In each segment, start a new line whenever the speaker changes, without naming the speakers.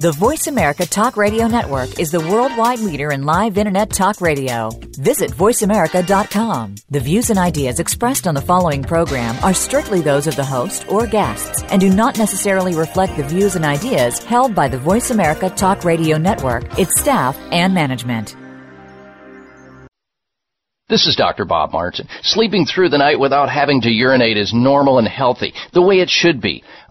The Voice America Talk Radio Network is the worldwide leader in live Internet talk radio. Visit voiceamerica.com. The views and ideas expressed on the following program are strictly those of the host or guests and do not necessarily reflect the views and ideas held by the Voice America Talk Radio Network, its staff, and management.
This is Dr. Bob Martin. Sleeping through the night without having to urinate is normal and healthy, the way it should be.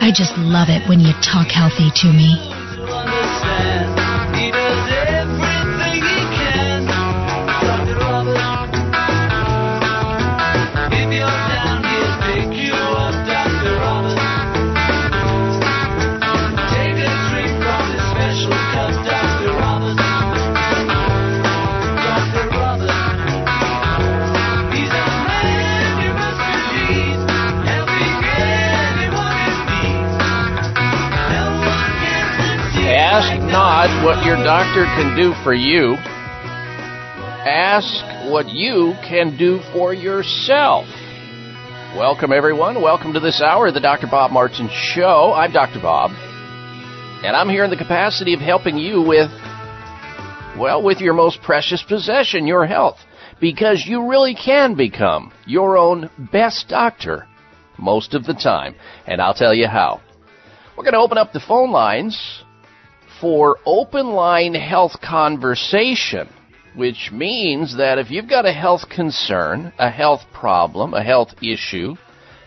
I just love it when you talk healthy to me.
Ask not what your doctor can do for you. Ask what you can do for yourself. Welcome, everyone. Welcome to this hour of the Dr. Bob Martin Show. I'm Dr. Bob, and I'm here in the capacity of helping you with, well, with your most precious possession, your health, because you really can become your own best doctor most of the time, and I'll tell you how. We're going to open up the phone lines for open line health conversation, which means that if you've got a health concern, a health problem, a health issue,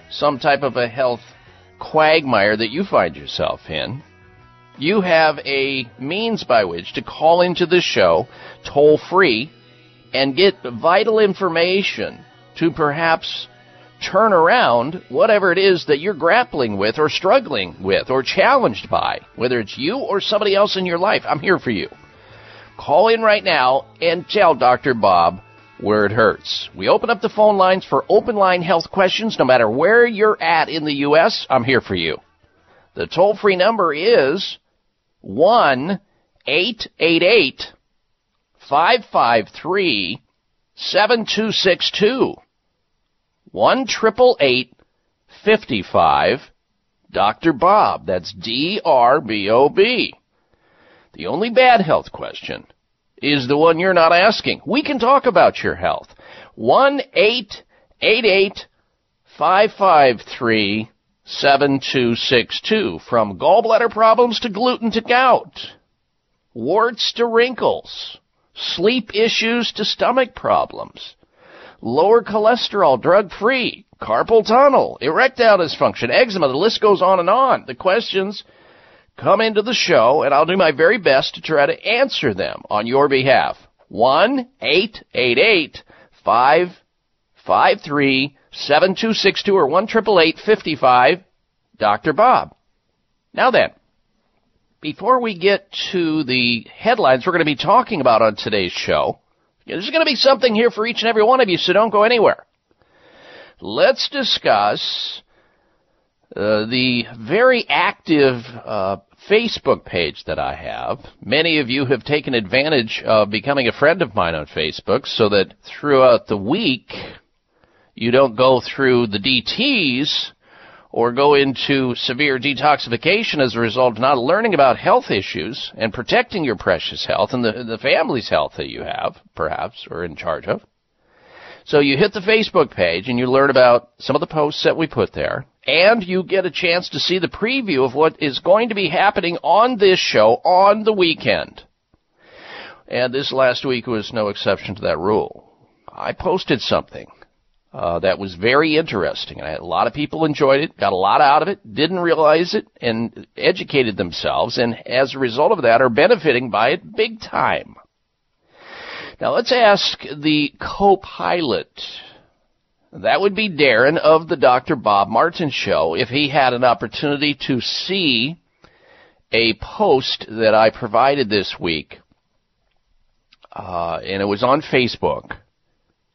some type of a health quagmire that you find yourself in, you have a means by which to call into the show toll free and get vital information to perhaps turn around whatever it is that you're grappling with or struggling with or challenged by, whether it's you or somebody else in your life. I'm here for you. Call in right now and tell Dr. Bob where it hurts. We open up the phone lines for open line health questions no matter where you're at in the U.S. I'm here for you. The toll free number is 1 888 553 7262. 1 55 Dr. Bob. That's D R B O B. The only bad health question is the one you're not asking. We can talk about your health. One eight eight eight five five three seven two six two. From gallbladder problems to gluten to gout, warts to wrinkles, sleep issues to stomach problems, lower cholesterol, drug free, carpal tunnel, erectile dysfunction, eczema. The list goes on and on. The questions come into the show, and I'll do my very best to try to answer them on your behalf. One eight eight eight five five three seven two six two or one triple eight fifty five. Dr. Bob. Now then, before we get to the headlines we're going to be talking about on today's show, there's going to be something here for each and every one of you, so don't go anywhere. Let's discuss uh, the very active uh, Facebook page that I have. Many of you have taken advantage of becoming a friend of mine on Facebook so that throughout the week you don't go through the DTs or go into severe detoxification as a result of not learning about health issues and protecting your precious health and the, the family's health that you have, perhaps, or in charge of. So you hit the Facebook page and you learn about some of the posts that we put there, and you get a chance to see the preview of what is going to be happening on this show on the weekend. And this last week was no exception to that rule. I posted something uh, that was very interesting, and a lot of people enjoyed it, got a lot out of it, didn't realize it, and educated themselves, and as a result of that, are benefiting by it big time. Now let's ask the co-pilot. That would be Darren of the Dr. Bob Martin Show if he had an opportunity to see a post that I provided this week. Uh, and it was on Facebook.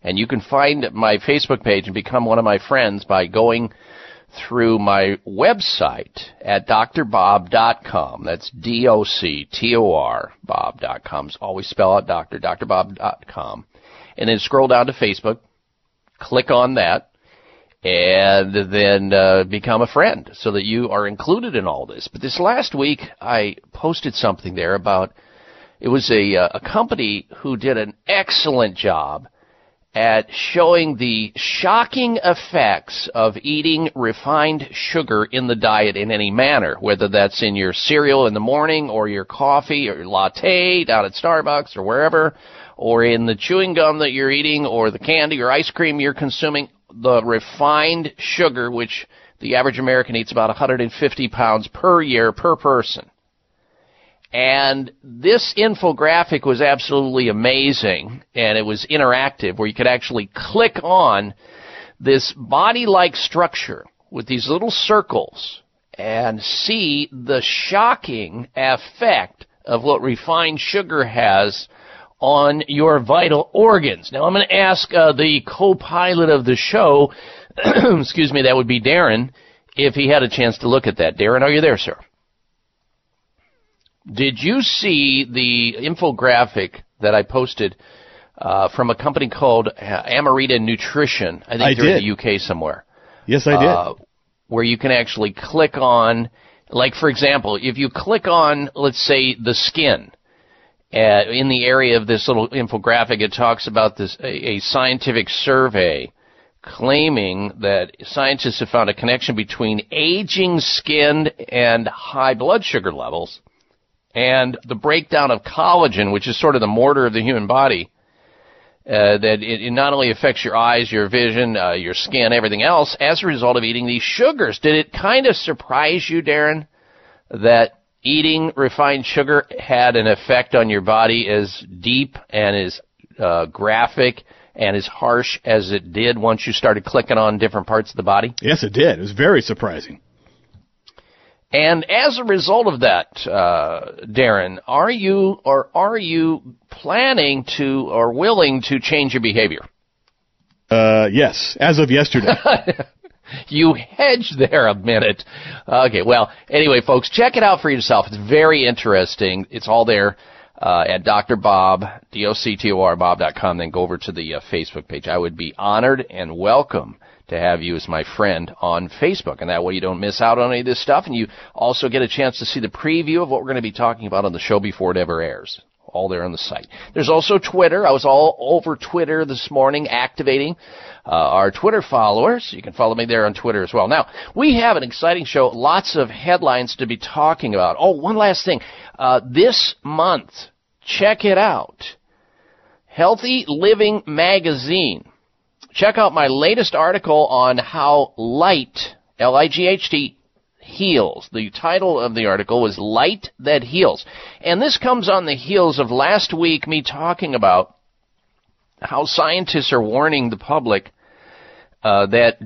And you can find my Facebook page and become one of my friends by going through my website at drbob.com. That's D-O-C-T-O-R, bob.com. Always spell out doctor, drbob.com. And then scroll down to Facebook, click on that, and then uh, become a friend so that you are included in all this. But this last week, I posted something there about it was a, uh, a company who did an excellent job at showing the shocking effects of eating refined sugar in the diet in any manner, whether that's in your cereal in the morning or your coffee or your latte down at Starbucks or wherever, or in the chewing gum that you're eating or the candy or ice cream you're consuming, the refined sugar, which the average American eats about 150 pounds per year per person. And this infographic was absolutely amazing, and it was interactive, where you could actually click on this body-like structure with these little circles and see the shocking effect of what refined sugar has on your vital organs. Now I'm going to ask uh, the co-pilot of the show, excuse me, that would be Darren, if he had a chance to look at that. Darren, are you there, sir? Did you see the infographic that I posted uh, from a company called Amarita Nutrition? I think
I
they're
did.
in the UK somewhere.
Yes, I did.
Uh, where you can actually click on, like for example, if you click on, let's say, the skin. Uh, in the area of this little infographic, it talks about this a, a scientific survey claiming that scientists have found a connection between aging skin and high blood sugar levels and the breakdown of collagen, which is sort of the mortar of the human body, uh, that it, it, not only affects your eyes, your vision, uh, your skin, everything else, as a result of eating these sugars. Did it kind of surprise you, Darren, that eating refined sugar had an effect on your body as deep and as uh, graphic and as harsh as it did once you started clicking on different parts of the body?
Yes, it did. It was very surprising.
And as a result of that, uh, Darren, are you or are you planning to or willing to change your behavior?
Uh, yes, as of yesterday.
you hedged there a minute. Okay, well, anyway, folks, check it out for yourself. It's very interesting. It's all there uh, at Dr. Bob, D-O-C-T-O-R, Bob.com. Then go over to the uh, Facebook page. I would be honored and welcome to have you as my friend on Facebook. And that way you don't miss out on any of this stuff. And you also get a chance to see the preview of what we're going to be talking about on the show before it ever airs. all there on the site. There's also Twitter. I was all over Twitter this morning activating uh, our Twitter followers. You can follow me there on Twitter as well. Now, we have an exciting show, lots of headlines to be talking about. Oh, one last thing. Uh, this month, check it out. Healthy Living Magazine. Check out my latest article on how light, L-I-G-H-T, heals. The title of the article was Light That Heals. And this comes on the heels of last week me talking about how scientists are warning the public uh, that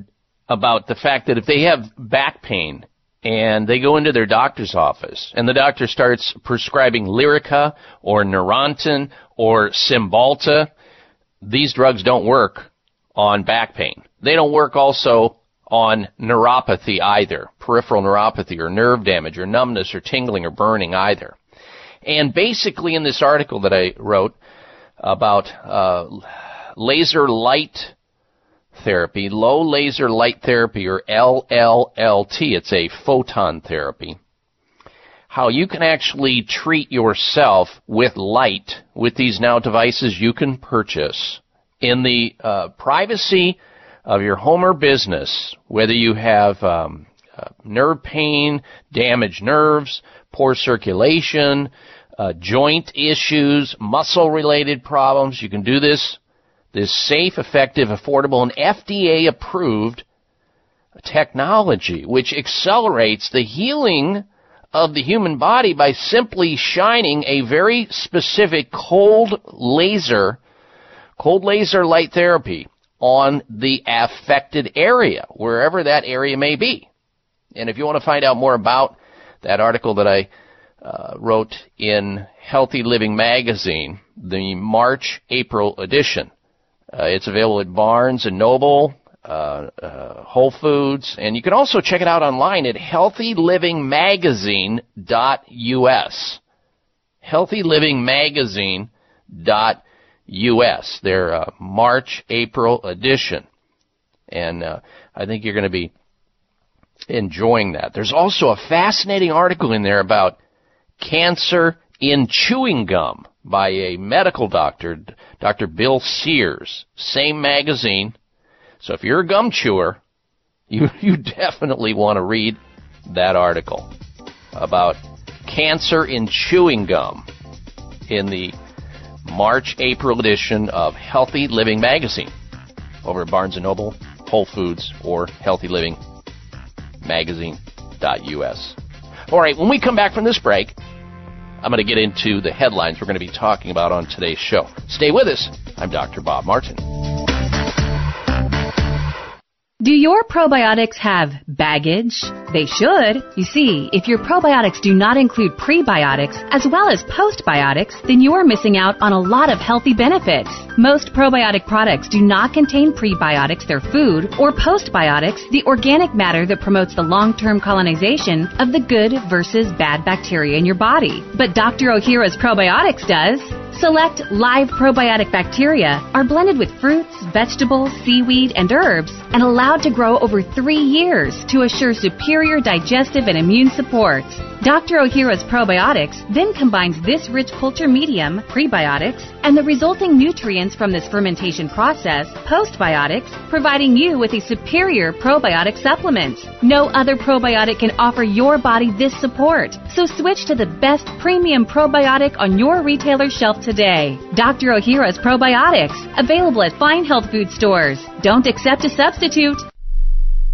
about the fact that if they have back pain and they go into their doctor's office and the doctor starts prescribing Lyrica or Neurontin or Cymbalta, these drugs don't work on back pain. They don't work also on neuropathy either, peripheral neuropathy or nerve damage or numbness or tingling or burning either. And basically in this article that I wrote about uh, laser light therapy, low laser light therapy or LLLT, it's a photon therapy, how you can actually treat yourself with light with these now devices you can purchase in the uh, privacy of your home or business, whether you have um, uh, nerve pain, damaged nerves, poor circulation, uh, joint issues, muscle related problems, you can do this. This safe, effective, affordable, and FDA approved technology, which accelerates the healing of the human body by simply shining a very specific cold laser, cold laser light therapy on the affected area, wherever that area may be. And if you want to find out more about that article that I uh, wrote in Healthy Living Magazine, the March April edition, uh, it's available at Barnes and Noble, uh, uh Whole Foods, and you can also check it out online at healthylivingmagazine.us. Healthylivingmagazine.us. U.S. Their uh, March April edition, and uh, I think you're going to be enjoying that. There's also a fascinating article in there about cancer in chewing gum by a medical doctor, Dr. Bill Sears. Same magazine. So if you're a gum chewer, you you definitely want to read that article about cancer in chewing gum in the March April edition of Healthy Living Magazine over at Barnes & Noble, Whole Foods, or healthylivingmagazine.us. All right, when we come back from this break, I'm going to get into the headlines we're going to be talking about on today's show. Stay with us. I'm Dr. Bob Martin.
Do your probiotics have baggage? They should. You see, if your probiotics do not include prebiotics as well as postbiotics, then you are missing out on a lot of healthy benefits. Most probiotic products do not contain prebiotics, their food, or postbiotics, the organic matter that promotes the long-term colonization of the good versus bad bacteria in your body. But Dr. Ohhira's probiotics does. Select live probiotic bacteria are blended with fruits, vegetables, seaweed, and herbs and allowed to grow over three years to assure superior digestive and immune support. Dr. Ohhira's probiotics then combines this rich culture medium, prebiotics, and the resulting nutrients from this fermentation process, postbiotics, providing you with a superior probiotic supplement. No other probiotic can offer your body this support, so switch to the best premium probiotic on your retailer shelf today. Dr. Ohhira's probiotics, available at fine health food stores. Don't accept a substitute.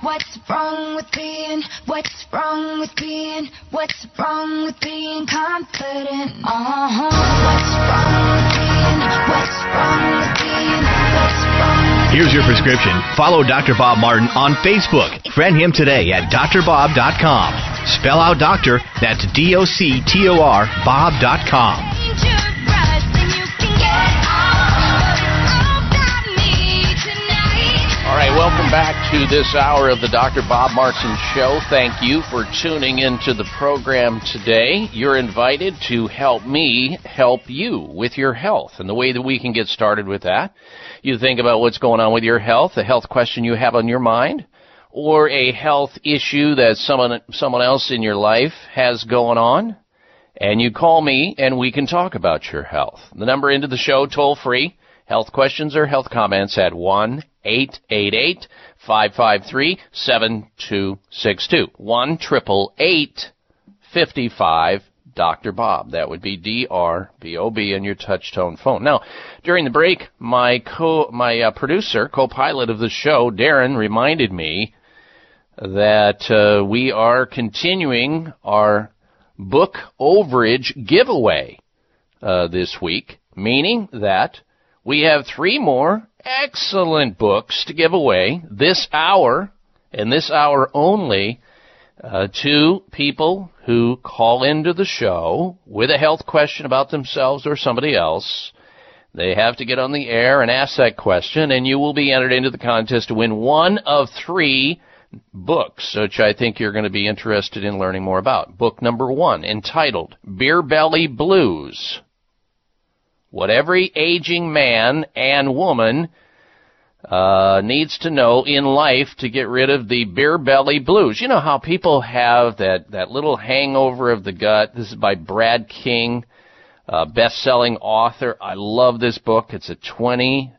What's wrong with being? What's wrong with being? What's wrong with being confident? Uh-huh. What's wrong with being? What's wrong with being? What's wrong?
Here's your prescription. Follow Dr. Bob Martin on Facebook. Friend him today at drbob.com. Spell out doctor, that's D O C T O R Bob.com.
All right, welcome back to this hour of the Dr. Bob Martin Show. Thank you for tuning into the program today. You're invited to help me help you with your health. And the way that we can get started with that, you think about what's going on with your health, a health question you have on your mind, or a health issue that someone, someone else in your life has going on, and you call me and we can talk about your health. The number into the show, toll free, health questions or health comments at 1 888 553 7262. 1 888 55 Dr. Bob. That would be D R B O B in your touch tone phone. Now, during the break, my co my uh, producer, co-pilot of the show, Darren, reminded me that uh, we are continuing our book overage giveaway uh, this week, meaning that we have three more excellent books to give away this hour, and this hour only, uh, to people who call into the show with a health question about themselves or somebody else. They have to get on the air and ask that question, and you will be entered into the contest to win one of three books, which I think you're going to be interested in learning more about. Book number one, entitled Beer Belly Blues what every aging man and woman uh, needs to know in life to get rid of the beer belly blues. You know how people have that, that little hangover of the gut. This is by Brad King, uh, best-selling author. I love this book. It's a 20,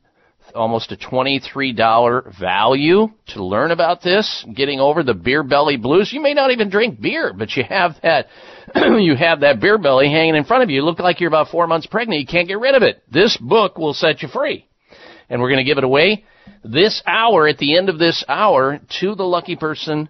almost a $23 value to learn about this, getting over the beer belly blues. You may not even drink beer, but you have that you have that beer belly hanging in front of you. You look like you're about four months pregnant. You can't get rid of it. This book will set you free. And we're going to give it away this hour, at the end of this hour, to the lucky person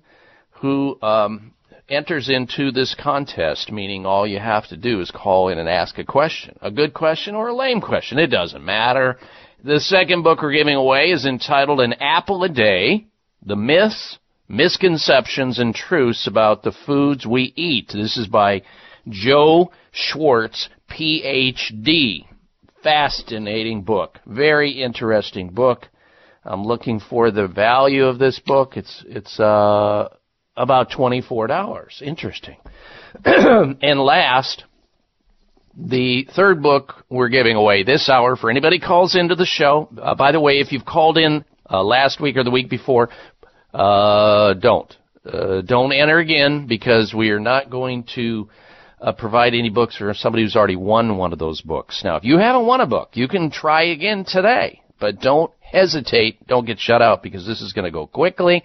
who um, enters into this contest, meaning all you have to do is call in and ask a question. A good question or a lame question. It doesn't matter. The second book we're giving away is entitled An Apple a Day, The Myths, Misconceptions and Truths About the Foods We Eat. This is by Joe Schwarcz, PhD. Fascinating book. Very interesting book. I'm looking for the value of this book. It's, it's, uh, about $24. Interesting. and last, the third book we're giving away this hour for anybody calls into the show. Uh, by the way, if you've called in uh, last week or the week before, uh, don't. Uh, don't enter again because we are not going to uh, provide any books for somebody who's already won one of those books. Now, if you haven't won a book, you can try again today, but don't hesitate. Don't get shut out because this is going to go quickly.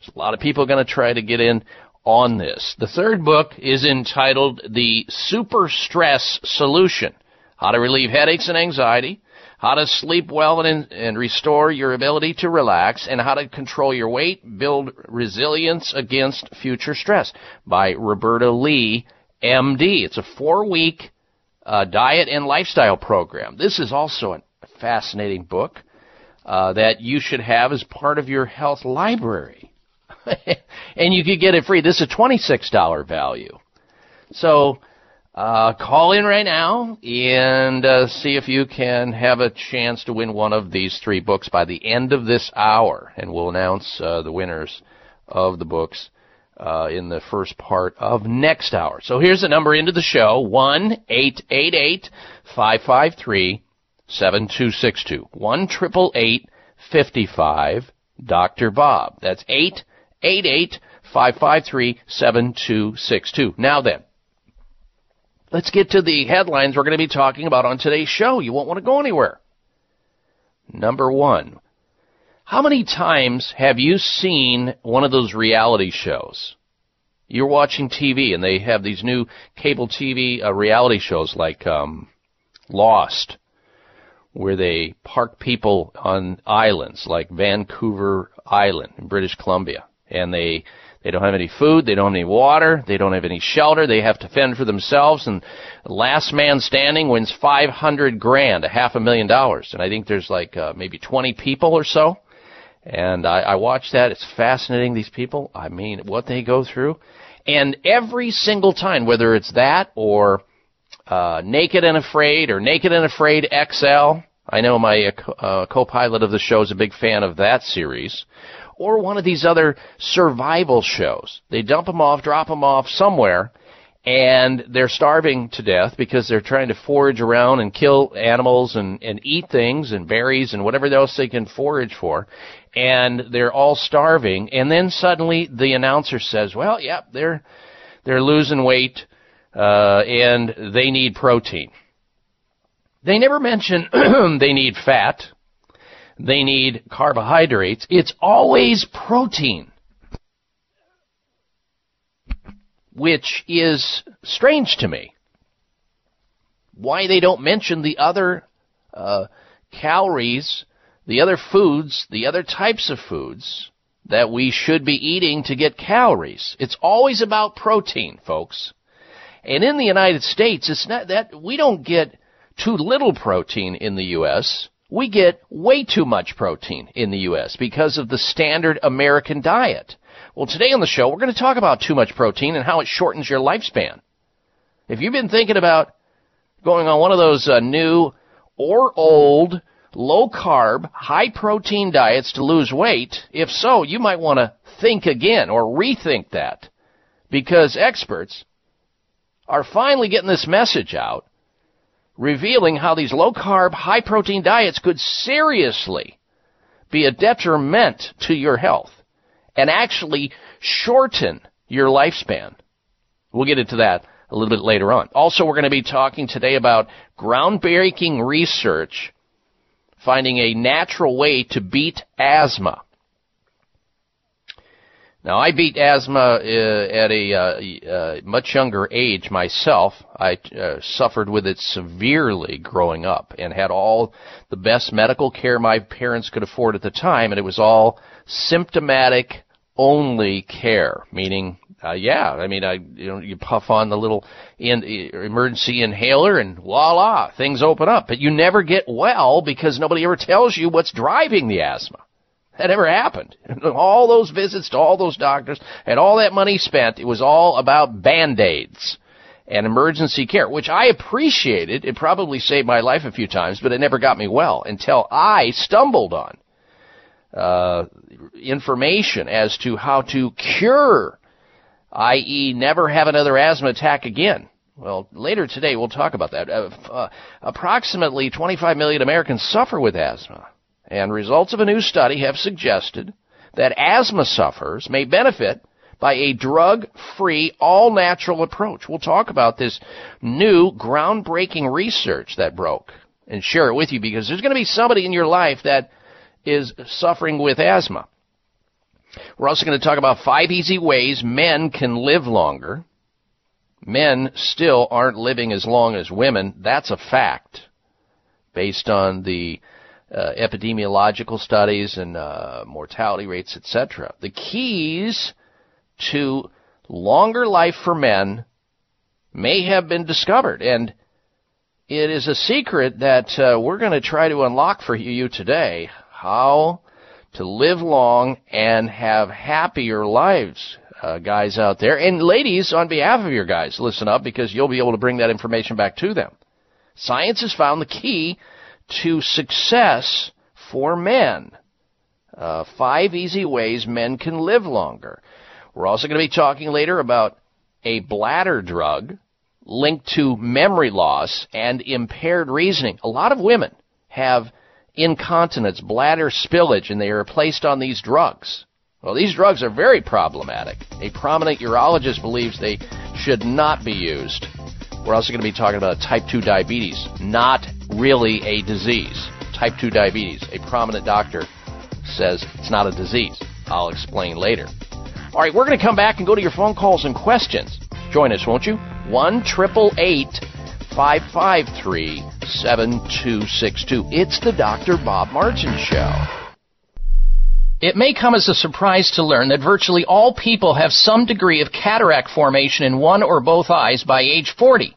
There's a lot of people going to try to get in on this. The third book is entitled The Super Stress Solution. How to relieve headaches and anxiety how to sleep well and, and restore your ability to relax, and how to control your weight, build resilience against future stress by Roberta Lee MD. It's a four week uh, diet and lifestyle program. This is also a fascinating book uh, that you should have as part of your health library. and you could get it free. This is a $26 value. So uh, call in right now and uh, see if you can have a chance to win one of these three books by the end of this hour. And we'll announce uh, the winners of the books uh, in the first part of next hour. So here's the number into the show: one eight eight eight five five three seven two six two. One triple eight fifty five. Dr. Bob. That's eight eight eight five five three seven two six two. Now then. Let's get to the headlines we're going to be talking about on today's show. You won't want to go anywhere. Number one, how many times have you seen one of those reality shows? You're watching TV and they have these new cable TV uh, reality shows like um, Lost, where they park people on islands like Vancouver Island in British Columbia, and they they don't have any food, they don't have any water, they don't have any shelter, they have to fend for themselves, and last man standing wins 500 grand, a half a million dollars, and I think there's like uh, maybe 20 people or so and I, I watch that. It's fascinating, these people. I mean, what they go through. And every single time, whether it's that or uh, Naked and Afraid or Naked and Afraid XL, I know my uh, co-pilot of the show is a big fan of that series, or one of these other survival shows. They dump them off, drop them off somewhere, and they're starving to death because they're trying to forage around and kill animals and, and eat things and berries and whatever else they can forage for and they're all starving. And then suddenly the announcer says well yeah they're they're losing weight uh, and they need protein. They never mention they need fat they need carbohydrates it's always protein which is strange to me why they don't mention the other uh, calories the other foods, the other types of foods that we should be eating to get calories. It's always about protein, folks. And in the United States, it's not that we don't get too little protein in the U.S. We get way too much protein in the U.S. because of the standard American diet. Well, today on the show, we're going to talk about too much protein and how it shortens your lifespan. If you've been thinking about going on one of those uh, new or old low carb, high protein diets to lose weight? If so, you might want to think again or rethink that because experts are finally getting this message out revealing how these low carb, high protein diets could seriously be a detriment to your health and actually shorten your lifespan. We'll get into that a little bit later on. Also, we're going to be talking today about groundbreaking research finding a natural way to beat asthma. Now, I beat asthma uh, at a uh, uh, much younger age myself. I uh, suffered with it severely growing up and had all the best medical care my parents could afford at the time, and it was all symptomatic only care, meaning uh, yeah, I mean, I you know you puff on the little in, emergency inhaler and voila, things open up. But you never get well because nobody ever tells you what's driving the asthma. That never happened. All those visits to all those doctors and all that money spent, it was all about band-aids and emergency care, which I appreciated. It probably saved my life a few times, but it never got me well until I stumbled on uh, information as to how to cure i.e., never have another asthma attack again. Well, later today we'll talk about that. Uh, uh, approximately 25 million Americans suffer with asthma, and results of a new study have suggested that asthma sufferers may benefit by a drug-free, all-natural approach. We'll talk about this new groundbreaking research that broke and share it with you because there's going to be somebody in your life that is suffering with asthma. We're also going to talk about five easy ways men can live longer. Men still aren't living as long as women. That's a fact based on the uh, epidemiological studies and uh, mortality rates, etc. The keys to longer life for men may have been discovered. And it is a secret that uh, we're going to try to unlock for you today how to live long and have happier lives. Uh, guys out there and ladies on behalf of your guys listen up because you'll be able to bring that information back to them science has found the key to success for men uh, five easy ways men can live longer we're also going to be talking later about a bladder drug linked to memory loss and impaired reasoning. A lot of women have incontinence, bladder spillage, and they are placed on these drugs. Well, these drugs are very problematic. A prominent urologist believes they should not be used. We're also going to be talking about type 2 diabetes, not really a disease. Type 2 diabetes. A prominent doctor says it's not a disease. I'll explain later. All right, we're going to come back and go to your phone calls and questions. Join us, won't you? 1 553 7262. It's the Dr. Bob Martin Show. It may come as a surprise to learn that virtually all people have some degree of cataract formation in one or both eyes by age 40.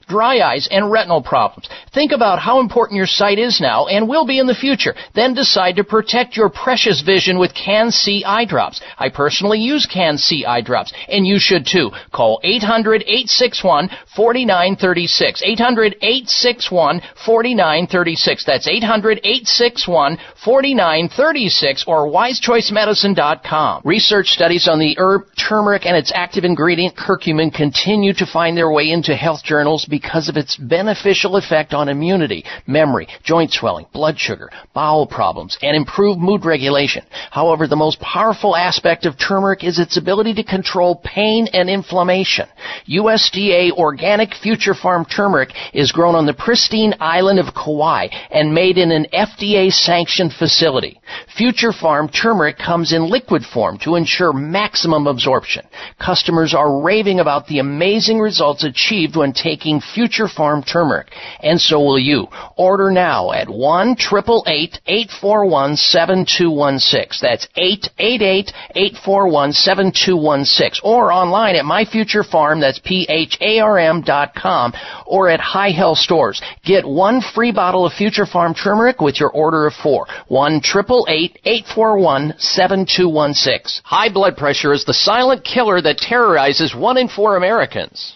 dry eyes, and retinal problems. Think about how important your sight is now and will be in the future. Then decide to protect your precious vision with Can-C eye drops. I personally use Can-C eye drops, and you should too. Call 800-861-4936. 800-861-4936. That's 800-861-4936 or wisechoicemedicine.com. Research studies on the herb turmeric and its active ingredient curcumin continue to find their way into health journals because of its beneficial effect on immunity, memory, joint swelling, blood sugar, bowel problems, and improved mood regulation. However, the most powerful aspect of turmeric is its ability to control pain and inflammation. USDA organic future farm turmeric is grown on the pristine island of Kauai and made in an FDA sanctioned facility. Future Farm turmeric comes in liquid form to ensure maximum absorption. Customers are raving about the amazing results achieved when taking Future Farm turmeric, and so will you. Order now at 1 841 7216. That's 888 841 7216. Or online at My Pharm, that's P-H-A-R-M dot com, or at Hi-Health Stores. Get one free bottle of Future Farm turmeric with your order of four. 1 841 7216. High blood pressure is the silent killer that terrorizes one in four Americans.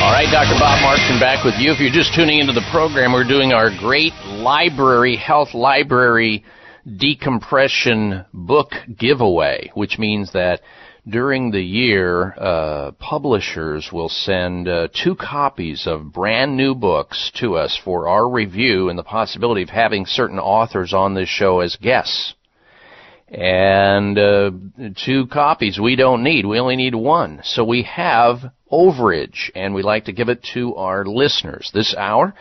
All right, Dr. Bob Martin back with you. If you're just tuning into the program, we're doing our great library, health library decompression book giveaway, which means that during the year, uh, publishers will send uh, two copies of brand new books to us for our review and the possibility of having certain authors on this show as guests and uh, two copies we don't need. We only need one. So we have overage, and we like to give it to our listeners. This hour,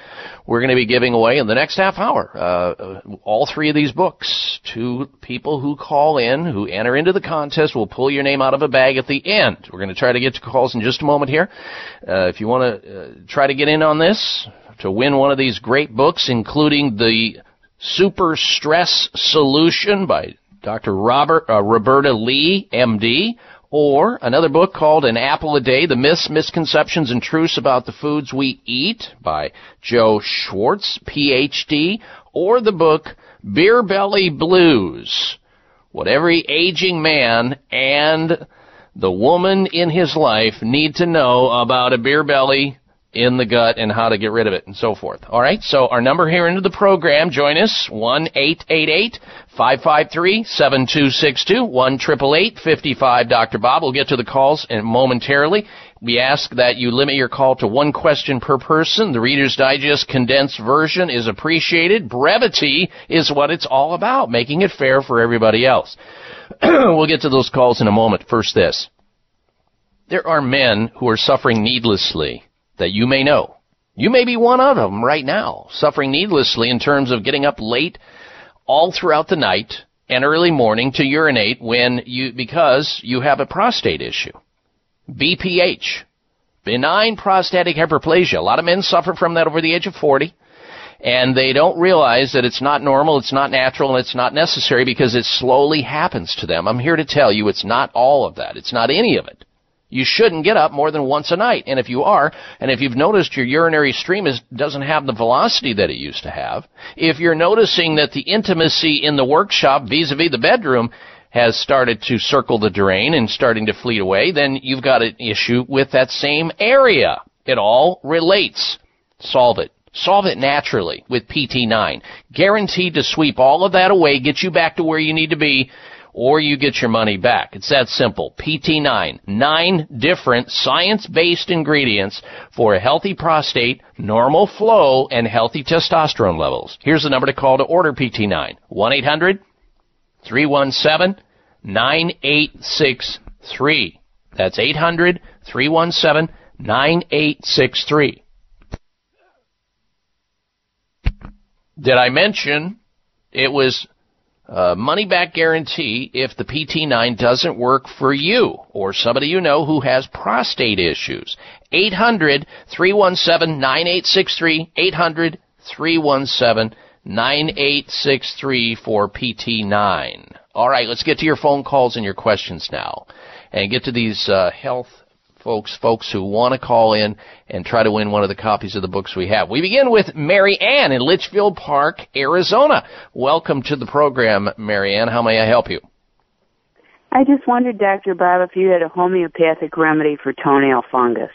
we're going to be giving away in the next half hour uh, uh, all three of these books to people who call in, who enter into the contest. We'll pull your name out of a bag at the end. We're going to try to get to calls in just a moment here. Uh, if you want to uh, try to get in on this, to win one of these great books, including the Super Stress Solution by Dr. Robert uh, Roberta Lee, MD, or another book called An Apple a Day: The Myths, Misconceptions, and Truths About the Foods We Eat by Joe Schwarcz, PhD, or the book Beer Belly Blues: What Every Aging Man and the Woman in His Life Need to Know About a Beer Belly in the gut and how to get rid of it and so forth. All right. So our number here into the program, join us, one eight eight eight five five three seven two six two one triple eight fifty five. Dr. Bob. We'll get to the calls momentarily. We ask that you limit your call to one question per person. The Reader's Digest condensed version is appreciated. Brevity is what it's all about, making it fair for everybody else. we'll get to those calls in a moment. First this. There are men who are suffering needlessly that you may know. You may be one of them right now, suffering needlessly in terms of getting up late all throughout the night and early morning to urinate when you, because you have a prostate issue. BPH. Benign prostatic hyperplasia. A lot of men suffer from that over the age of 40 and they don't realize that it's not normal, it's not natural, and it's not necessary because it slowly happens to them. I'm here to tell you it's not all of that. It's not any of it. You shouldn't get up more than once a night. And if you are, and if you've noticed your urinary stream is, doesn't have the velocity that it used to have, if you're noticing that the intimacy in the workshop vis-a-vis the bedroom has started to circle the drain and starting to fleet away, then you've got an issue with that same area. It all relates. Solve it. Solve it naturally with PT9. Guaranteed to sweep all of that away, get you back to where you need to be or you get your money back. It's that simple. PT9. Nine different science-based ingredients for a healthy prostate, normal flow, and healthy testosterone levels. Here's the number to call to order PT9. 1-800-317-9863. That's 800-317-9863. Did I mention it was uh, money back guarantee if the PT9 doesn't work for you or somebody you know who has prostate issues. 800 317 9863. 800 317 9863 for PT9. All right, let's get to your phone calls and your questions now and get to these uh, health folks, folks who want to call in and try to win one of the copies of the books we have. We begin with Mary Ann in Litchfield Park, Arizona. Welcome to the program, Mary Ann. How may I help you?
I just wondered, Dr. Bob, if you had a homeopathic remedy for toenail fungus.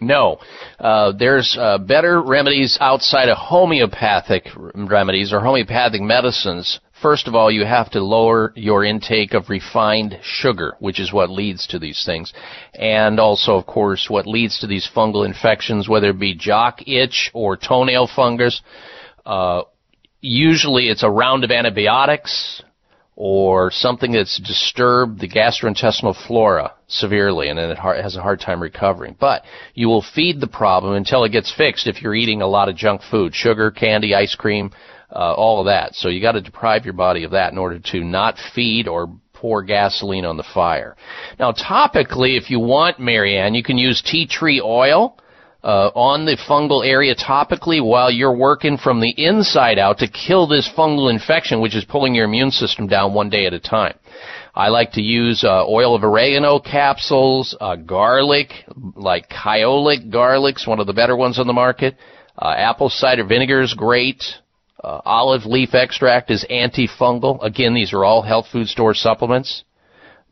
No. Uh, there's uh, better remedies outside of homeopathic remedies or homeopathic medicines First of all, you have to lower your intake of refined sugar, which is what leads to these things. And also, of course, what leads to these fungal infections, whether it be jock itch or toenail fungus. Uh, usually it's a round of antibiotics or something that's disturbed the gastrointestinal flora severely and then it has a hard time recovering. But you will feed the problem until it gets fixed if you're eating a lot of junk food, sugar, candy, ice cream, uh, all of that. So you got to deprive your body of that in order to not feed or pour gasoline on the fire. Now, topically, if you want, Marianne, you can use tea tree oil. Uh, on the fungal area topically while you're working from the inside out to kill this fungal infection, which is pulling your immune system down one day at a time. I like to use uh, oil of oregano capsules, uh, garlic, like Kyolic garlic's one of the better ones on the market. Uh, apple cider vinegar is great. Uh, olive leaf extract is antifungal. Again, these are all health food store supplements.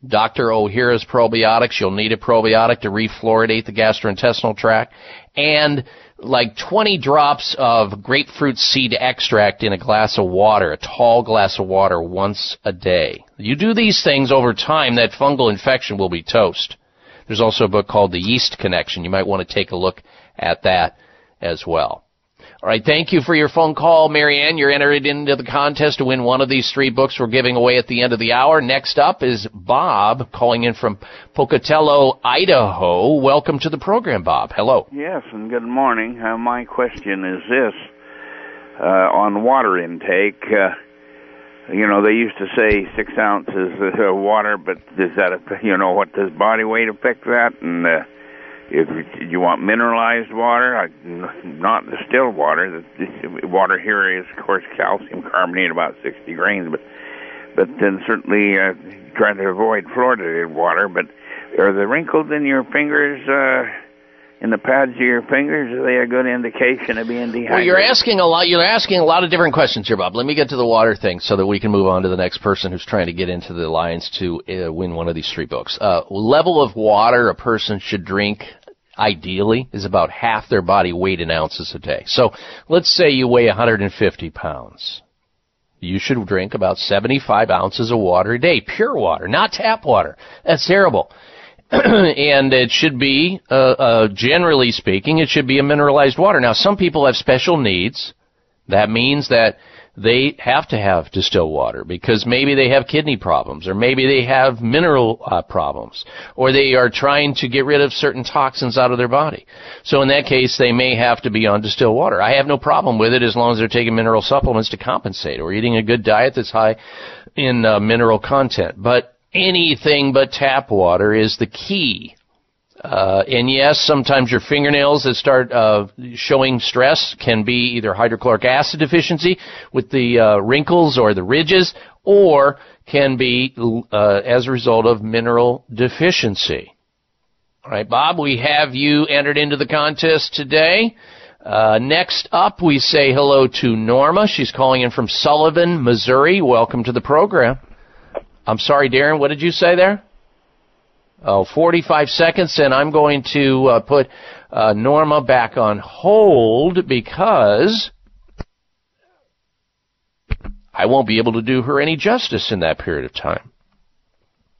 Dr. Ohhira's probiotics. You'll need a probiotic to refluoridate the gastrointestinal tract. And like 20 drops of grapefruit seed extract in a glass of water, a tall glass of water once a day. You do these things over time, that fungal infection will be toast. There's also a book called The Yeast Connection. You might want to take a look at that as well. All right, thank you for your phone call, Marianne. You're entered into the contest to win one of these three books we're giving away at the end of the hour. Next up is Bob calling in from Pocatello, Idaho. Welcome to the program, Bob. Hello.
Yes, and good morning. Uh, my question is this uh, on water intake. Uh, you know, they used to say six ounces of water, but does that, you know, what does body weight affect that? And uh, if you want mineralized water, not distilled water, the water here is, of course, calcium carbonate, about 60 grains, but but then certainly uh, try to avoid fluoridated water. But are the wrinkles in your fingers? Uh, in the pads of your fingers, are they a good indication of being dehydrated?
Well, you're asking a lot. You're asking a lot of different questions here, Bob. Let me get to the water thing so that we can move on to the next person who's trying to get into the alliance to uh, win one of these three books. Uh, level of water a person should drink ideally is about half their body weight in ounces a day. So let's say you weigh 150 pounds. You should drink about 75 ounces of water a day, pure water, not tap water. That's terrible. and it should be, uh, uh, generally speaking, it should be a mineralized water. Now, some people have special needs. That means that they have to have distilled water because maybe they have kidney problems or maybe they have mineral uh, problems or they are trying to get rid of certain toxins out of their body. So in that case, they may have to be on distilled water. I have no problem with it as long as they're taking mineral supplements to compensate or eating a good diet that's high in uh, mineral content. But anything but tap water is the key. Uh, and yes, sometimes your fingernails that start uh, showing stress can be either hydrochloric acid deficiency with the uh, wrinkles or the ridges, or can be uh, as a result of mineral deficiency. All right, Bob, we have you entered into the contest today. Uh, next up, we say hello to Norma. She's calling in from Sullivan, Missouri. Welcome to the program. I'm sorry, Darren, what did you say there? Oh, 45 seconds, and I'm going to uh, put uh, Norma back on hold because I won't be able to do her any justice in that period of time.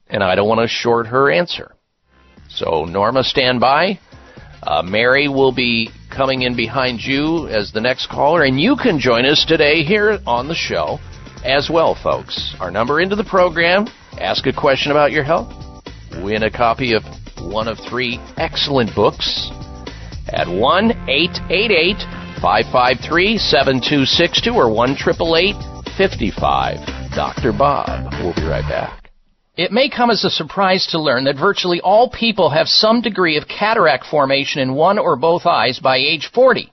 And I don't want to short her answer. So, Norma, stand by. Uh, Mary will be coming in behind you as the next caller, and you can join us today here on the show as well, folks. Our number into the program, ask a question about your health, win a copy of one of three excellent books at 1 888 553 7262 or 1 888 55 Dr. Bob. We'll be right back.
It may come as a surprise to learn that virtually all people have some degree of cataract formation in one or both eyes by age 40.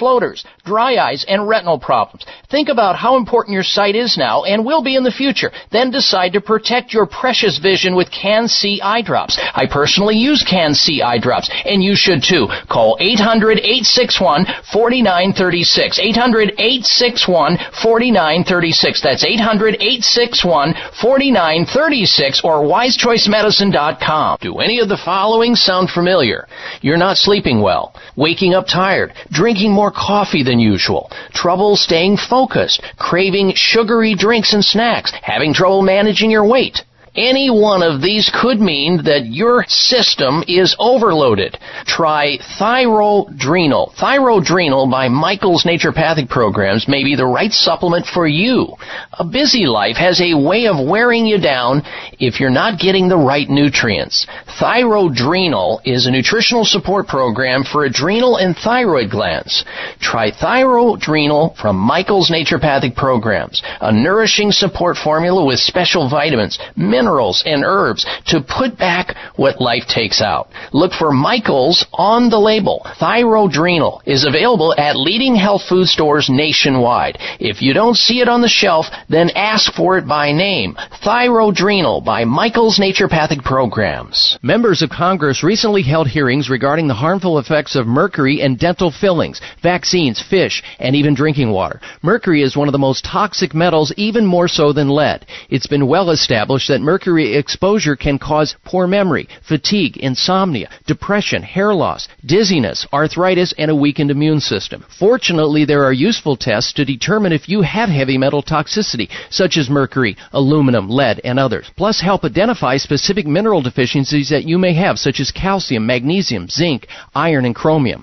floaters, dry eyes, and retinal problems. Think about how important your sight is now and will be in the future. Then decide to protect your precious vision with Can-C eye drops. I personally use Can-C eye drops, and you should too. Call 800-861-4936. 800-861-4936. That's 800-861-4936 or wisechoicemedicine.com. Do any of the following sound familiar? You're not sleeping well, waking up tired, drinking more coffee than usual, trouble staying focused, craving sugary drinks and snacks, having trouble managing your weight. Any one of these could mean that your system is overloaded. Try Thyrodrenal. Thyrodrenal by Michael's Naturopathic Programs may be the right supplement for you. A busy life has a way of wearing you down if you're not getting the right nutrients. Thyrodrenal is a nutritional support program for adrenal and thyroid glands. Try Thyrodrenal from Michael's Naturopathic Programs, a nourishing support formula with special vitamins, minerals,
and herbs to put back what life takes out. Look for Michael's on the label. Thyrodrenal is available at leading health food stores nationwide. If you don't see it on the shelf, then ask for it by name. Thyrodrenal by Michael's Naturopathic Programs. Members of Congress recently held hearings regarding the harmful effects of mercury and dental fillings, vaccines, fish, and even drinking water. Mercury is one of the most toxic metals, even more so than lead. It's been well established that mercury exposure can cause poor memory, fatigue, insomnia, depression, hair loss, dizziness, arthritis, and a weakened immune system. Fortunately, there are useful tests to determine if you have heavy metal toxicity, such as mercury, aluminum, lead, and others. Plus, help identify specific mineral deficiencies that you may have, such as calcium, magnesium, zinc, iron, and chromium.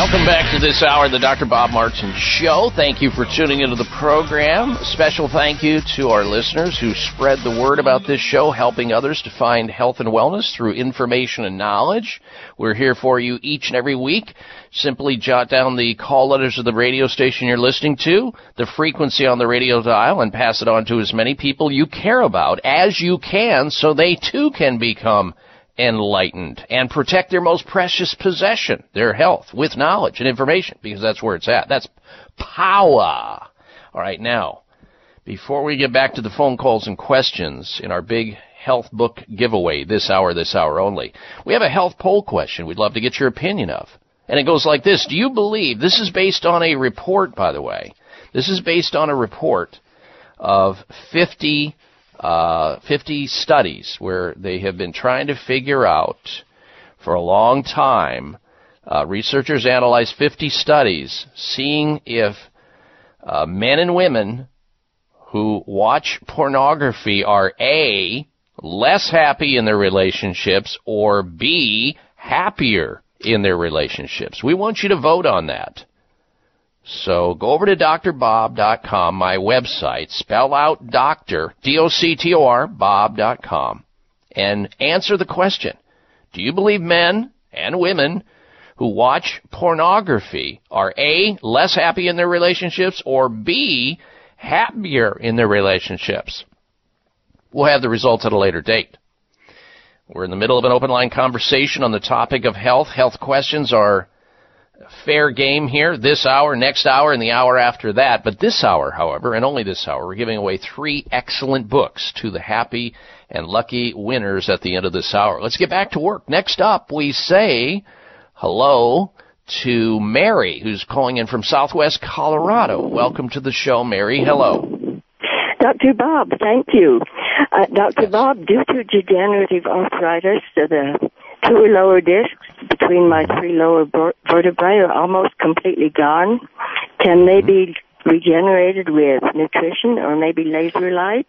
Welcome back to this hour of the Dr. Bob Martin Show. Thank you for tuning into the program. A special thank you to our listeners who spread the word about this show, helping others to find health and wellness through information and knowledge. We're here for you each and every week. Simply jot down the call letters of the radio station you're listening to, the frequency on the radio dial, and pass it on to as many people you care about as you can so they too can become enlightened and protect their most precious possession, their health, with knowledge and information, because that's where it's at. That's power. All right, now, before we get back to the phone calls and questions in our big health book giveaway this hour, this hour only, we have a health poll question we'd love to get your opinion of. And it goes like this. Do you believe, this is based on a report, by the way, this is based on a report of 50 uh, 50 studies where they have been trying to figure out for a long time. Uh, researchers analyzed 50 studies seeing if uh, men and women who watch pornography are A, less happy in their relationships, or B, happier in their relationships. We want you to vote on that. So go over to drbob.com, my website, spell out doctor, D-O-C-T-O-R, bob.com, and answer the question. Do you believe men and women who watch pornography are A, less happy in their relationships, or B, happier in their relationships? We'll have the results at a later date. We're in the middle of an open line conversation on the topic of health. Health questions are fair game here this hour, next hour, and the hour after that. But this hour, however, and only this hour, we're giving away three excellent books to the happy and lucky winners at the end of this hour. Let's get back to work. Next up, we say hello to Mary, who's calling in from Southwest Colorado. Welcome to the show, Mary. Hello.
Dr. Bob, thank you. Uh, Dr. Bob, due to degenerative arthritis, the two lower discs between my three lower vertebrae are almost completely gone. Can they be regenerated with nutrition or maybe laser light?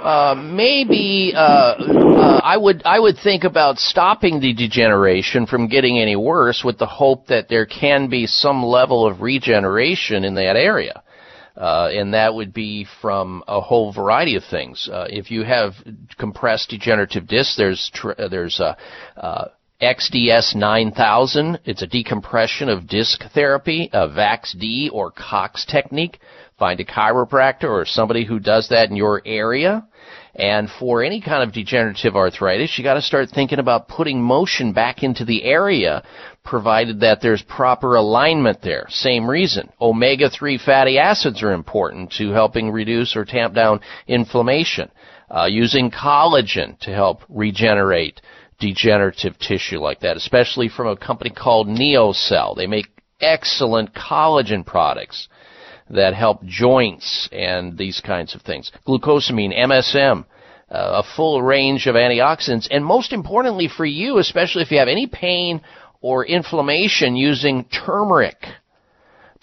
Uh, maybe uh, uh, I would I would think about stopping the degeneration from getting any worse, with the hope that there can be some level of regeneration in that area. Uh, and that would be from a whole variety of things. Uh, if you have compressed degenerative discs, there's tr- uh, there's uh, uh, XDS 9000. It's a decompression of disc therapy, a VAX-D or Cox technique. Find a chiropractor or somebody who does that in your area. And for any kind of degenerative arthritis, you got to start thinking about putting motion back into the area, provided that there's proper alignment there. Same reason. Omega-3 fatty acids are important to helping reduce or tamp down inflammation. Uh, using collagen to help regenerate degenerative tissue like that, especially from a company called NeoCell. They make excellent collagen products that help joints and these kinds of things. Glucosamine, MSM, uh, a full range of antioxidants, and most importantly for you, especially if you have any pain or inflammation, using turmeric.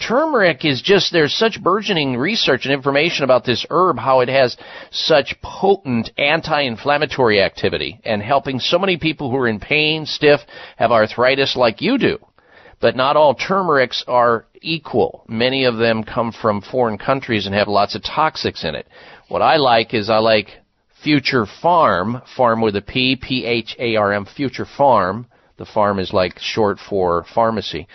Turmeric is just, there's such burgeoning research and information about this herb, how it has such potent anti-inflammatory activity and helping so many people who are in pain, stiff, have arthritis like you do. But not all turmerics are equal. Many of them come from foreign countries and have lots of toxics in it. What I like is I like Future Pharm, farm with a P, P-H-A-R-M, Future Pharm. The farm is like short for pharmacy.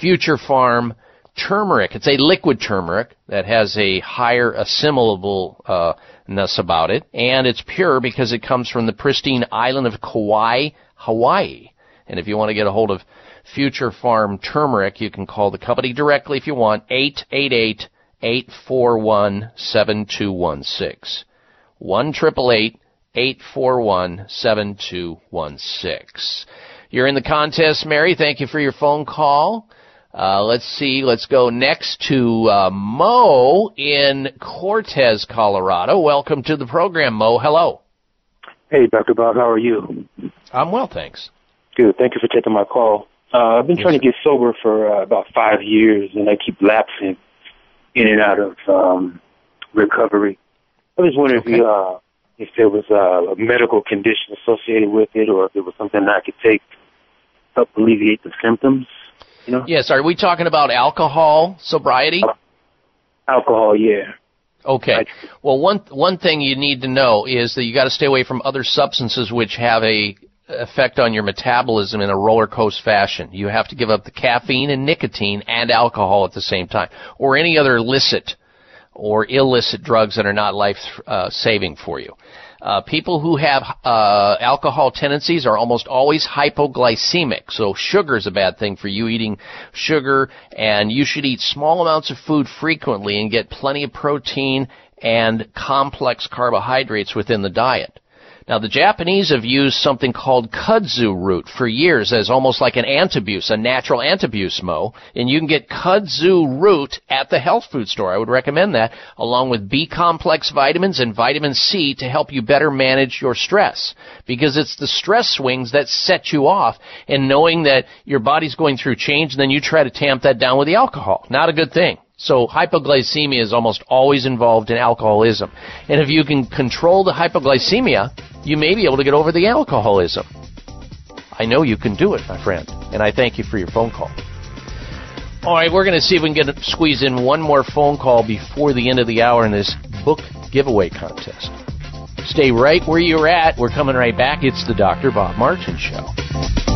Future Pharm turmeric. It's a liquid turmeric that has a higher assimilableness uh, about it, and it's pure because it comes from the pristine island of Kauai, Hawaii. And if you want to get a hold of Future Pharm Turmeric, you can call the company directly if you want, 888 841 7216. 1 841 7216. You're in the contest, Mary. Thank you for your phone call. Uh, let's see. Let's go next to uh, Mo in Cortez, Colorado. Welcome to the program, Mo. Hello.
Hey, Dr. Bob. How are you?
I'm well, thanks.
Good. Thank you for taking my call. Uh, I've been yes, trying to get sober for uh, about five years, and I keep lapsing in and out of um, recovery. I was wondering okay. if you, uh, if there was uh, a medical condition associated with it, or if it was something I could take help alleviate the symptoms. You know?
Yes. Are we talking about alcohol sobriety?
Alcohol, yeah.
Okay. Well, one one thing you need to know is that you got to stay away from other substances which have a effect on your metabolism in a roller coaster fashion. You have to give up the caffeine and nicotine and alcohol at the same time, or any other illicit or illicit drugs that are not life uh, saving for you. Uh, people who have uh, alcohol tendencies are almost always hypoglycemic. So sugar is a bad thing for you eating sugar, and you should eat small amounts of food frequently and get plenty of protein and complex carbohydrates within the diet. Now, the Japanese have used something called kudzu root for years as almost like an antabuse, a natural antabuse mo, and you can get kudzu root at the health food store. I would recommend that, along with B complex vitamins and vitamin C to help you better manage your stress. Because it's the stress swings that set you off, and knowing that your body's going through change, and then you try to tamp that down with the alcohol. Not a good thing. So hypoglycemia is almost always involved in alcoholism. And if you can control the hypoglycemia, you may be able to get over the alcoholism. I know you can do it, my friend, and I thank you for your phone call. All right, we're going to see if we can get squeeze in one more phone call before the end of the hour in this book giveaway contest. Stay right where you're at. We're coming right back. It's the Dr. Bob Martin Show.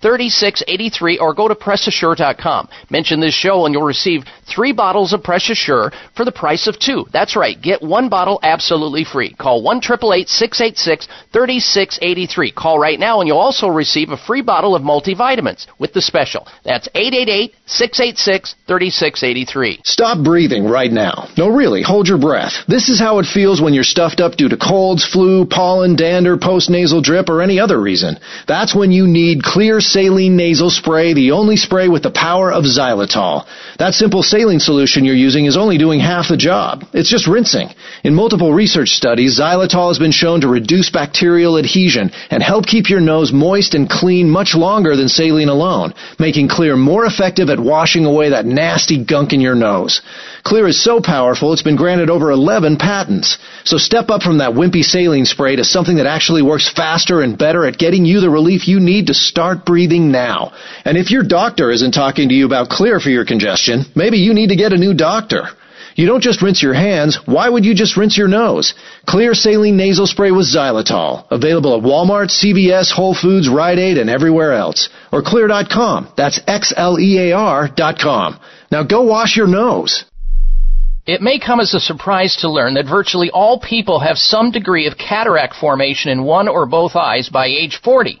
3683 or go to PressAssure.com. Mention this show and you'll receive three bottles of Press Assure for the price of two. That's right. Get one bottle absolutely free. Call 1 686 3683. Call right now and you'll also receive a free bottle of multivitamins with the special. That's 888 686 3683.
Stop breathing right now. No, really, hold your breath. This is how it feels when you're stuffed up due to colds, flu, pollen, dander, postnasal drip, or any other reason. That's when you need Xlear saline nasal spray, the only spray with the power of xylitol. That simple saline solution you're using is only doing half the job. It's just rinsing. In multiple research studies, xylitol has been shown to reduce bacterial adhesion
and help keep your nose moist and clean much longer than saline alone, making Xlear more effective at washing away that nasty gunk in your nose. Xlear is so powerful it's been granted over 11 patents. So step up from that wimpy saline spray to something that actually works faster and better at getting you the relief you need to start breathing now. And if your doctor isn't talking to you about Xlear for your congestion, maybe you need to get a new doctor. You don't just rinse your hands. Why would you just rinse your nose? Xlear saline nasal spray with xylitol. Available at Walmart, CVS, Whole Foods, Rite Aid, and everywhere else. Or xlear.com. That's X-L-E-A-R dot com. Now go wash your nose.
It may come as a surprise to learn that virtually all people have some degree of cataract formation in one or both eyes by age 40.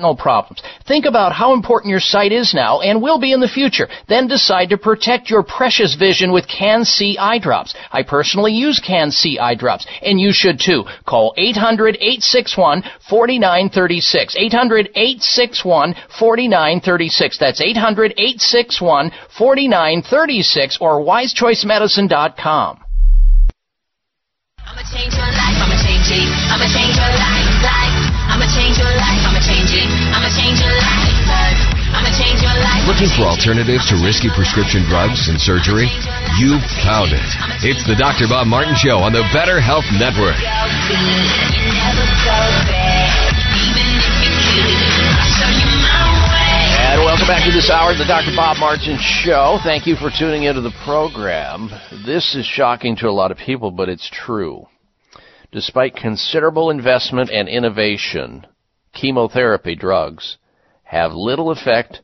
problems. Think about how important your sight is now and will be in the future. Then decide to protect your precious vision with Can-C eye drops. I personally use Can-C eye drops, and you should too. Call 800-861-4936. 800-861-4936. That's 800-861-4936 or wisechoicemedicine.com.
I'ma change your life, I'ma change it. I'ma change your life, life. I'ma change your life, I'ma change it. I'ma change your life, life. I'ma change your life.
Looking for alternatives to risky prescription drugs and surgery? You've found it. It's the Dr. Bob Martin Show on the Better Health Network.
And welcome back to this hour of the Dr. Bob Martin Show. Thank you for tuning into the program. This is shocking to a lot of people, but it's true. Despite considerable investment and innovation, chemotherapy drugs have little effect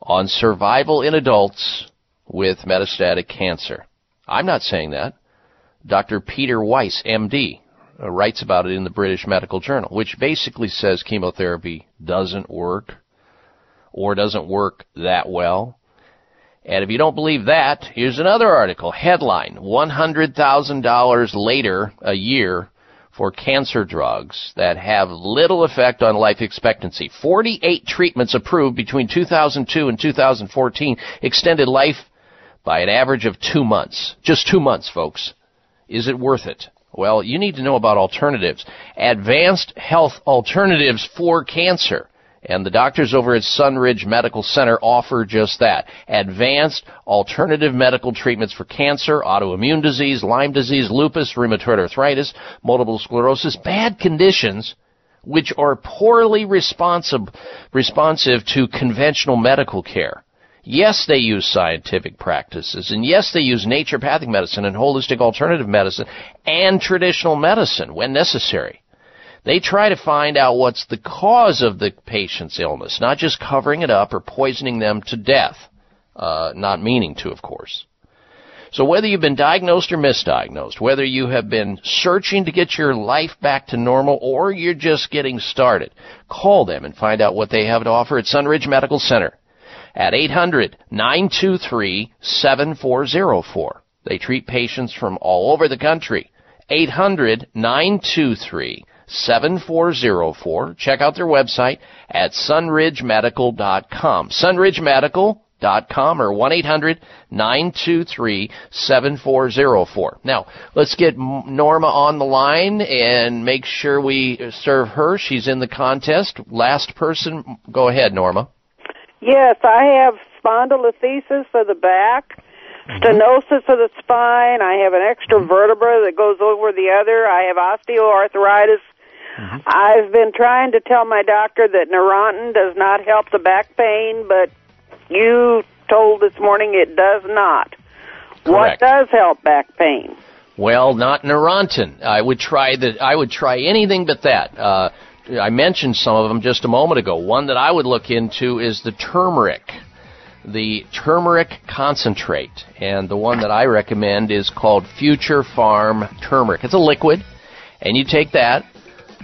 on survival in adults with metastatic cancer. I'm not saying that. Dr. Peter Wise, MD, uh, writes about it in the British Medical Journal, which basically says chemotherapy doesn't work or doesn't work that well. And if you don't believe that, here's another article. Headline, $100,000 later a year for cancer drugs that have little effect on life expectancy. 48 treatments approved between 2002 and 2014 extended life by an average of two months. Just two months, folks. Is it worth it? Well, you need to know about alternatives. Advanced health alternatives for cancer. And the doctors over at Sunridge Medical Center offer just that. Advanced alternative medical treatments for cancer, autoimmune disease, Lyme disease, lupus, rheumatoid arthritis, multiple sclerosis, bad conditions which are poorly responsive, responsive to conventional medical care. Yes, they use scientific practices, and yes, they use naturopathic medicine and holistic alternative medicine and traditional medicine when necessary. They try to find out what's the cause of the patient's illness, not just covering it up or poisoning them to death. Uh, not meaning to, of course. So whether you've been diagnosed or misdiagnosed, whether you have been searching to get your life back to normal or you're just getting started, call them and find out what they have to offer at Sunridge Medical Center at 800-923-7404. They treat patients from all over the country. 800-923-7404. Check out their website at sunridgemedical.com. sunridgemedical.com or 1-800-923-7404. Now, let's get Norma on the line and make sure we serve her. She's in the contest. Last person, go ahead, Norma.
Yes, I have spondylolisthesis of the back, mm-hmm. stenosis of the spine. I have an extra mm-hmm. vertebra that goes over the other. I have osteoarthritis. I've been trying to tell my doctor that Neurontin does not help the back pain, but you told this morning it does not. What does help back pain?
Well, not Neurontin. I would try the. I would try anything but that. Uh, I mentioned some of them just a moment ago. One that I would look into is the turmeric, the turmeric concentrate, and the one that I recommend is called Future Pharm Turmeric. It's a liquid, and you take that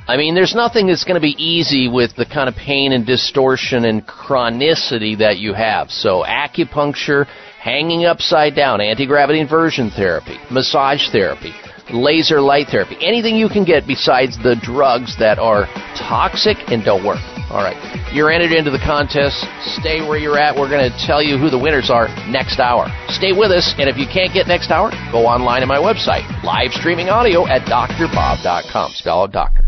I mean, there's nothing that's going to be easy with the kind of pain and distortion and chronicity that you have. So, acupuncture, hanging upside down, anti gravity inversion therapy, massage therapy, laser light therapy, anything you can get besides the drugs that are toxic and don't work. All right. You're entered into the contest. Stay where you're at. We're going to tell you who the winners are next hour. Stay with us, and if you can't get next hour, go online at my website. Live streaming audio at drbob.com. Spell out doctor.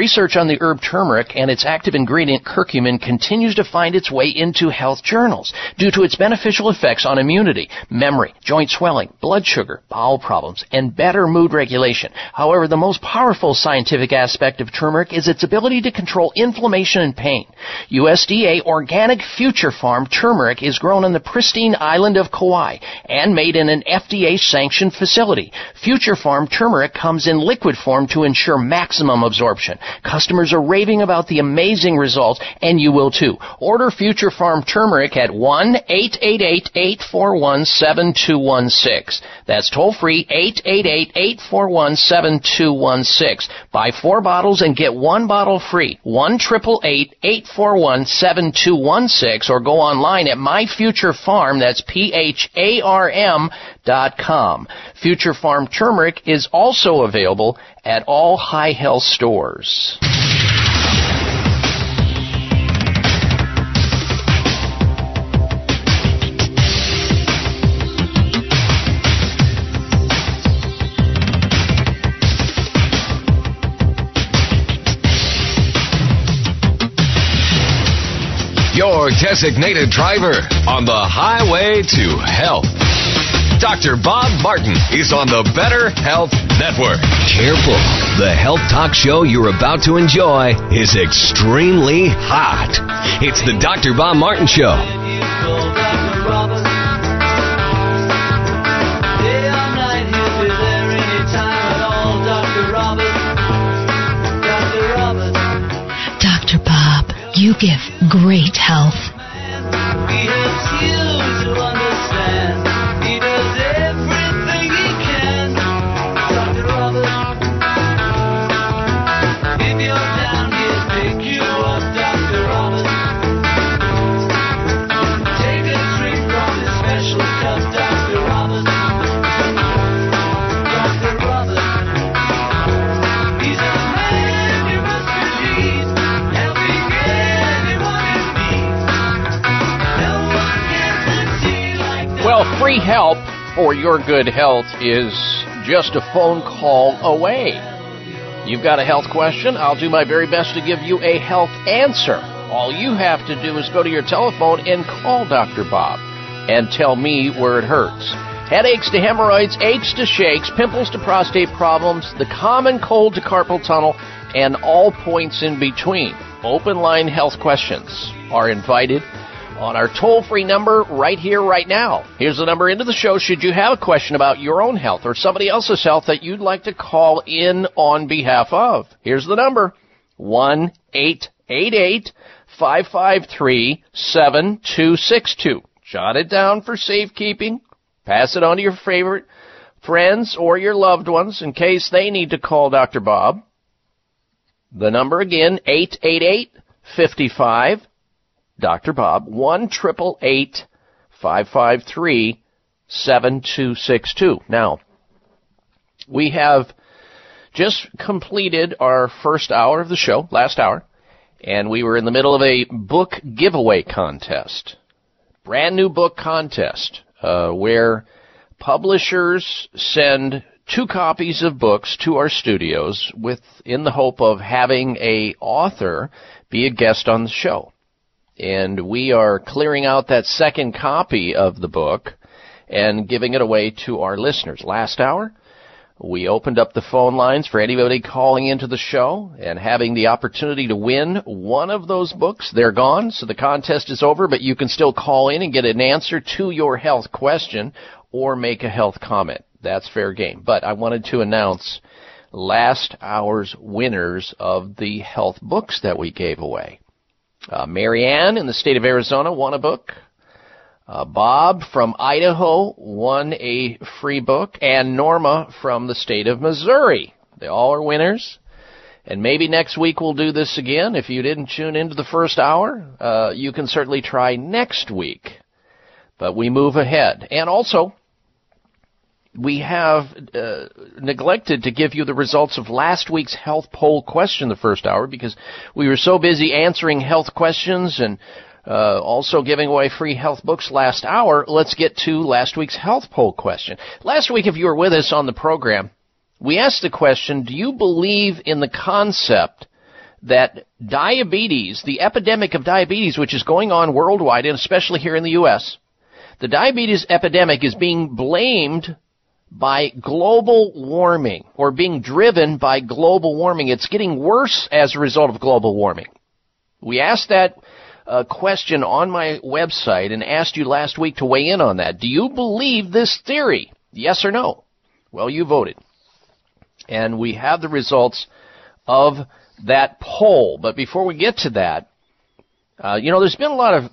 Research on the herb turmeric and its active ingredient curcumin continues to find its way into health journals due to its beneficial effects on immunity, memory, joint swelling, blood sugar, bowel problems, and better mood regulation. However, the most powerful scientific aspect of turmeric is its ability to control inflammation and pain. USDA organic Future Pharm turmeric is grown on the pristine island of Kauai and made in an FDA sanctioned facility. Future Pharm turmeric comes in liquid form to ensure maximum absorption. Customers are raving about the amazing results, and you will too. Order Future Pharm Turmeric at 1-888-841-7216. That's toll free, 888-841-7216. Buy four bottles and get one bottle free. 1-888-841-7216 or go online at My Future Pharm, that's P-H-A-R-M dot com. Future Pharm Turmeric is also available at all Hi-Health stores.
Your designated driver on the highway to health. Dr. Bob Martin is on the Better Health Network.
Careful. The health talk show you're about to enjoy is extremely hot.
It's the Dr. Bob Martin Show.
Dr. Bob, you give great health.
Free help for your good health is just a phone call away. You've got a health question, I'll do my very best to give you a health answer. All you have to do is go to your telephone and call Dr. Bob and tell me where it hurts. Headaches to hemorrhoids, aches to shakes, pimples to prostate problems, the common cold to carpal tunnel, and all points in between. Open line health questions are invited on our toll free number right here, right now. Here's the number into the show should you have a question about your own health or somebody else's health that you'd like to call in on behalf of. Here's the number 1 888 553 7262. Jot it down for safekeeping. Pass it on to your favorite friends or your loved ones in case they need to call Dr. Bob. The number again, 888 55 Dr. Bob, 1 553 7262. Now, we have just completed our first hour of the show, last hour, and we were in the middle of a book giveaway contest. Brand new book contest, uh, where publishers send two copies of books to our studios with in the hope of having a author be a guest on the show. And we are clearing out that second copy of the book and giving it away to our listeners. Last hour, we opened up the phone lines for anybody calling into the show and having the opportunity to win one of those books. They're gone, so the contest is over, but you can still call in and get an answer to your health question or make a health comment. That's fair game. But I wanted to announce last hour's winners of the health books that we gave away. Uh, Marianne in the state of Arizona won a book. Uh, Bob from Idaho won a free book, and Norma from the state of Missouri. They all are winners. And maybe next week we'll do this again. If you didn't tune into the first hour, uh, you can certainly try next week. But we move ahead. And also, we have uh, neglected to give you the results of last week's health poll question the first hour because we were so busy answering health questions and uh, also giving away free health books last hour. Let's get to last week's health poll question. Last week, if you were with us on the program, we asked the question, do you believe in the concept that diabetes, the epidemic of diabetes, which is going on worldwide and especially here in the U.S., the diabetes epidemic is being blamed by global warming or being driven by global warming. It's getting worse as a result of global warming. We asked that a question on my website and asked you last week to weigh in on that. Do you believe this theory? Yes or no? Well, you voted. And we have the results of that poll. But before we get to that, uh, you know, there's been a lot of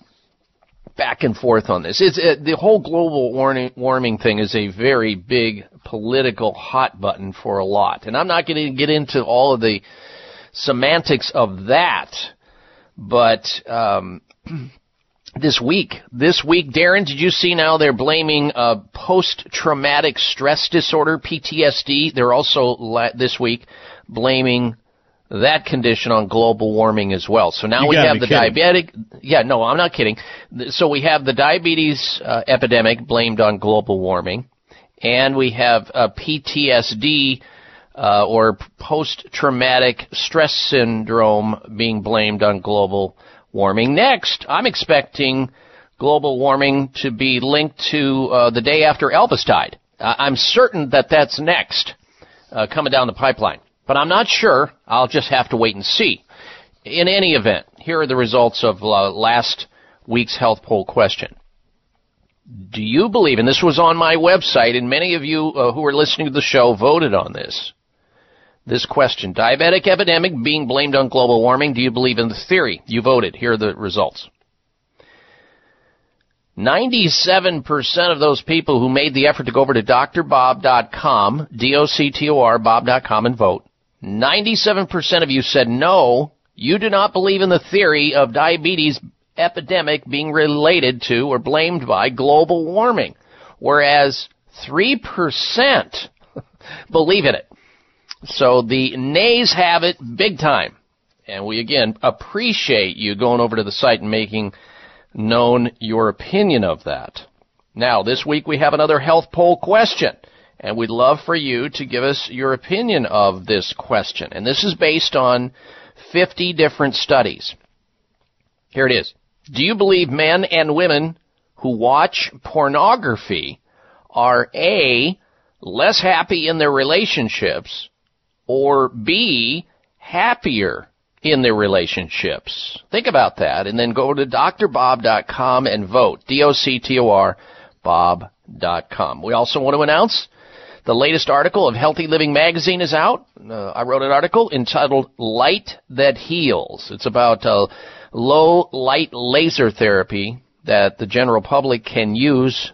back and forth on this. It's uh, the whole global warming, warming thing is a very big political hot button for a lot, and I'm not going to get into all of the semantics of that. But um, this week, this week, Darren, did you see now they're blaming uh, post-traumatic stress disorder (PTSD)? They're also la- this week blaming that condition on global warming as well. So now
you
we have the
kidding.
diabetic. Yeah, no, I'm not kidding. So we have the diabetes uh, epidemic blamed on global warming, and we have uh, PTSD uh, or post-traumatic stress syndrome being blamed on global warming. Next, I'm expecting global warming to be linked to uh, the day after Elvis died. I'm certain that that's next, uh, coming down the pipeline. But I'm not sure. I'll just have to wait and see. In any event, here are the results of uh, last week's health poll question. Do you believe, and this was on my website, and many of you uh, who are listening to the show voted on this, this question. Diabetic epidemic being blamed on global warming. Do you believe in the theory? You voted. Here are the results. 97% of those people who made the effort to go over to drbob.com, D-O-C-T-O-R, bob.com and vote, 97% of you said no, you do not believe in the theory of diabetes epidemic being related to or blamed by global warming, whereas 3% believe in it. So the nays have it big time. And we again appreciate you going over to the site and making known your opinion of that. Now, this week we have another health poll question. And we'd love for you to give us your opinion of this question. And this is based on 50 different studies. Here it is. Do you believe men and women who watch pornography are A, less happy in their relationships, or B, happier in their relationships? Think about that and then go to drbob.com and vote. D-O-C-T-O-R, bob.com. We also want to announce the latest article of Healthy Living Magazine is out. Uh, I wrote an article entitled Light That Heals. It's about uh, low light laser therapy that the general public can use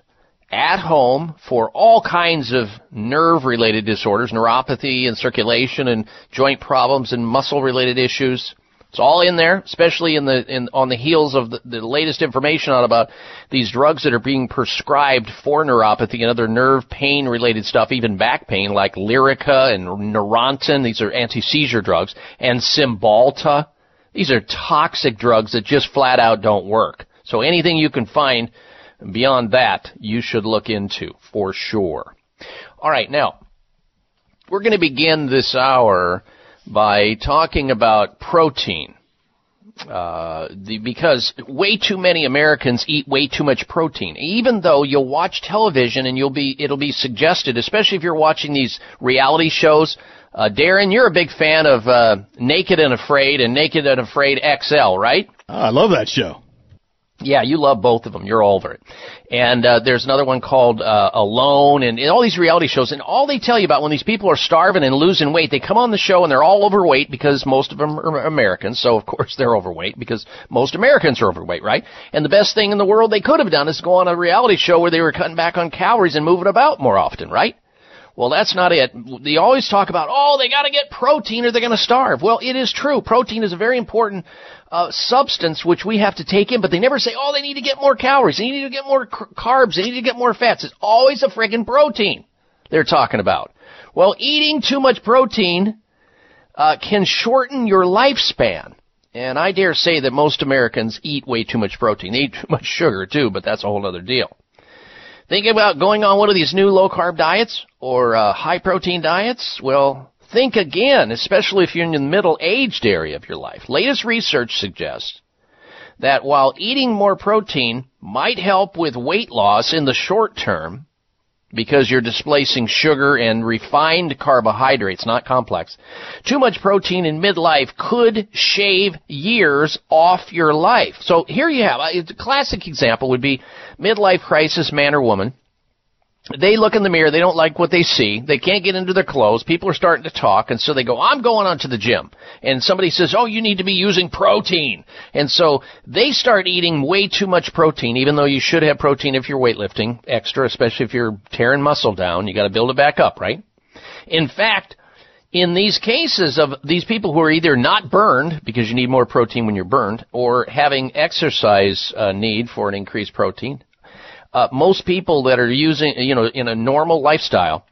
at home for all kinds of nerve related disorders, neuropathy and circulation and joint problems and muscle related issues. It's all in there, especially in the in on the heels of the, the latest information out about these drugs that are being prescribed for neuropathy and other nerve pain related stuff, even back pain like Lyrica and Neurontin. These are anti-seizure drugs and Cymbalta. These are toxic drugs that just flat out don't work. So anything you can find beyond that, you should look into for sure. All right, now we're going to begin this hour by talking about protein. Uh, the, because way too many Americans eat way too much protein. Even though you'll watch television and you'll be, it'll be suggested, especially if you're watching these reality shows. Uh, Darren, you're a big fan of uh, Naked and Afraid and Naked and Afraid XL, right?
Oh, I love that show.
Yeah, you love both of them. You're all over it. And uh, there's another one called uh, Alone, and, and all these reality shows. And all they tell you about when these people are starving and losing weight, they come on the show and they're all overweight because most of them are Americans. So of course they're overweight because most Americans are overweight, right? And the best thing in the world they could have done is go on a reality show where they were cutting back on calories and moving about more often, right? Well, that's not it. They always talk about, oh, they got to get protein or they're going to starve. Well, it is true. Protein is a very important uh, substance which we have to take in, but they never say, oh, they need to get more calories, they need to get more carbs, they need to get more fats. It's always a friggin' protein they're talking about. Well, eating too much protein uh, can shorten your lifespan. And I dare say that most Americans eat way too much protein. They eat too much sugar too, but that's a whole other deal. Think about going on one of these new low carb diets or uh, high protein diets. Well, think again, especially if you're in the middle aged area of your life. Latest research suggests that while eating more protein might help with weight loss in the short term, because you're displacing sugar and refined carbohydrates, not complex. Too much protein in midlife could shave years off your life. So here you have a classic example would be midlife crisis man or woman they look in the mirror, they don't like what they see, they can't get into their clothes, people are starting to talk, and so they go, I'm going on to the gym. And somebody says, oh, you need to be using protein. And so they start eating way too much protein, even though you should have protein if you're weightlifting extra, especially if you're tearing muscle down, you gotta build it back up, right? In fact, in these cases of these people who are either not burned because you need more protein when you're burned or having exercise uh, need for an increased protein uh, most people that are using, you know, in a normal lifestyle,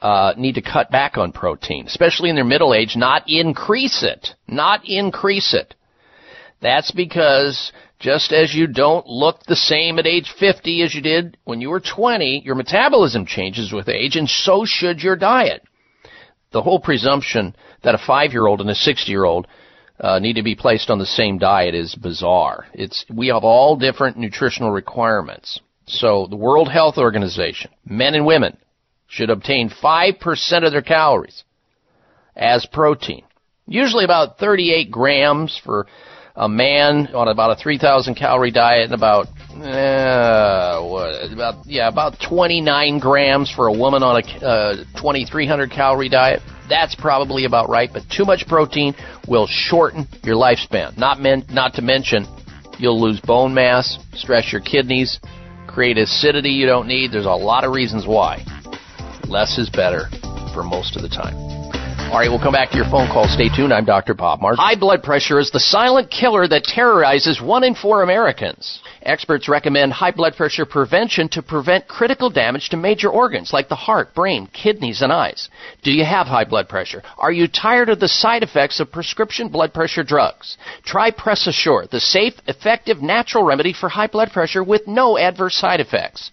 uh, need to cut back on protein, especially in their middle age, not increase it. Not increase it. That's because just as you don't look the same at age 50 as you did when you were 20, your metabolism changes with age, and so should your diet. The whole presumption that a five-year-old and a 60-year-old uh, need to be placed on the same diet is bizarre. It's we have all different nutritional requirements. So the World Health Organization, men and women, should obtain 5% of their calories as protein. Usually about 38 grams for a man on about a 3,000 calorie diet and about, uh, what, about, yeah, about 29 grams for a woman on a uh, 2,300 calorie diet. That's probably about right, but too much protein will shorten your lifespan. Not, men, not to mention, you'll lose bone mass, stress your kidneys, create acidity you don't need. There's a lot of reasons why. Less is better for most of the time. All right, we'll come back to your phone call. Stay tuned. I'm Dr. Bob Martin. High blood pressure is the silent killer that terrorizes one in four Americans. Experts recommend high blood pressure prevention to prevent critical damage to major organs like the heart, brain, kidneys, and eyes. Do you have high blood pressure? Are you tired of the side effects of prescription blood pressure drugs? Try Press Assure, the safe, effective, natural remedy for high blood pressure with no adverse side effects.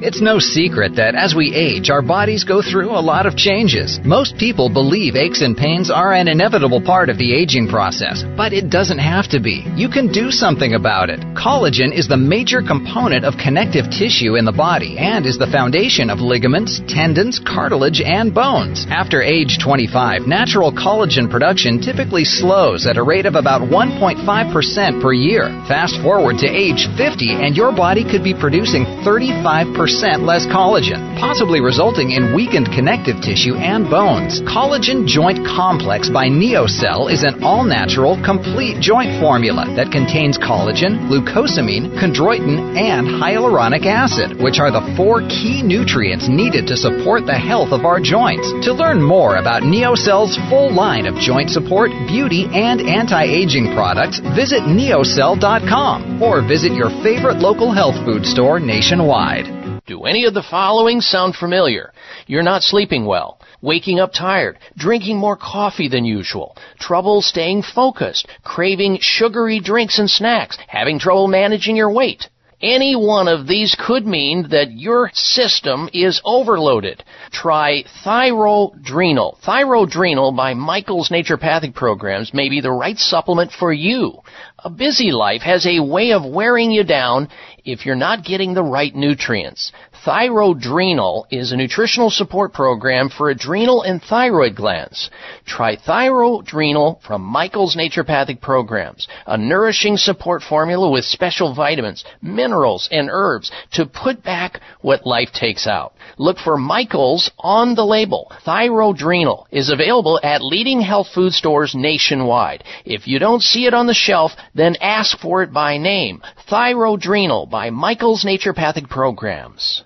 It's no secret that as we age, our bodies go through a lot of changes. Most people believe aches and pains are an inevitable part of the aging process, but it doesn't have to be. You can do something about it. Collagen is the major component of connective tissue in the body and is the foundation of ligaments, tendons, cartilage, and bones. After age 25, natural collagen production typically slows at a rate of about 1.5% per year. Fast forward to age 50 and your body could be producing 35% less collagen, possibly resulting in weakened connective tissue and bones. Collagen Joint Complex by Neocell is an all natural, complete joint formula that contains collagen, glucosamine, chondroitin, and hyaluronic acid, which are the four key nutrients needed to support the health of our joints. To learn more about Neocell's full line of joint support, beauty, and anti aging products, visit neocell.com or visit your favorite local health food store nationwide.
Do any of the following sound familiar? You're not sleeping well, waking up tired, drinking more coffee than usual, trouble staying focused, craving sugary drinks and snacks, having trouble managing your weight. Any one of these could mean that your system is overloaded. Try Thyrodrenal. Thyrodrenal by Michael's Naturopathic Programs may be the right supplement for you. A busy life has a way of wearing you down if you're not getting the right nutrients. Thyrodrenal is a nutritional support program for adrenal and thyroid glands. Try Thyrodrenal from Michael's Naturopathic Programs, a nourishing support formula with special vitamins, minerals, and herbs to put back what life takes out. Look for Michael's on the label. Thyrodrenal is available at leading health food stores nationwide. If you don't see it on the shelf, then ask for it by name. Thyrodrenal by Michael's Naturopathic Programs.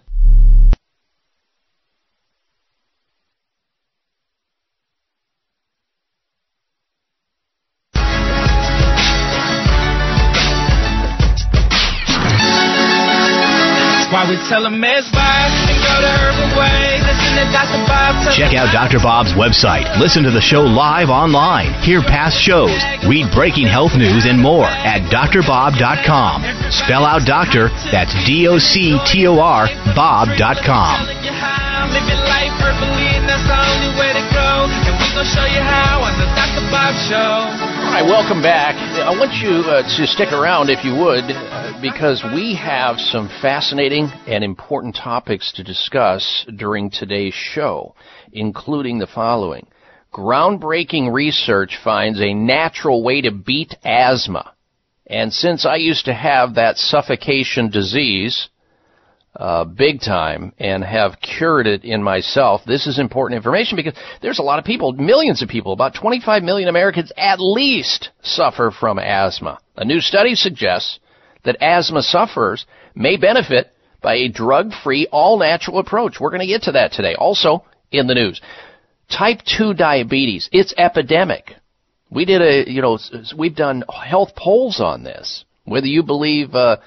Why we tell them and go to Herbal Way. Listen to Dr. Bob.
Check out Dr. Bob's website. Listen to the show live online. Hear past shows. Read breaking health news and more at drbob.com. Spell out doctor, that's D O C T O R, Bob.com.
Your life herbally, and that's the only way to go. Show you how on the Dr. Bob Show.
All right, welcome back. I want you uh, to stick around if you would, uh, because we have some fascinating and important topics to discuss during today's show, including the following. Groundbreaking research finds a natural way to beat asthma. And since I used to have that suffocation disease, uh, big time and have cured it in myself. This is important information because there's a lot of people, millions of people, about 25 million Americans at least suffer from asthma. A new study suggests that asthma sufferers may benefit by a drug-free, all-natural approach. We're going to get to that today. Also in the news, type 2 diabetes, it's epidemic. We did a, you know, we've done health polls on this. Whether you believe, uh,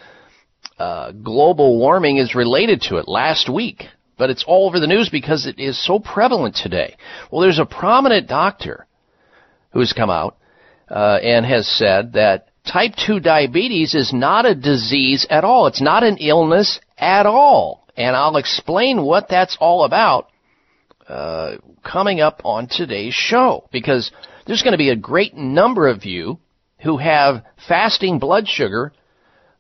uh, global warming is related to it last week, but it's all over the news because it is so prevalent today. Well, there's a prominent doctor who's come out uh, and has said that type 2 diabetes is not a disease at all. It's not an illness at all. And I'll explain what that's all about uh, coming up on today's show because there's going to be a great number of you who have fasting blood sugar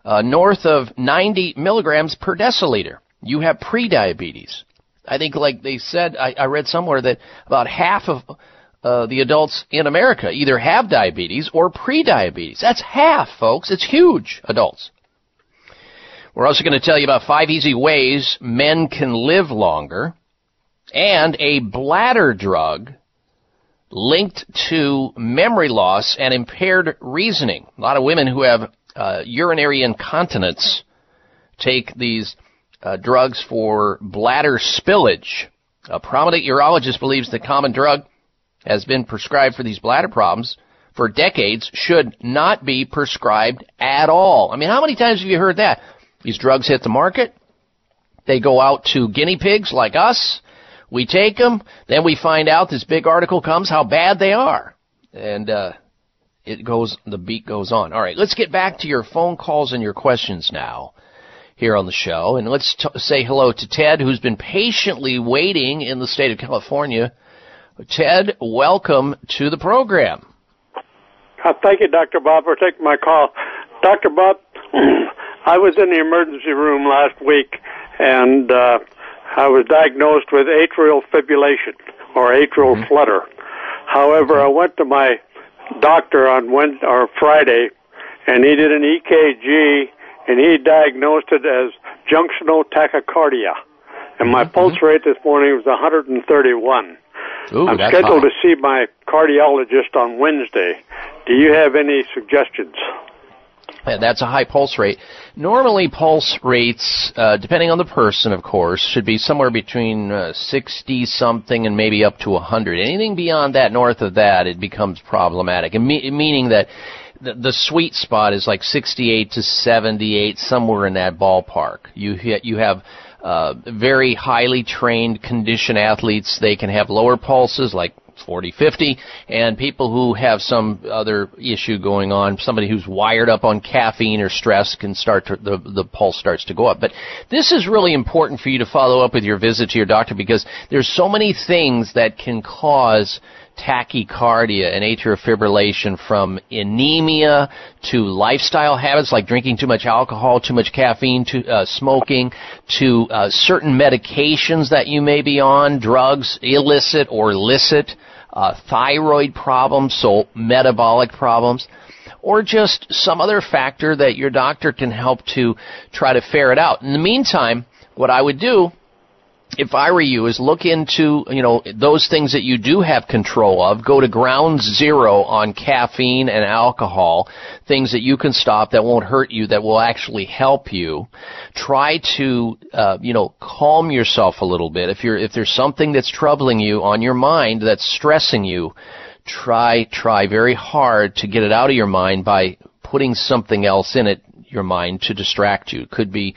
uh, north of 90 milligrams per deciliter. You have prediabetes. I think, like they said, I, I read somewhere that about half of uh, the adults in America either have diabetes or prediabetes. That's half, folks. It's huge, adults. We're also going to tell you about five easy ways men can live longer and a bladder drug linked to memory loss and impaired reasoning. A lot of women who have uh, urinary incontinence take these uh, drugs for bladder spillage. A prominent urologist believes the common drug has been prescribed for these bladder problems for decades should not be prescribed at all. I mean, how many times have you heard that? These drugs hit the market. They go out to guinea pigs like us. We take them. Then we find out this big article comes how bad they are. And, uh, it goes, the beat goes on. All right, let's get back to your phone calls and your questions now. here on the show. And let's t- say hello to Ted, who's been patiently waiting in the state of California. Ted, welcome to the program.
Uh, thank you, Dr. Bob, for taking my call. Dr. Bob, I was in the emergency room last week and uh, I was diagnosed with atrial fibrillation or atrial mm-hmm. flutter. However, I went to my doctor on Wednesday or Friday and he did an EKG and he diagnosed it as junctional tachycardia. And my mm-hmm. pulse rate this morning was 131.
Ooh,
I'm scheduled high. to see my cardiologist on Wednesday. Do you have any suggestions?
And that's a high pulse rate. Normally, pulse rates, uh, depending on the person, of course, should be somewhere between uh, 60 something and maybe up to 100. Anything beyond that, north of that, it becomes problematic. And me- meaning that the, the sweet spot is like 68 to 78, somewhere in that ballpark. You you have uh, very highly trained condition athletes. They can have lower pulses, like 40, 50, and people who have some other issue going on, somebody who's wired up on caffeine or stress can start to, the, the pulse starts to go up. But this is really important for you to follow up with your visit to your doctor because there's so many things that can cause tachycardia and atrial fibrillation from anemia to lifestyle habits like drinking too much alcohol, too much caffeine, to uh, smoking, to uh, certain medications that you may be on, drugs, illicit or licit, uh, thyroid problems, so metabolic problems or just some other factor that your doctor can help to try to ferret out. In the meantime, what I would do if I were you, is look into, you know, those things that you do have control of. Go to ground zero on caffeine and alcohol, things that you can stop that won't hurt you, that will actually help you. Try to, uh, you know, calm yourself a little bit. If you're, if there's something that's troubling you on your mind that's stressing you, try, try very hard to get it out of your mind by putting something else in it your mind to distract you. It could be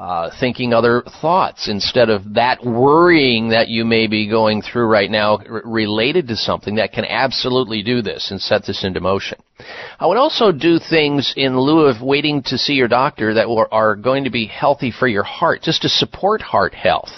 uh, thinking other thoughts instead of that worrying that you may be going through right now r- related to something that can absolutely do this and set this into motion. I would also do things in lieu of waiting to see your doctor that are going to be healthy for your heart, just to support heart health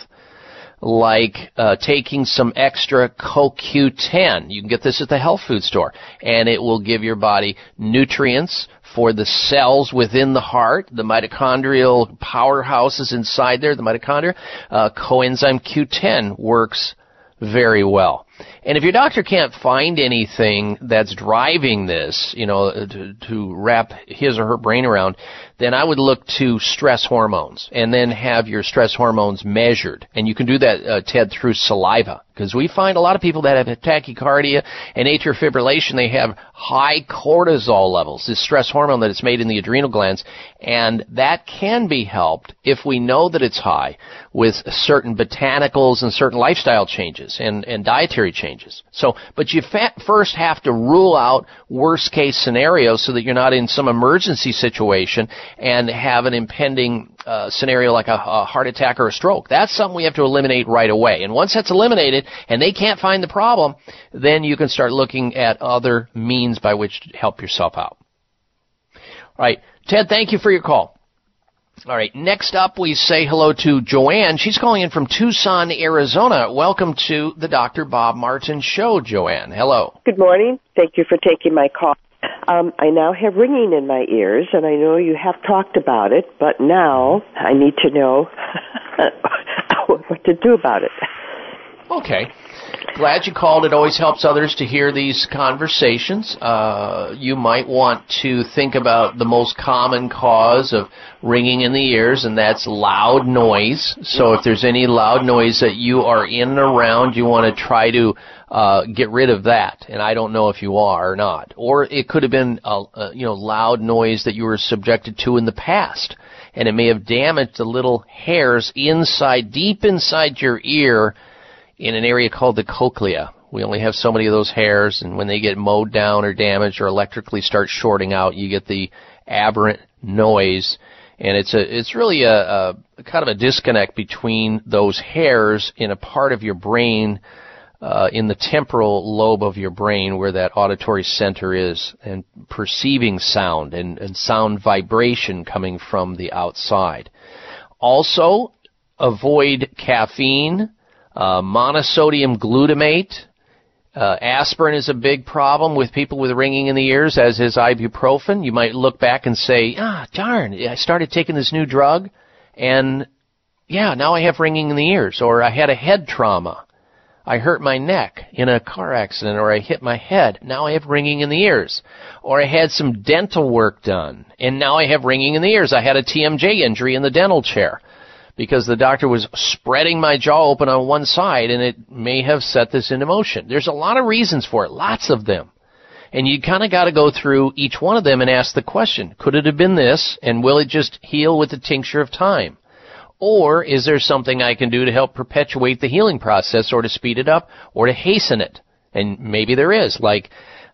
like uh, taking some extra CoQ10. You can get this at the health food store, and it will give your body nutrients for the cells within the heart, the mitochondrial powerhouses inside there, the mitochondria. Uh, coenzyme Q10 works very well. And if your doctor can't find anything that's driving this, you know, to, to wrap his or her brain around, then I would look to stress hormones and then have your stress hormones measured. And you can do that, uh, Ted, through saliva. Because we find a lot of people that have tachycardia and atrial fibrillation, they have high cortisol levels, this stress hormone that is made in the adrenal glands, and that can be helped if we know that it's high with certain botanicals and certain lifestyle changes and, and dietary changes. So, but you fa- first have to rule out worst case scenarios so that you're not in some emergency situation and have an impending uh, scenario like a, a heart attack or a stroke. That's something we have to eliminate right away. And once that's eliminated and they can't find the problem, then you can start looking at other means by which to help yourself out. All right. Ted, thank you for your call. All right. Next up, we say hello to Joanne. She's calling in from Tucson, Arizona. Welcome to the Dr. Bob Martin Show, Joanne. Hello.
Good morning. Thank you for taking my call. Um, I now have ringing in my ears, and I know you have talked about it, but now I need to know what to do about it.
Okay. Glad you called. It always helps others to hear these conversations. Uh, you might want to think about the most common cause of ringing in the ears, and that's loud noise. So if there's any loud noise that you are in and around, you want to try to uh, get rid of that. And I don't know if you are or not. Or it could have been a, a you know loud noise that you were subjected to in the past, and it may have damaged the little hairs inside, deep inside your ear in an area called the cochlea. We only have so many of those hairs, and when they get mowed down or damaged or electrically start shorting out, you get the aberrant noise. And it's a, it's really a, a kind of a disconnect between those hairs in a part of your brain uh, in the temporal lobe of your brain where that auditory center is and perceiving sound and, and sound vibration coming from the outside. Also, avoid caffeine, uh, monosodium glutamate, uh, aspirin is a big problem with people with ringing in the ears, as is ibuprofen. You might look back and say, ah, darn, I started taking this new drug, and yeah, now I have ringing in the ears, or I had a head trauma. I hurt my neck in a car accident, or I hit my head. Now I have ringing in the ears. Or I had some dental work done, and now I have ringing in the ears. I had a TMJ injury in the dental chair because the doctor was spreading my jaw open on one side and it may have set this into motion. There's a lot of reasons for it, lots of them. And you kind of got to go through each one of them and ask the question, could it have been this and will it just heal with the tincture of time? Or is there something I can do to help perpetuate the healing process or to speed it up or to hasten it? And maybe there is, like,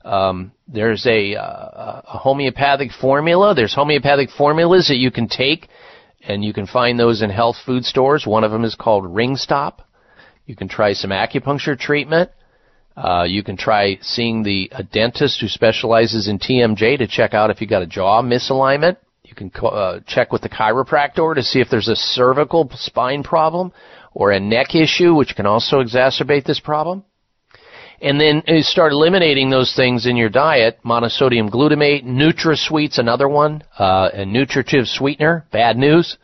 um, there's a, uh, a homeopathic formula. There's homeopathic formulas that you can take and you can find those in health food stores. One of them is called Ring Stop. You can try some acupuncture treatment. Uh, you can try seeing the a dentist who specializes in TMJ to check out if you got a jaw misalignment. You can uh, check with the chiropractor to see if there's a cervical spine problem or a neck issue, which can also exacerbate this problem. And then you start eliminating those things in your diet. Monosodium glutamate, NutraSweet's another one, uh, a nutritive sweetener, bad news.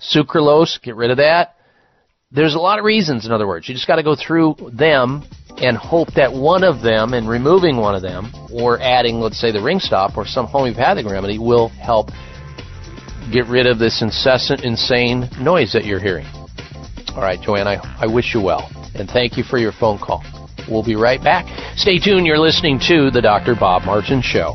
Sucralose, get rid of that. There's a lot of reasons, in other words. You just got to go through them and hope that one of them and removing one of them or adding, let's say, the ring stop or some homeopathic remedy will help get rid of this incessant, insane noise that you're hearing. All right, Joanne, I, I wish you well. And thank you for your phone call. We'll be right back. Stay tuned. You're listening to The Dr. Bob Martin Show.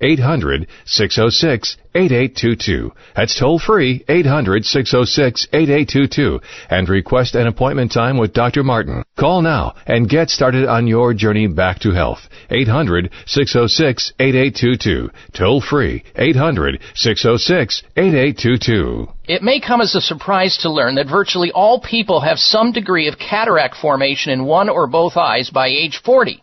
800 606 8822. That's toll free 800 606 8822 and request an appointment time with Dr. Martin. Call now and get started on your journey back to health. 800 606 8822. Toll free 800 606 8822.
It may come as a surprise to learn that virtually all people have some degree of cataract formation in one or both eyes by age 40.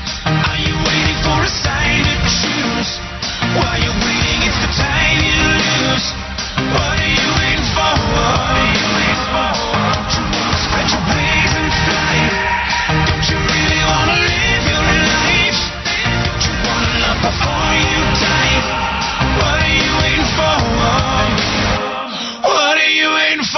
You for a sign to choose? While you're waiting, it's the time you lose. What are you waiting for? You you spread your wings and fly? Don't you really wanna live your life? You wanna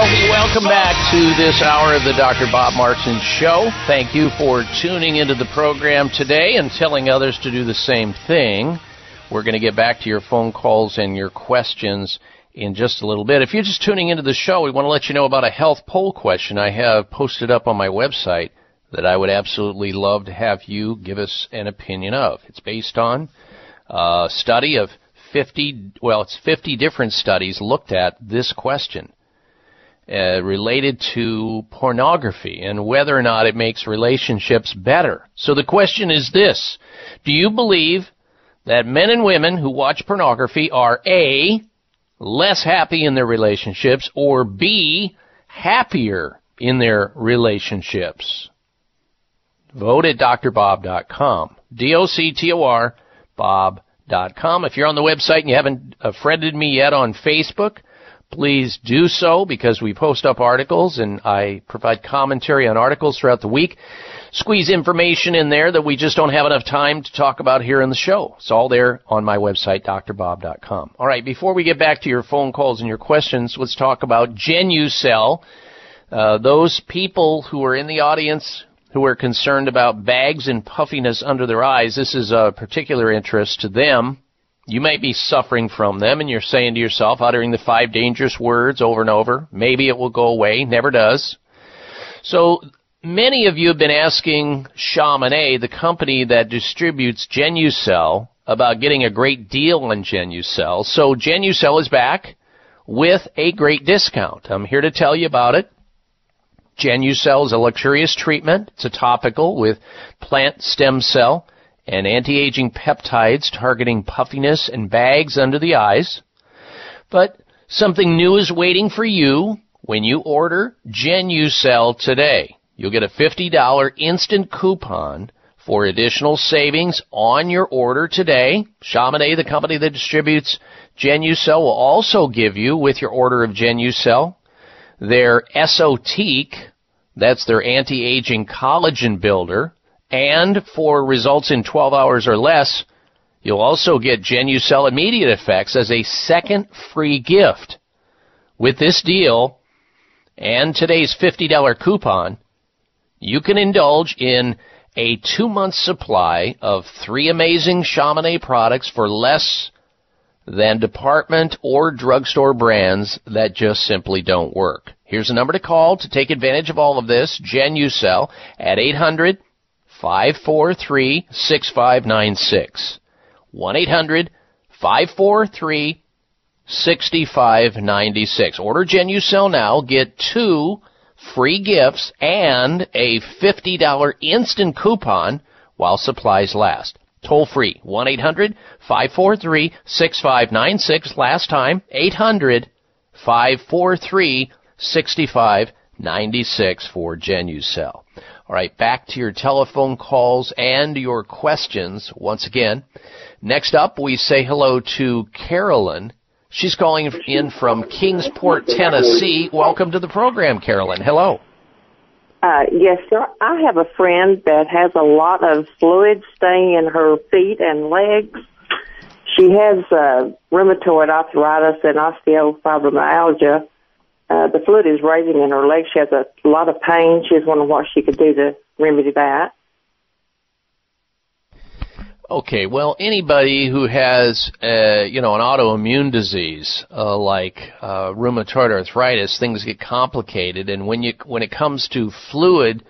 Welcome back to this hour of the Dr. Bob Martin Show. Thank you for tuning into the program today and telling others to do the same thing. We're going to get back to your phone calls and your questions in just a little bit. If you're just tuning into the show, we want to let you know about a health poll question I have posted up on my website that I would absolutely love to have you give us an opinion of. It's based on a study of 50, well, it's 50 different studies looked at this question uh, related to pornography and whether or not it makes relationships better. So the question is this Do you believe that men and women who watch pornography are A, less happy in their relationships, or B, happier in their relationships? Vote at drbob.com. D-O-C-T-O-R, bob.com. If you're on the website and you haven't uh, friended me yet on Facebook, please do so because we post up articles and I provide commentary on articles throughout the week. Squeeze information in there that we just don't have enough time to talk about here in the show. It's all there on my website, drbob.com. All right, before we get back to your phone calls and your questions, let's talk about Genucell. Uh, those people who are in the audience who are concerned about bags and puffiness under their eyes, this is a particular interest to them. You may be suffering from them and you're saying to yourself, uttering the five dangerous words over and over, maybe it will go away, never does. So many of you have been asking Chamonix, the company that distributes Genucell, about getting a great deal on Genucell. So Genucell is back with a great discount. I'm here to tell you about it. Genucell is a luxurious treatment. It's a topical with plant stem cell and anti-aging peptides targeting puffiness and bags under the eyes. But something new is waiting for you when you order Genucell today. You'll get a $50 instant coupon for additional savings on your order today. Chamonix, the company that distributes Genucell, will also give you, with your order of Genucell, their Esotique, that's their anti-aging collagen builder, and for results in 12 hours or less, you'll also get Genucell Immediate Effects as a second free gift. With this deal and today's $50 coupon, you can indulge in a two month supply of three amazing Chamonix products for less than department or drugstore brands that just simply don't work. Here's a number to call to take advantage of all of this. Genucell at 800 543 6596. 1 800 543 6596. Order Genucell now. Get two free gifts and a $50 instant coupon while supplies last. Toll free. 1 800 543 6596. Last time, 800 543 6596 for Genucell. All right, back to your telephone calls and your questions once again. Next up, we say hello to Carolyn. She's calling in from Kingsport, Tennessee. Welcome to the program, Carolyn. Hello.
Uh, yes, sir. I have a friend that has a lot of fluid staying in her feet and legs. She has uh, rheumatoid arthritis and osteofibromyalgia, uh, the fluid is raising in her legs. She has a lot of pain. She was wondering what she could do to remedy that.
Okay, well, anybody who has, uh, you know, an autoimmune disease uh, like uh, rheumatoid arthritis, things get complicated, and when you when it comes to fluid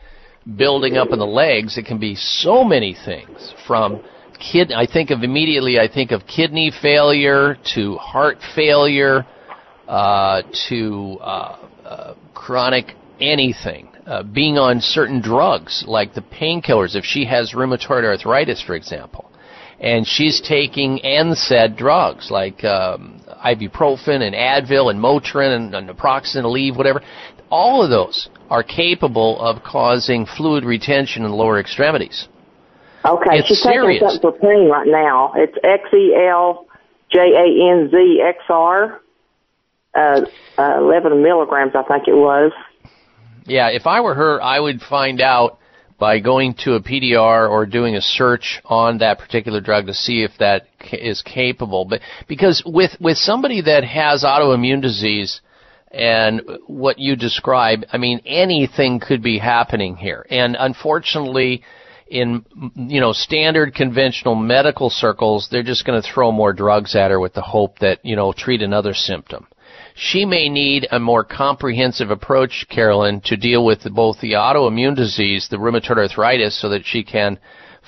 building up in the legs, it can be so many things from kid. I think of immediately. I think of kidney failure to heart failure uh, to uh, uh, chronic anything. Uh, being on certain drugs like the painkillers, if she has rheumatoid arthritis, for example, and she's taking NSAID drugs like um, ibuprofen and Advil and Motrin and, and naproxen, Aleve, whatever, all of those are capable of causing fluid retention in the lower extremities.
Okay,
It's
she's
serious.
taking something for pain right now. It's X E L J A N Z X R, uh, uh, 11 milligrams, I think it was.
Yeah, if I were her, I would find out by going to a PDR or doing a search on that particular drug to see if that is capable. But because with with somebody that has autoimmune disease and what you describe, I mean anything could be happening here. And unfortunately, in you know standard conventional medical circles, they're just going to throw more drugs at her with the hope that you know treat another symptom. She may need a more comprehensive approach, Carolyn, to deal with both the autoimmune disease, the rheumatoid arthritis, so that she can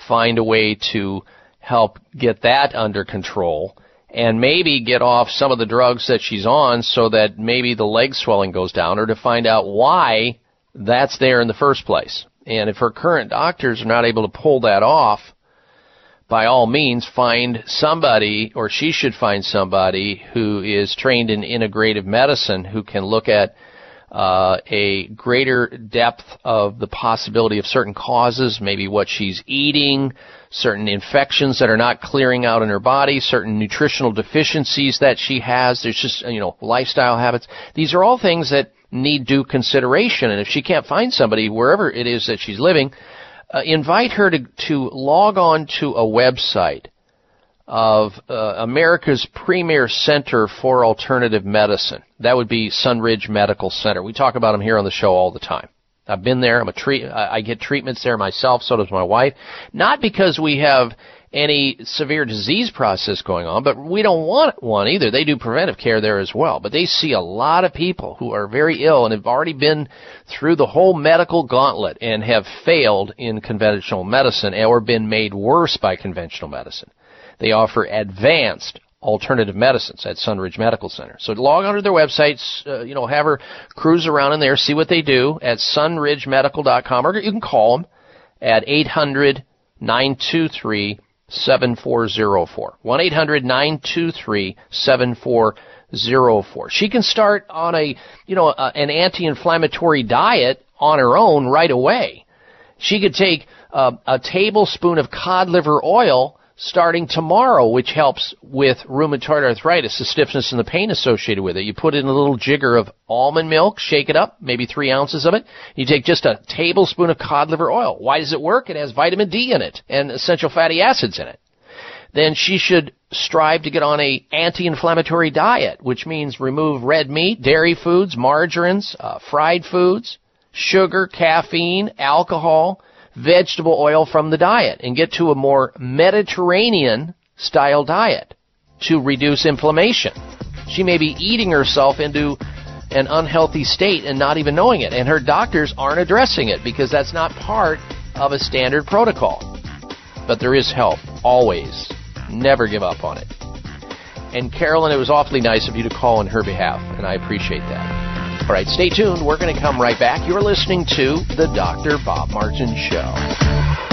find a way to help get that under control and maybe get off some of the drugs that she's on so that maybe the leg swelling goes down or to find out why that's there in the first place. And if her current doctors are not able to pull that off, by all means find somebody or she should find somebody who is trained in integrative medicine who can look at uh, a greater depth of the possibility of certain causes, maybe what she's eating, certain infections that are not clearing out in her body, certain nutritional deficiencies that she has. There's just, you know, lifestyle habits. These are all things that need due consideration. And if she can't find somebody wherever it is that she's living, uh, invite her to, to log on to a website of uh, America's premier center for alternative medicine. That would be Sunridge Medical Center. We talk about them here on the show all the time. I've been there. I'm a treat. I I get treatments there myself. So does my wife. Not because we have any severe disease process going on, but we don't want one either. They do preventive care there as well. But they see a lot of people who are very ill and have already been through the whole medical gauntlet and have failed in conventional medicine or been made worse by conventional medicine. They offer advanced alternative medicines at Sunridge Medical Center. So log onto their websites, uh, you know, have her cruise around in there, see what they do at sunridgemedical.com, or you can call them at 800 923 7404. 1 800 923 7404. She can start on a, you know, a, an anti inflammatory diet on her own right away. She could take uh, a tablespoon of cod liver oil starting tomorrow, which helps with rheumatoid arthritis, the stiffness and the pain associated with it. You put in a little jigger of almond milk, shake it up, maybe three ounces of it. You take just a tablespoon of cod liver oil. Why does it work? It has vitamin D in it and essential fatty acids in it. Then she should strive to get on a anti-inflammatory diet, which means remove red meat, dairy foods, margarines, uh, fried foods, sugar, caffeine, alcohol, vegetable oil from the diet and get to a more Mediterranean style diet to reduce inflammation. She may be eating herself into an unhealthy state and not even knowing it, and her doctors aren't addressing it because that's not part of a standard protocol. But there is help, always. Never give up on it. And Carolyn, it was awfully nice of you to call on her behalf, and I appreciate that. All right, stay tuned. We're going to come right back. You're listening to The Dr. Bob Martin Show.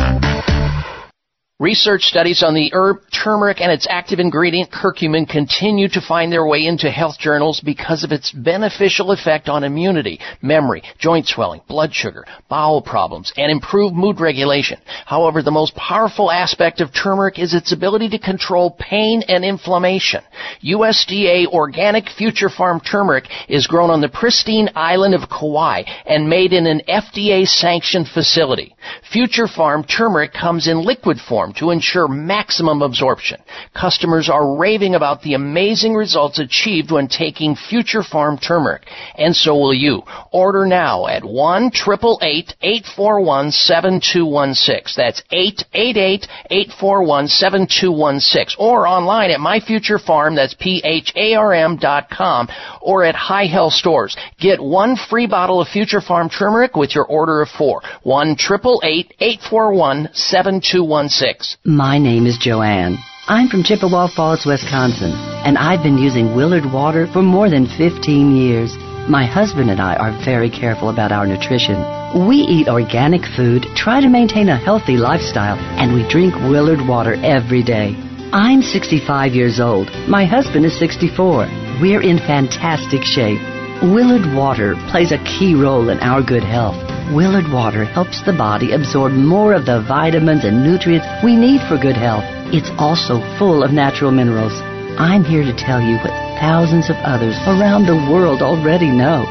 Research studies on the herb turmeric and its active ingredient curcumin continue to find their way into health journals because of its beneficial effect on immunity, memory, joint swelling, blood sugar, bowel problems, and improved mood regulation. However, the most powerful aspect of turmeric is its ability to control pain and inflammation. USDA organic Future Pharm turmeric is grown on the pristine island of Kauai and made in an FDA sanctioned facility. Future Pharm turmeric comes in liquid form To ensure maximum absorption. Customers are raving about the amazing results achieved when taking Future Pharm turmeric, and so will you. Order now at 1 841 7216. That's 888 841 7216. Or online at My Future Pharm, that's P H A R M dot com, or at Hi-Health Stores. Get one free bottle of Future Pharm turmeric with your order of four. 1 841 7216.
My name is Joanne. I'm from Chippewa Falls, Wisconsin, and I've been using Willard water for more than 15 years. My husband and I are very careful about our nutrition. We eat organic food, try to maintain a healthy lifestyle, and we drink Willard water every day. I'm 65 years old. My husband is 64. We're in fantastic shape. Willard water plays a key role in our good health. Willard water helps the body absorb more of the vitamins and nutrients we need for good health. It's also full of natural minerals. I'm here to tell you what thousands of others around the world already know.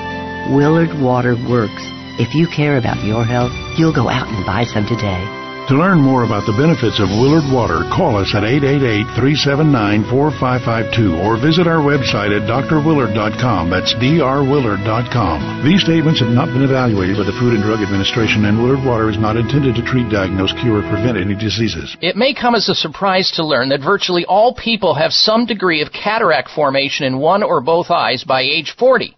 Willard water works. If you care about your health, you'll go out and buy some today.
To learn more about the benefits of Willard Water, call us at 888-379-4552 or visit our website at drwillard.com. That's drwillard.com. These statements have not been evaluated by the Food and Drug Administration and Willard Water is not intended to treat, diagnose, cure, or prevent any diseases.
It may come as a surprise to learn that virtually all people have some degree of cataract formation in one or both eyes by age 40.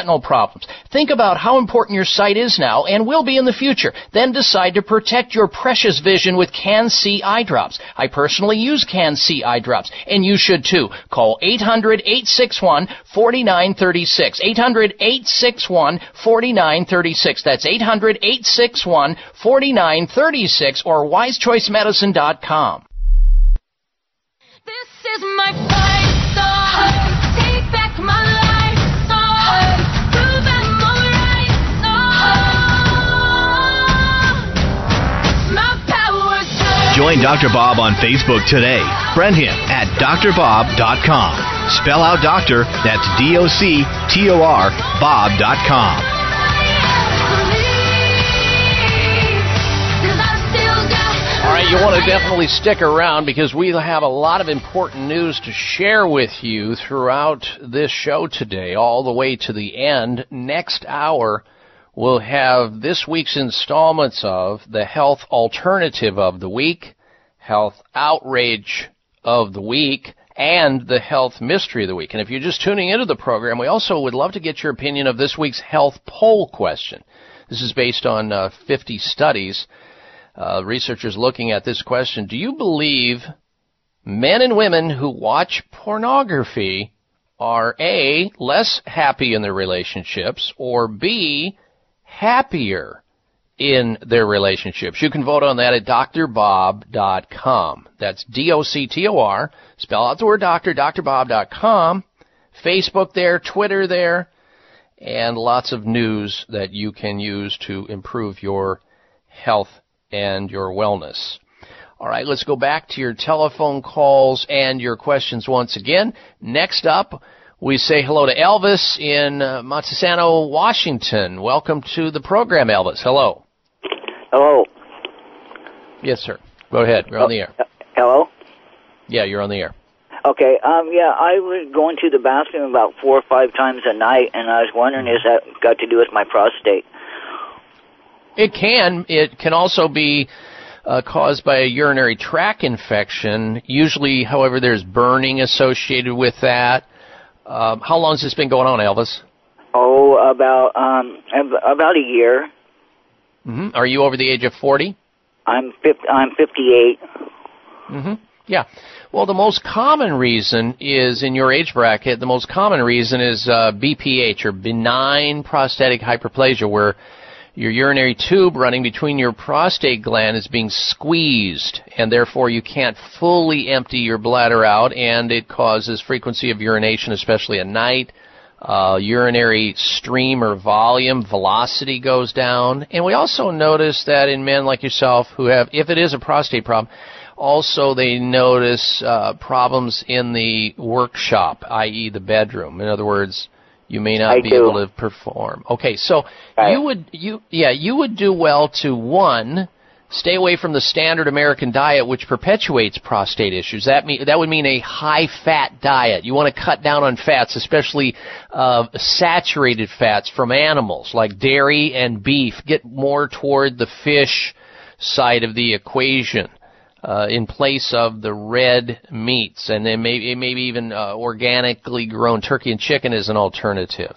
problems. Think about how important your sight is now and will be in the future. Then decide to protect your precious vision with CAN-C eye drops. I personally use CAN-C eye drops, and you should too. Call 800-861-4936. 800-861-4936. That's 800-861-4936 or wisechoicemedicine.com.
This is my fight song. Take back my
Join Dr. Bob on Facebook today. Friend him at drbob.com. Spell out doctor, that's D O C T O R, Bob.com.
All right, you want to definitely stick around because we have a lot of important news to share with you throughout this show today, all the way to the end. Next hour, we'll have this week's installments of the Health Alternative of the Week, Health Outrage of the Week, and the Health Mystery of the Week. And if you're just tuning into the program, we also would love to get your opinion of this week's health poll question. This is based on uh, 50 studies. Uh, researchers looking at this question Do you believe men and women who watch pornography are A, less happy in their relationships, or B, happier in their relationships? You can vote on that at drbob.com. That's D O C T O R. Spell out the word doctor, drbob.com. Facebook there, Twitter there, and lots of news that you can use to improve your health and your wellness. All right, let's go back to your telephone calls and your questions once again. Next up, we say hello to Elvis in uh, Montesano, Washington. Welcome to the program, Elvis. Hello.
Hello.
Yes, sir. Go ahead. You're on the air.
Hello.
Yeah, you're on the air.
Okay. Um. Yeah, I was going to the bathroom about four or five times a night, and I was wondering, is that got to do with my prostate?
It can. It can also be uh, caused by a urinary tract infection. Usually, however, there's burning associated with that. Uh, how long has this been going on, Elvis?
Oh, about um about a year.
hmm Are you over the age of 40?
I'm fif- I'm 58.
Mm-hmm. Yeah. Well, the most common reason is in your age bracket. The most common reason is uh, BPH or benign prostatic hyperplasia, where your urinary tube running between your prostate gland is being squeezed, and therefore you can't fully empty your bladder out, and it causes frequency of urination, especially at night. Uh, urinary stream or volume, velocity goes down. And we also notice that in men like yourself who have, if it is a prostate problem, also they notice uh, problems in the workshop, i.e., the bedroom. In other words, you may not
I
be
do.
able to perform. Okay, so you would you yeah you would do well to one stay away from the standard American diet, which perpetuates prostate issues. That mean that would mean a high fat diet. You want to cut down on fats, especially uh, saturated fats from animals like dairy and beef. Get more toward the fish side of the equation. Uh, in place of the red meats, and then maybe maybe even uh, organically grown turkey and chicken is an alternative.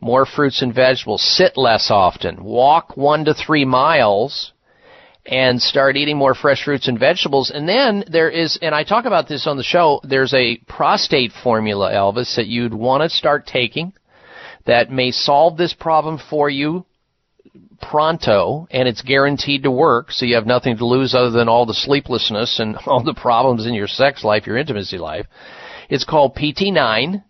More fruits and vegetables. Sit less often. Walk one to three miles and start eating more fresh fruits and vegetables. And then there is, and I talk about this on the show, there's a prostate formula, Elvis, that you'd want to start taking that may solve this problem for you pronto, and it's guaranteed to work, so you have nothing to lose other than all the sleeplessness and all the problems in your sex life, your intimacy life. It's called PT9.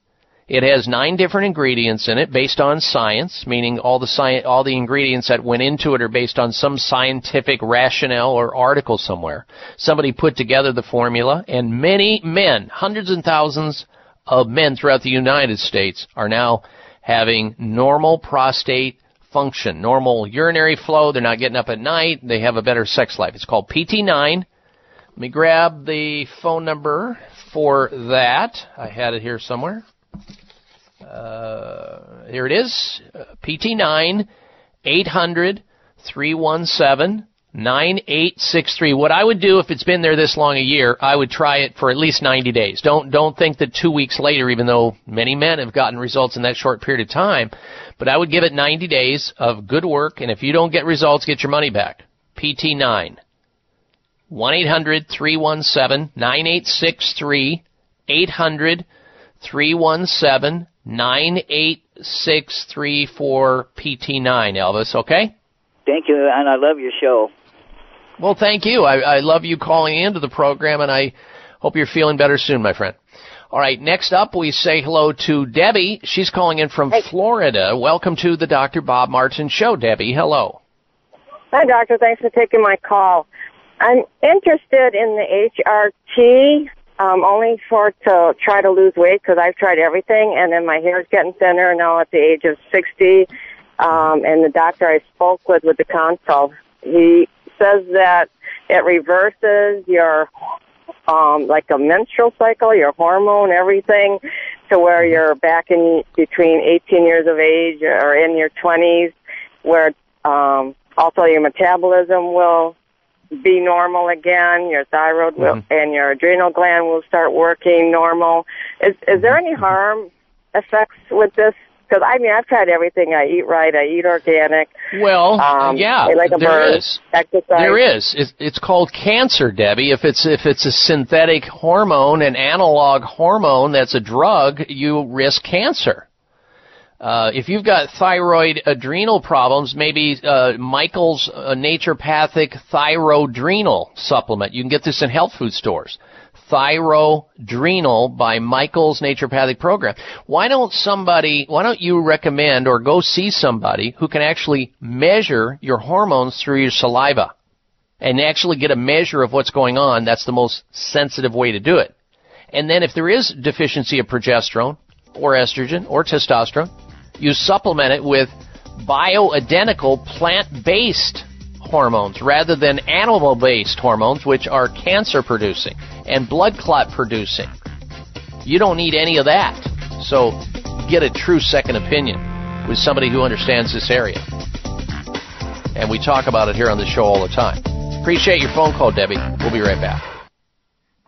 It has nine different ingredients in it based on science, meaning all the sci- all the ingredients that went into it are based on some scientific rationale or article somewhere. Somebody put together the formula, and many men, hundreds and thousands of men throughout the United States, are now having normal prostate function, normal urinary flow. They're not getting up at night. They have a better sex life. It's called PT9. Let me grab the phone number for that. I had it here somewhere. Uh, here it is. Uh, PT9 800 317 9863. What I would do if it's been there this long a year, I would try it for at least 90 days. Don't don't think that 2 weeks later even though many men have gotten results in that short period of time, but I would give it 90 days of good work and if you don't get results, get your money back. PT9 1 800 317 9863 800 317 9863 for PT9, Elvis, okay?
Thank you, and I love your show.
Well, thank you. I, I love you calling into the program, and I hope you're feeling better soon, my friend. All right, next up, we say hello to Debbie. She's calling in from Florida. Welcome to the Dr. Bob Martin Show, Debbie. Hello.
Hi, doctor. Thanks for taking my call. I'm interested in the HRT um, only for to try to lose weight because I've tried everything, and then my hair's getting thinner now at the age of 60. Um, and the doctor I spoke with with the consult, he says that it reverses your um, like a menstrual cycle, your hormone, everything, to where you're back in between 18 years of age or in your 20s, where um, also your metabolism will be normal again. Your thyroid will and your adrenal gland will start working normal. Is is there any harm effects with this? Because I mean, I've tried everything. I eat right. I eat organic.
Well,
um,
yeah,
I like a
there
bird.
is.
Exercise.
There is. It's, it's called cancer, Debbie. If it's if it's a synthetic hormone, an analog hormone that's a drug, you risk cancer. Uh, if you've got thyroid adrenal problems, maybe uh, Michael's uh, naturopathic thyrodrenal supplement. You can get this in health food stores. Thyrodrenal by Michael's naturopathic program. Why don't somebody, why don't you recommend or go see somebody who can actually measure your hormones through your saliva and actually get a measure of what's going on? That's the most sensitive way to do it. And then if there is deficiency of progesterone or estrogen or testosterone, you supplement it with bioidentical plant-based hormones rather than animal-based hormones which are cancer producing and blood clot producing. You don't need any of that. So get a true second opinion with somebody who understands this area. And we talk about it here on the show all the time. Appreciate your phone call, Debbie. We'll be right back.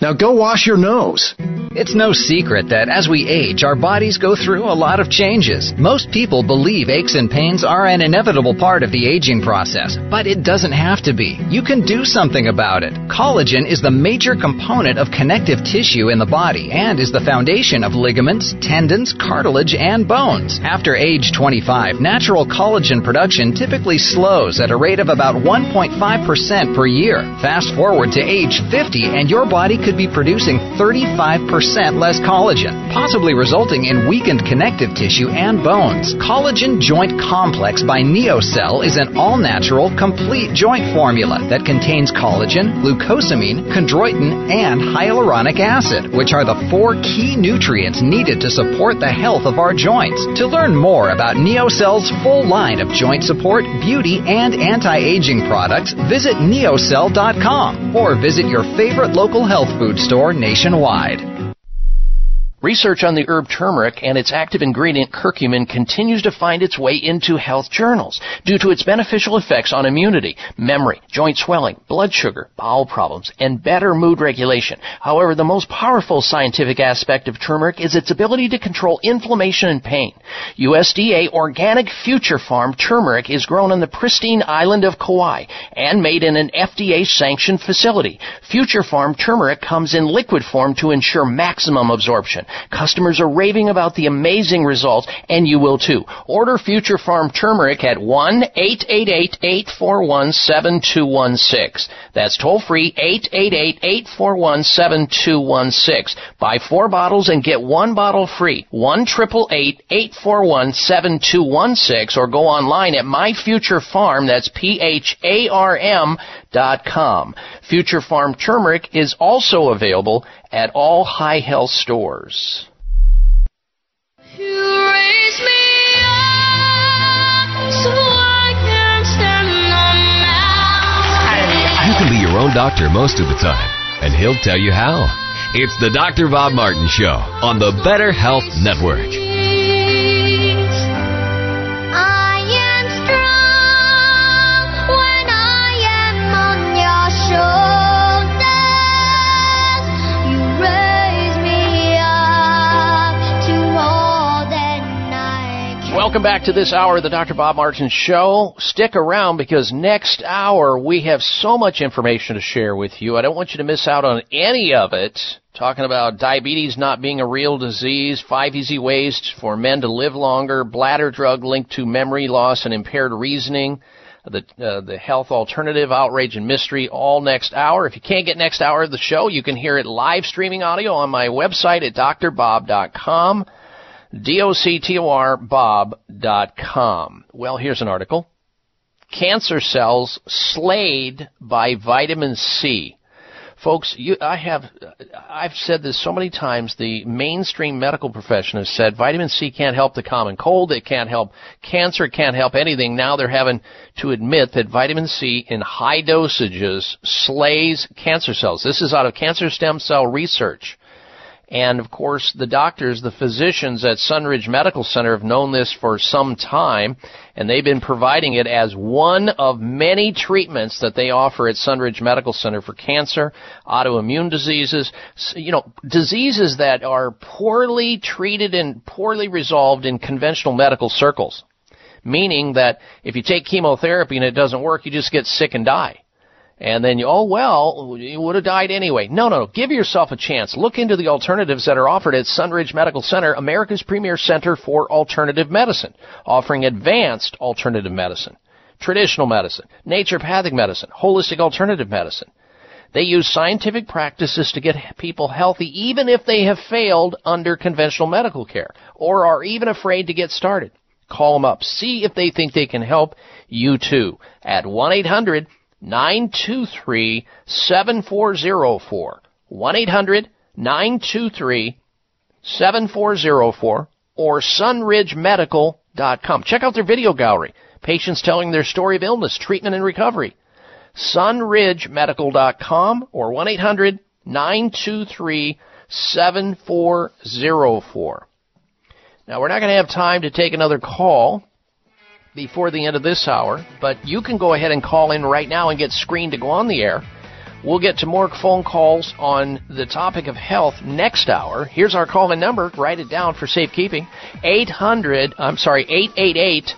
Now go wash your nose.
It's no secret that as we age, our bodies go through a lot of changes. Most people believe aches and pains are an inevitable part of the aging process, but it doesn't have to be. You can do something about it. Collagen is the major component of connective tissue in the body and is the foundation of ligaments, tendons, cartilage, and bones. After age 25, natural collagen production typically slows at a rate of about 1.5% per year. Fast forward to age 50 and your body could be producing 35% less collagen, possibly resulting in weakened connective tissue and bones. Collagen Joint Complex by NeoCell is an all natural, complete joint formula that contains collagen, glucosamine, chondroitin, and hyaluronic acid, which are the four key nutrients needed to support the health of our joints. To learn more about NeoCell's full line of joint support, beauty, and anti aging products, visit neocell.com or visit your favorite local health food store nationwide.
Research on the herb turmeric and its active ingredient curcumin continues to find its way into health journals due to its beneficial effects on immunity, memory, joint swelling, blood sugar, bowel problems, and better mood regulation. However, the most powerful scientific aspect of turmeric is its ability to control inflammation and pain. USDA organic Future Pharm turmeric is grown on the pristine island of Kauai and made in an FDA sanctioned facility. Future Pharm turmeric comes in liquid form to ensure maximum absorption. Customers are raving about the amazing results, and you will too. Order Future Pharm Turmeric at 1-888-841-7216. That's toll free, 888-841-7216. Buy four bottles and get one bottle free. 1-888-841-7216 or go online at My Future Pharm, that's P-H-A-R-M dot com. Future Pharm Turmeric is also available at all Hi-Health stores.
You can be your own doctor most of the time, and he'll tell you how. It's the Dr. Bob Martin Show on the Better Health Network.
Welcome back to this hour of the Dr. Bob Martin Show. Stick around because next hour we have so much information to share with you. I don't want you to miss out on any of it. Talking about diabetes not being a real disease, five easy ways for men to live longer, bladder drug linked to memory loss and impaired reasoning, the uh, the health alternative, outrage and mystery, all next hour. If you can't get next hour of the show, you can hear it live streaming audio on my website at drbob.com. D-O-C-T-O-R Bob.com. Well, here's an article. Cancer cells slayed by vitamin C. Folks, you, I have, I've said this so many times. The mainstream medical profession has said vitamin C can't help the common cold. It can't help cancer. It can't help anything. Now they're having to admit that vitamin C in high dosages slays cancer cells. This is out of cancer stem cell research. And of course, the doctors, the physicians at Sunridge Medical Center have known this for some time, and they've been providing it as one of many treatments that they offer at Sunridge Medical Center for cancer, autoimmune diseases, you know, diseases that are poorly treated and poorly resolved in conventional medical circles. Meaning that if you take chemotherapy and it doesn't work, you just get sick and die and then you, oh well, you would have died anyway. No, no, no. Give yourself a chance. Look into the alternatives that are offered at Sunridge Medical Center, America's premier center for alternative medicine, offering advanced alternative medicine, traditional medicine, naturopathic medicine, holistic alternative medicine. They use scientific practices to get people healthy even if they have failed under conventional medical care or are even afraid to get started. Call them up. See if they think they can help you too at 1-800 923 7404. 1 800 923 7404 or sunridgemedical.com. Check out their video gallery. Patients telling their story of illness, treatment, and recovery. sunridgemedical.com or 1 800 923 7404. Now, we're not going to have time to take another call before the end of this hour, but you can go ahead and call in right now and get screened to go on the air. We'll get to more phone calls on the topic of health next hour. Here's our call in number. Write it down for safekeeping. 800, I'm sorry, 888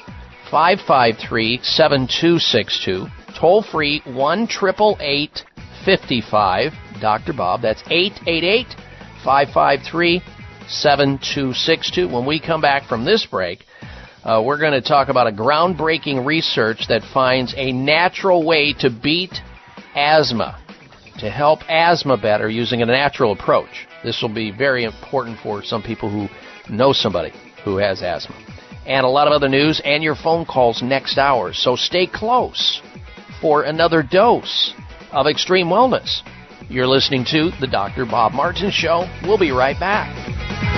553 7262. Toll free 1 55 Dr. Bob. That's 888 553 7262. When we come back from this break, uh, we're going to talk about a groundbreaking research that finds a natural way to beat asthma, to help asthma better using a natural approach. This will be very important for some people who know somebody who has asthma. And a lot of other news and your phone calls next hour. So stay close for another dose of extreme wellness. You're listening to The Dr. Bob Martin Show. We'll be right back.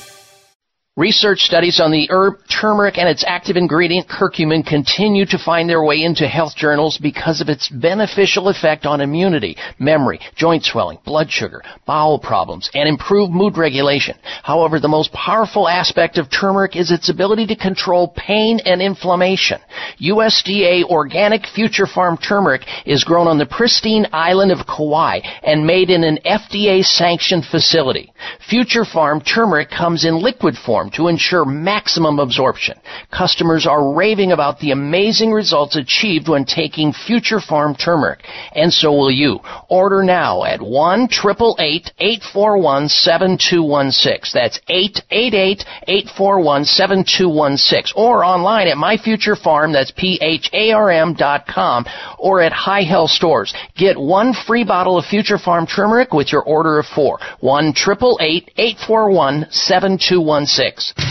Research studies on the herb turmeric and its active ingredient curcumin continue to find their way into health journals because of its beneficial effect on immunity, memory, joint swelling, blood sugar, bowel problems, and improved mood regulation. However, the most powerful aspect of turmeric is its ability to control pain and inflammation. USDA organic Future Pharm turmeric is grown on the pristine island of Kauai and made in an FDA sanctioned facility. Future Pharm turmeric comes in liquid form to ensure maximum absorption. Customers are raving about the amazing results achieved when taking Future Pharm turmeric, and so will you. Order now at 1 841 7216. That's 888 841 7216. Or online at myfuturepharm, that's P-H-A-R-M dot com, or at Hi-Health Stores. Get one free bottle of Future Pharm turmeric with your order of four. 1 841 7216 six.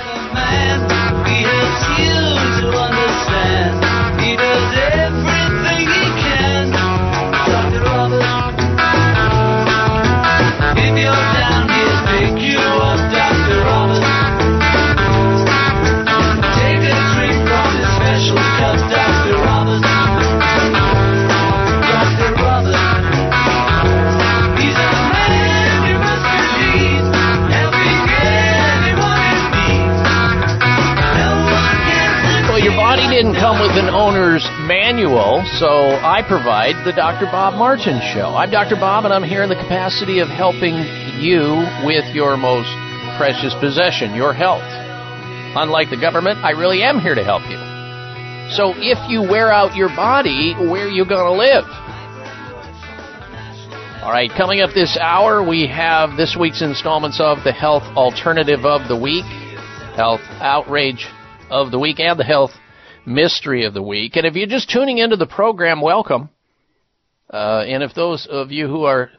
Man,
come with an owner's manual, so I provide the Dr. Bob Martin Show. I'm Dr. Bob, and I'm here in the capacity of helping you with your most precious possession, your health. Unlike the government, I really am here to help you. So if you wear out your body, where are you going to live? All right, coming up this hour, we have this week's installments of the Health Alternative of the Week, Health Outrage of the Week, and the Health Mystery of the Week. And if you're just tuning into the program, welcome. Uh, and if those of you who are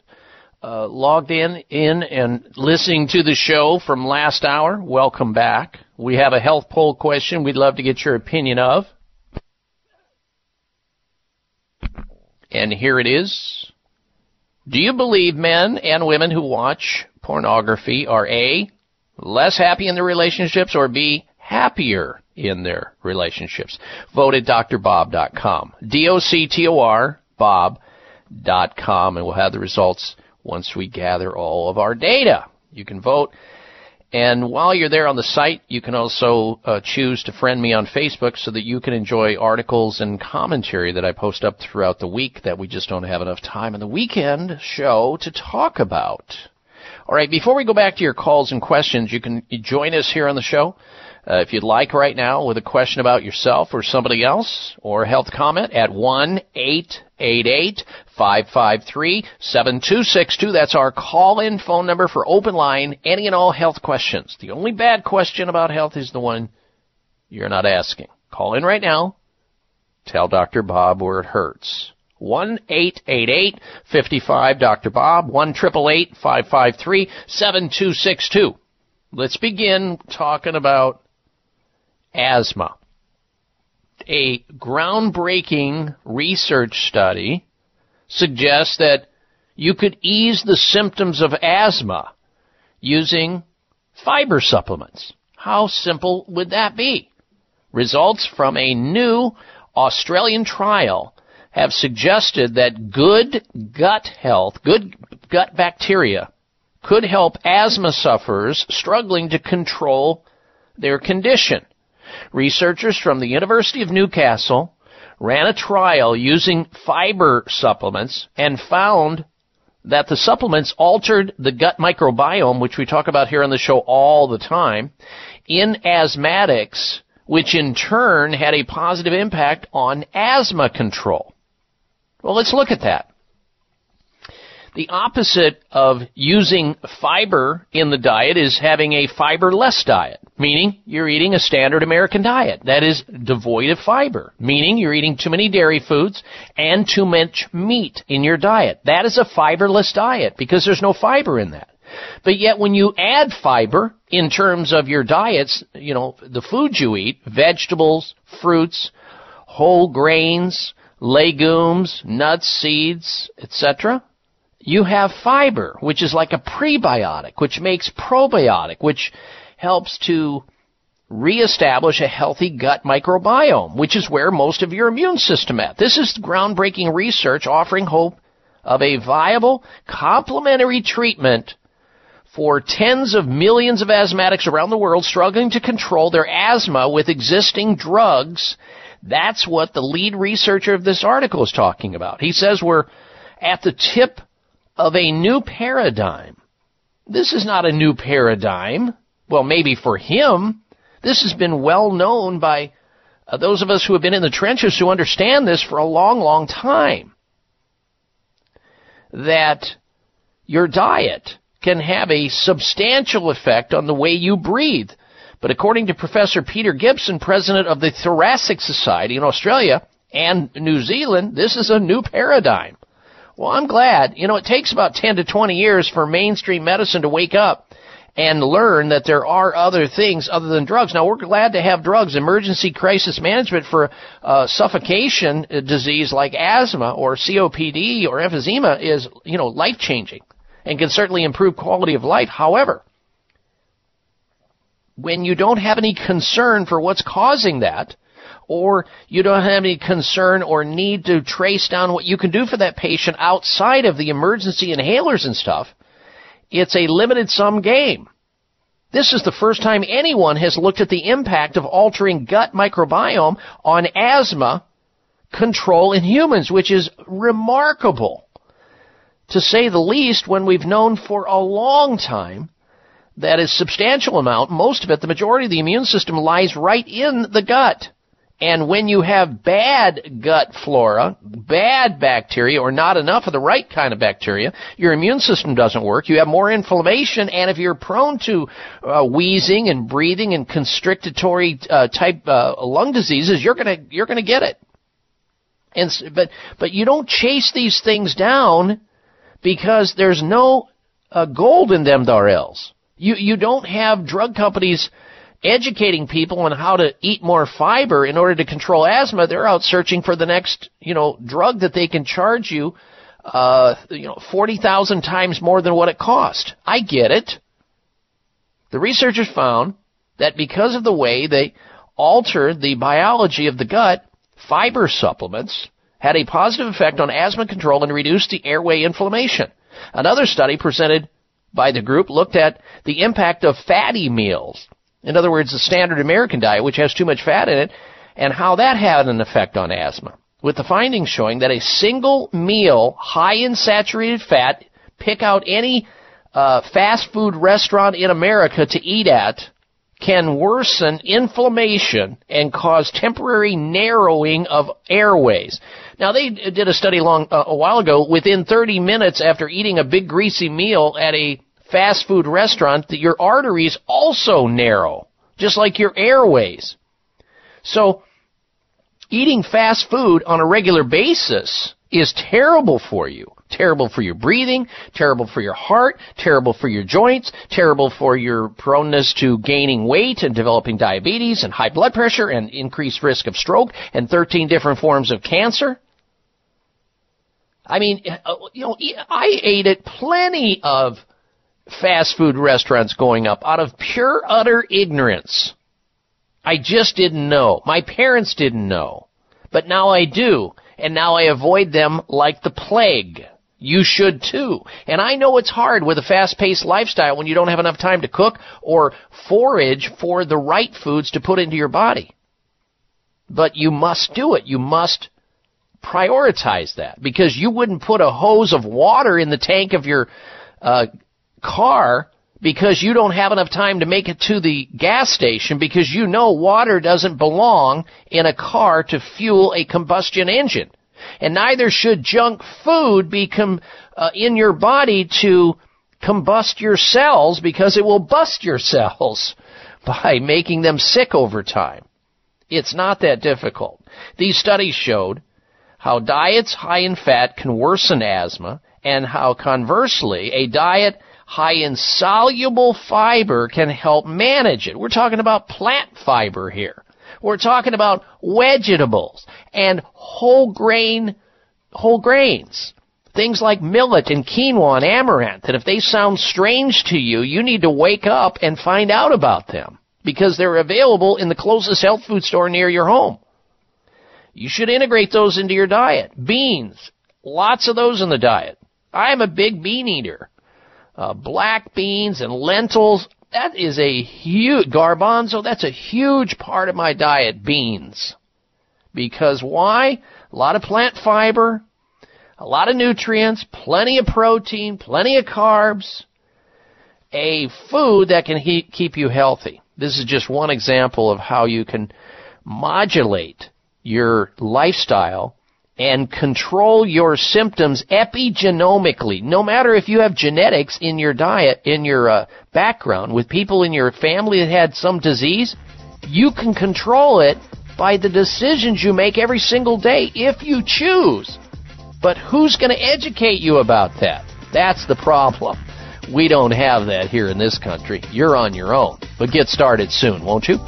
uh, logged in, in and listening to the show from last hour, welcome back. We have a health poll question we'd love to get your opinion of. And here it is. Do you believe men and women who watch pornography are A, less happy in their relationships, or B, happier in their relationships? Vote at drbob.com. D-O-C-T-O-R, bob.com, and we'll have the results once we gather all of our data. You can vote. And while you're there on the site, you can also uh, choose to friend me on Facebook so that you can enjoy articles and commentary that I post up throughout the week that we just don't have enough time in the weekend show to talk about. All right, before we go back to your calls and questions, you can join us here on the show. Uh, if you'd like right now with a question about yourself or somebody else or health comment at 1-888-553-7262. That's our call-in phone number for open line, any and all health questions. The only bad question about health is the one you're not asking. Call in right now. Tell Dr. Bob where it hurts. 1-888-55-Dr. Bob, 1-888-553-7262. Let's begin talking about asthma. A groundbreaking research study suggests that you could ease the symptoms of asthma using fiber supplements. How simple would that be? Results from a new Australian trial have suggested that good gut health, good gut bacteria, could help asthma sufferers struggling to control their condition. Researchers from the University of Newcastle ran a trial using fiber supplements and found that the supplements altered the gut microbiome, which we talk about here on the show all the time, in asthmatics, which in turn had a positive impact on asthma control. Well, let's look at that. The opposite of using fiber in the diet is having a fiberless diet, meaning you're eating a standard American diet that is devoid of fiber, meaning you're eating too many dairy foods and too much meat in your diet. That is a fiberless diet because there's no fiber in that. But yet when you add fiber in terms of your diets, you know, the foods you eat, vegetables, fruits, whole grains, legumes, nuts, seeds, etc., you have fiber, which is like a prebiotic, which makes probiotic, which helps to reestablish a healthy gut microbiome, which is where most of your immune system at. This is groundbreaking research offering hope of a viable complementary treatment for tens of millions of asthmatics around the world struggling to control their asthma with existing drugs. That's what the lead researcher of this article is talking about. He says we're at the tip of a new paradigm. This is not a new paradigm. Well, maybe for him. This has been well known by uh, those of us who have been in the trenches who understand this for a long, long time. That your diet can have a substantial effect on the way you breathe. But according to Professor Peter Gibson, president of the Thoracic Society in Australia and New Zealand, this is a new paradigm. Well, I'm glad. You know, it takes about 10 to 20 years for mainstream medicine to wake up and learn that there are other things other than drugs. Now, we're glad to have drugs. Emergency crisis management for uh, suffocation disease like asthma or COPD or emphysema is, you know, life changing and can certainly improve quality of life. However, when you don't have any concern for what's causing that, or you don't have any concern or need to trace down what you can do for that patient outside of the emergency inhalers and stuff, it's a limited sum game. This is the first time anyone has looked at the impact of altering gut microbiome on asthma control in humans, which is remarkable. To say the least, when we've known for a long time that a substantial amount, most of it, the majority of the immune system lies right in the gut. And when you have bad gut flora, bad bacteria, or not enough of the right kind of bacteria, your immune system doesn't work. You have more inflammation, and if you're prone to uh, wheezing and breathing and constrictory uh, type uh, lung diseases, you're gonna you're gonna get it. And but but you don't chase these things down because there's no uh, gold in them darels. You you don't have drug companies educating people on how to eat more fiber in order to control asthma. They're out searching for the next you know drug that they can charge you uh you know forty thousand times more than what it cost. I get it. The researchers found that because of the way they altered the biology of the gut, fiber supplements had a positive effect on asthma control and reduced the airway inflammation. Another study presented by the group looked at the impact of fatty meals. In other words, the standard American diet, which has too much fat in it, and how that had an effect on asthma. With the findings showing that a single meal high in saturated fat, pick out any uh, fast food restaurant in America to eat at, can worsen inflammation and cause temporary narrowing of airways. Now they did a study long uh, a while ago. Within 30 minutes after eating a big greasy meal at a fast food restaurant, that your arteries also narrow, just like your airways. So eating fast food on a regular basis is terrible for you. Terrible for your breathing, terrible for your heart, terrible for your joints, terrible for your proneness to gaining weight and developing diabetes and high blood pressure and increased risk of stroke and 13 different forms of cancer. I mean, uh, you know, I ate at plenty of fast food restaurants going up out of pure utter ignorance. I just didn't know. My parents didn't know. But now I do. And now I avoid them like the plague. You should too. And I know it's hard with a fast-paced lifestyle when you don't have enough time to cook or forage for the right foods to put into your body. But you must do it. You must prioritize that because you wouldn't put a hose of water in the tank of your uh, car because you don't have enough time to make it to the gas station because you know water doesn't belong in a car to fuel a combustion engine. And neither should junk food be com- uh, in your body to combust your cells because it will bust your cells by making them sick over time. It's not that difficult. These studies showed how diets high in fat can worsen asthma and how conversely a diet high in soluble fiber can help manage it. We're talking about plant fiber here. We're talking about vegetables and whole grain, whole grains. Things like millet and quinoa and amaranth. And if they sound strange to you, you need to wake up and find out about them because they're available in the closest health food store near your home. You should integrate those into your diet. Beans. Lots of those in the diet. I'm a big bean eater uh, black beans and lentils. That is a huge garbanzo. That's a huge part of my diet. Beans, because why? A lot of plant fiber, a lot of nutrients, plenty of protein, plenty of carbs. A food that can he- keep you healthy. This is just one example of how you can modulate your lifestyle and control your symptoms epigenomically. No matter if you have genetics in your diet, in your uh, background, with people in your family that had some disease, you can control it by the decisions you make every single day if you choose. But who's going to educate you about that? That's the problem. We don't have that here in this country. You're on your own. But get started soon, won't you?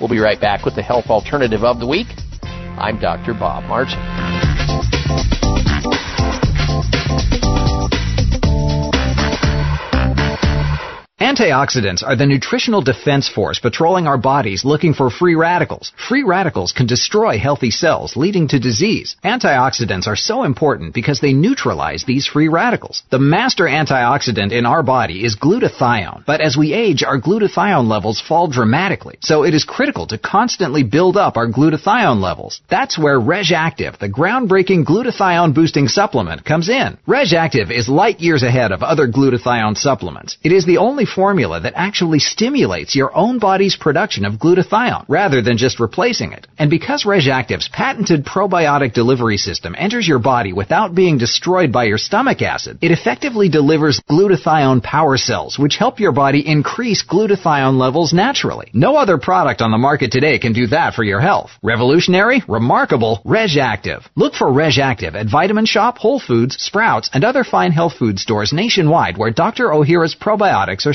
We'll be right back with the health alternative of the week. I'm Dr. Bob Martin. Thank you.
Antioxidants are the nutritional defense force patrolling our bodies looking for free radicals. Free radicals can destroy healthy cells, leading to disease. Antioxidants are so important because they neutralize these free radicals. The master antioxidant in our body is glutathione, but as we age, our glutathione levels fall dramatically. So it is critical to constantly build up our glutathione levels. That's where RegActive, the groundbreaking glutathione boosting supplement, comes in. RegActive is light years ahead of other glutathione supplements. It is the only formula that actually stimulates your own body's production of glutathione rather than just replacing it. And because RegActive's patented probiotic delivery system enters your body without being destroyed by your stomach acid, it effectively delivers glutathione power cells, which help your body increase glutathione levels naturally. No other product on the market today can do that for your health. Revolutionary, remarkable, RegActive. Look for RegActive at Vitamin Shoppe, Whole Foods, Sprouts, and other fine health food stores nationwide where Dr. Ohhira's probiotics are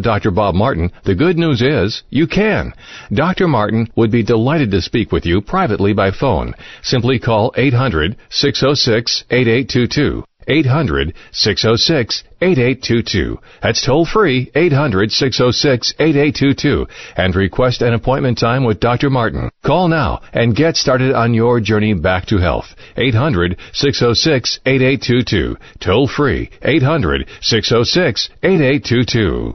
Dr. Bob Martin, the good news is you can. Dr. Martin would be delighted to speak with you privately by phone. Simply call 800 606 8822. 800 606 8822. That's toll free 800 606 8822 and request an appointment time with Dr. Martin. Call now and get started on your journey back to health. 800 606 8822. Toll free 800 606 8822.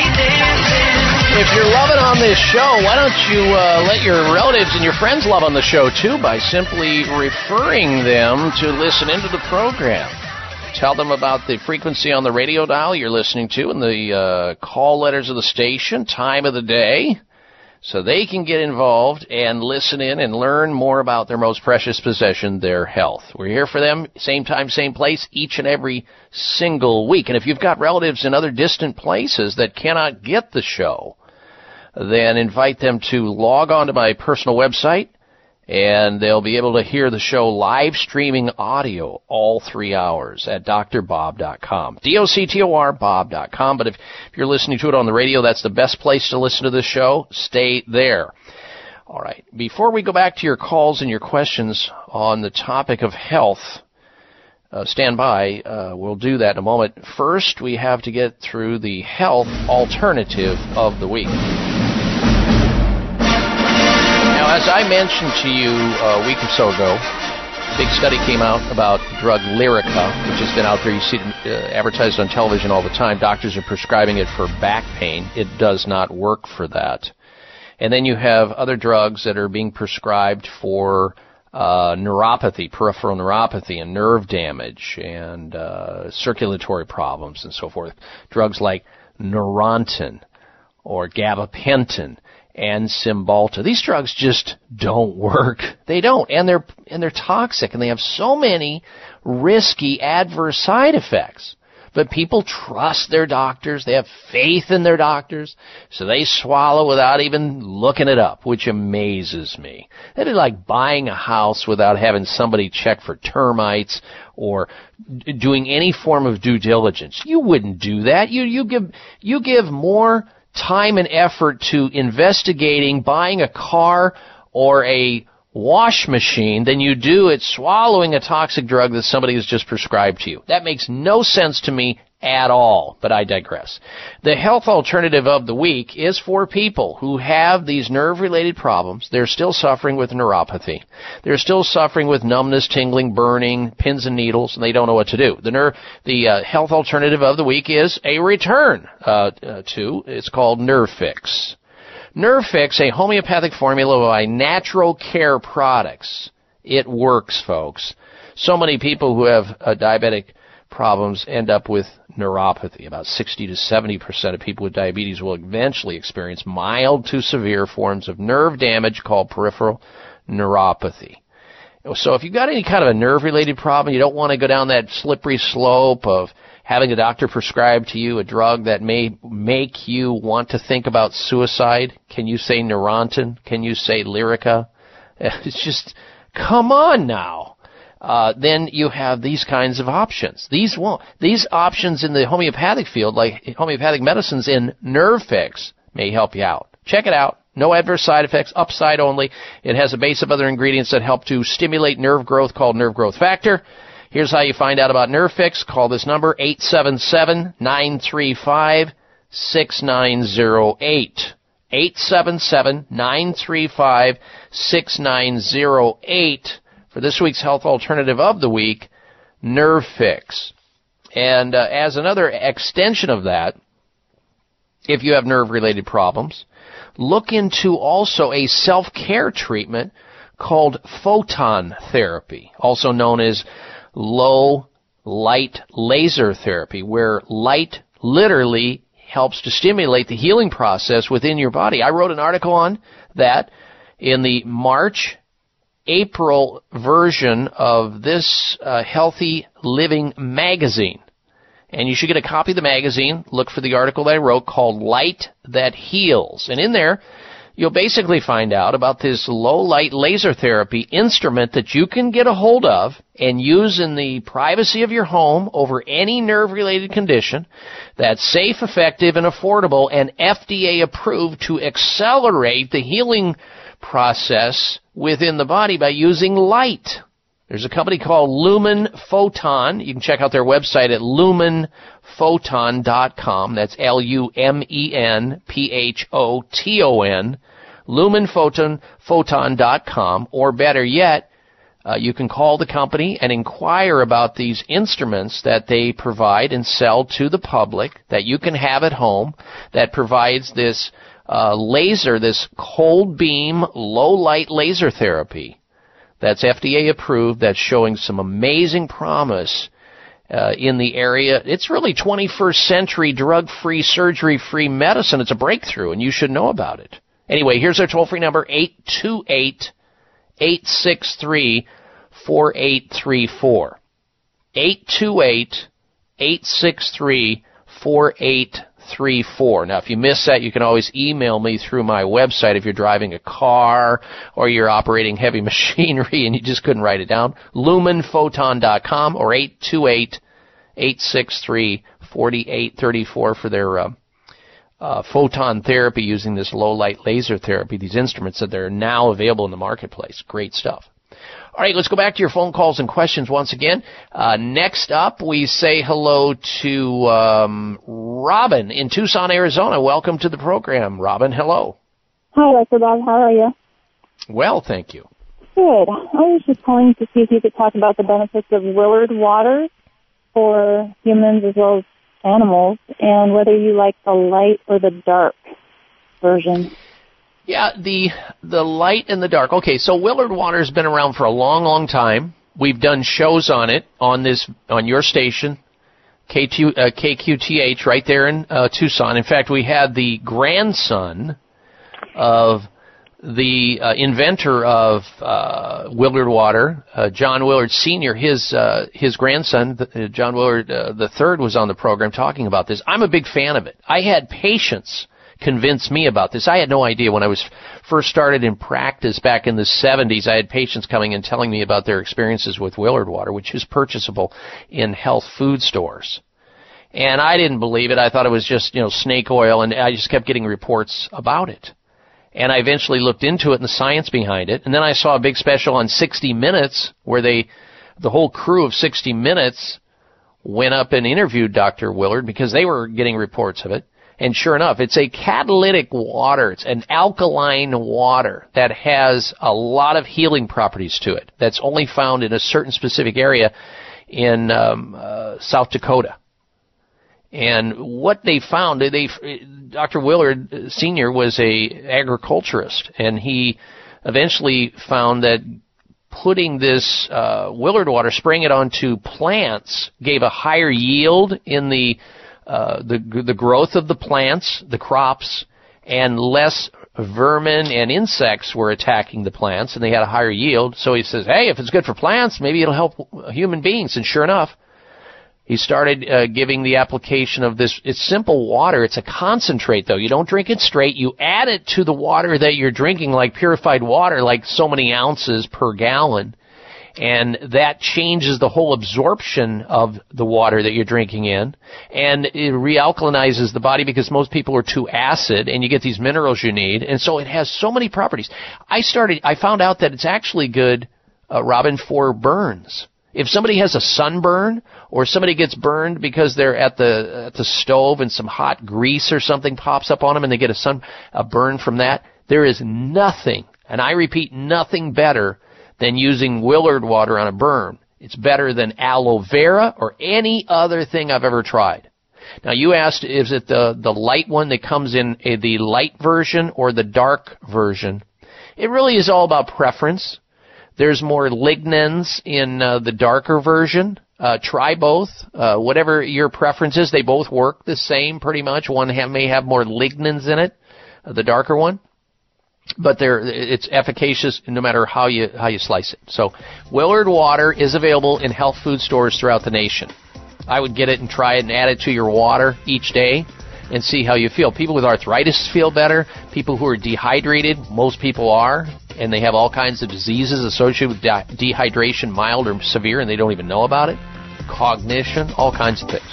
If you're loving on this show, why don't you uh, let your relatives and your friends love on the show too by simply referring them to listen into the program. Tell them about the frequency on the radio dial you're listening to and the uh, call letters of the station, time of the day, so they can get involved and listen in and learn more about their most precious possession, their health. We're here for them, same time, same place, each and every single week. And if you've got relatives in other distant places that cannot get the show, then invite them to log on to my personal website and they'll be able to hear the show live streaming audio all three hours at drbob.com. D-O-C-T-O-R, bob.com. But if, if you're listening to it on the radio, that's the best place to listen to the show. Stay there. All right. Before we go back to your calls and your questions on the topic of health, uh, stand by. Uh, we'll do that in a moment. First, we have to get through the health alternative of the week. As I mentioned to you a week or so ago, a big study came out about the drug Lyrica, which has been out there. You see it uh, advertised on television all the time. Doctors are prescribing it for back pain. It does not work for that. And then you have other drugs that are being prescribed for uh, neuropathy, peripheral neuropathy, and nerve damage, and uh, circulatory problems, and so forth. Drugs like Neurontin or gabapentin and Cymbalta. These drugs just don't work. They don't, and they're and they're toxic, and they have so many risky adverse side effects. But people trust their doctors. They have faith in their doctors. So they swallow without even looking it up, which amazes me. That is like buying a house without having somebody check for termites or doing any form of due diligence. You wouldn't do that. You, you give, you give more time and effort to investigating buying a car or a wash machine than you do at swallowing a toxic drug that somebody has just prescribed to you. That makes no sense to me at all, but I digress. The health alternative of the week is for people who have these nerve related problems. They're still suffering with neuropathy. They're still suffering with numbness, tingling, burning, pins and needles, and they don't know what to do. The nerve, the uh, health alternative of the week is a return uh, uh, to, it's called Nerve Fix. Nerve Fix, a homeopathic formula by Natural Care Products. It works, folks. So many people who have uh, diabetic problems end up with neuropathy. About 60 to 70 percent of people with diabetes will eventually experience mild to severe forms of nerve damage called peripheral neuropathy. So if you've got any kind of a nerve related problem, you don't want to go down that slippery slope of having a doctor prescribe to you a drug that may make you want to think about suicide. Can you say Neurontin? Can you say Lyrica? It's just, come on now. Uh, then you have these kinds of options. These won't, these options in the homeopathic field, like homeopathic medicines in Nerve Fix, may help you out. Check it out. No adverse side effects, upside only. It has a base of other ingredients that help to stimulate nerve growth called nerve growth factor. Here's how you find out about Nerve Fix. Call this number 877-935-6908. 877-935-6908 for this week's health alternative of the week, Nerve Fix. And uh, as another extension of that, if you have nerve related problems, look into also a self-care treatment called photon therapy, also known as low light laser therapy, where light literally helps to stimulate the healing process within your body. I wrote an article on that in the March April version of this uh, Healthy Living magazine. And you should get a copy of the magazine. Look for the article that I wrote called Light That Heals. And in there, you'll basically find out about this low light laser therapy instrument that you can get a hold of and use in the privacy of your home over any nerve related condition that's safe, effective, and affordable and FDA approved to accelerate the healing process within the body by using light. There's a company called Lumen Photon. You can check out their website at lumenphoton.com. That's L-U-M-E-N-P-H-O-T-O-N. Lumenphoton.com. Or better yet, uh, you can call the company and inquire about these instruments that they provide and sell to the public that you can have at home that provides this uh, laser, this cold beam, low light laser therapy that's FDA approved, that's showing some amazing promise uh, in the area. It's really 21st century drug free, surgery free medicine. It's a breakthrough, and you should know about it. Anyway, here's our toll free number 828 863 4834. 828 863 4834. Now, if you miss that, you can always email me through my website if you're driving a car or you're operating heavy machinery and you just couldn't write it down. Lumenphoton.com or 828 863 4834 for their uh, uh, photon therapy using this low light laser therapy, these instruments that are now available in the marketplace. Great stuff. All right, let's go back to your phone calls and questions once again. Uh, next up, we say hello to um, Robin in Tucson, Arizona. Welcome to the program, Robin. Hello.
Hi, Dr. Bob. How are you?
Well, thank you.
Good. I was just calling to see if you could talk about the benefits of Willard waters for humans as well as animals, and whether you like the light or the dark version.
Yeah, the the light and the dark. Okay, so Willard Water's been around for a long, long time. We've done shows on it on this on your station, KQ, uh, KQTH right there in uh, Tucson. In fact, we had the grandson of the uh, inventor of uh, Willard Water, uh, John Willard Sr., his uh, his grandson, John Willard the third, was on the program talking about this. I'm a big fan of it. I had patients convince me about this. I had no idea when I was first started in practice back in the 70s. I had patients coming and telling me about their experiences with Willard Water, which is purchasable in health food stores. And I didn't believe it. I thought it was just, you know, snake oil and I just kept getting reports about it. And I eventually looked into it and the science behind it. And then I saw a big special on 60 Minutes where they, the whole crew of 60 Minutes went up and interviewed Dr. Willard because they were getting reports of it. And sure enough, it's a catalytic water. It's an alkaline water that has a lot of healing properties to it. That's only found in a certain specific area in um, uh, South Dakota. And what they found, they, Dr. Willard Sr. was a agriculturist, and he eventually found that putting this uh, Willard water, spraying it onto plants, gave a higher yield in the uh, the the growth of the plants, the crops, and less vermin and insects were attacking the plants, and they had a higher yield. So he says, "Hey, if it's good for plants, maybe it'll help human beings." And sure enough, he started uh, giving the application of this. It's simple water. It's a concentrate, though. You don't drink it straight. You add it to the water that you're drinking, like purified water, like so many ounces per gallon. And that changes the whole absorption of the water that you're drinking in. And it realkalinizes the body because most people are too acid and you get these minerals you need. And so it has so many properties. I started, I found out that it's actually good, uh, Robin, for burns. If somebody has a sunburn or somebody gets burned because they're at the at the stove and some hot grease or something pops up on them and they get a sun a burn from that, there is nothing, and I repeat nothing better than using Willard water on a burn. It's better than aloe vera or any other thing I've ever tried. Now you asked, is it the, the light one that comes in a, the light version or the dark version? It really is all about preference. There's more lignans in uh, the darker version. Uh, try both. Uh, whatever your preference is, they both work the same pretty much. One may have more lignans in it, uh, the darker one, but it's efficacious no matter how you how you slice it. So, Willard Water is available in health food stores throughout the nation. I would get it and try it and add it to your water each day and see how you feel. People with arthritis feel better. People who are dehydrated, most people are, and they have all kinds of diseases associated with de- dehydration, mild or severe, and they don't even know about it. Cognition, all kinds of things.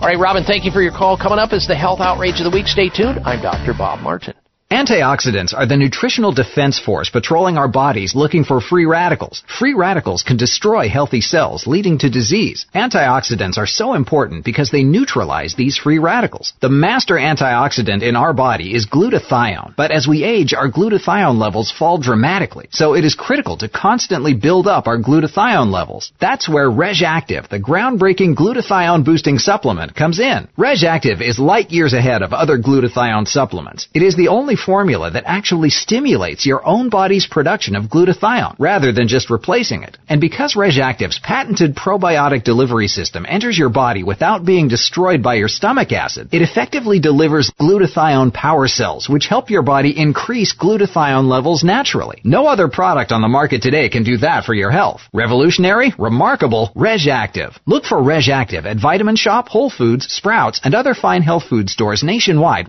All right, Robin, thank you for your call. Coming up is the health outrage of the week. Stay tuned. I'm Dr. Bob Martin.
Antioxidants are the nutritional defense force patrolling our bodies looking for free radicals. Free radicals can destroy healthy cells, leading to disease. Antioxidants are so important because they neutralize these free radicals. The master antioxidant in our body is glutathione, but as we age, our glutathione levels fall dramatically, so it is critical to constantly build up our glutathione levels. That's where RegActive, the groundbreaking glutathione boosting supplement, comes in. RegActive is light years ahead of other glutathione supplements. It is the only formula that actually stimulates your own body's production of glutathione rather than just replacing it. And because RegActive's patented probiotic delivery system enters your body without being destroyed by your stomach acid, it effectively delivers glutathione power cells, which help your body increase glutathione levels naturally. No other product on the market today can do that for your health. Revolutionary, remarkable, RegActive. Look for RegActive at Vitamin Shoppe, Whole Foods, Sprouts, and other fine health food stores nationwide.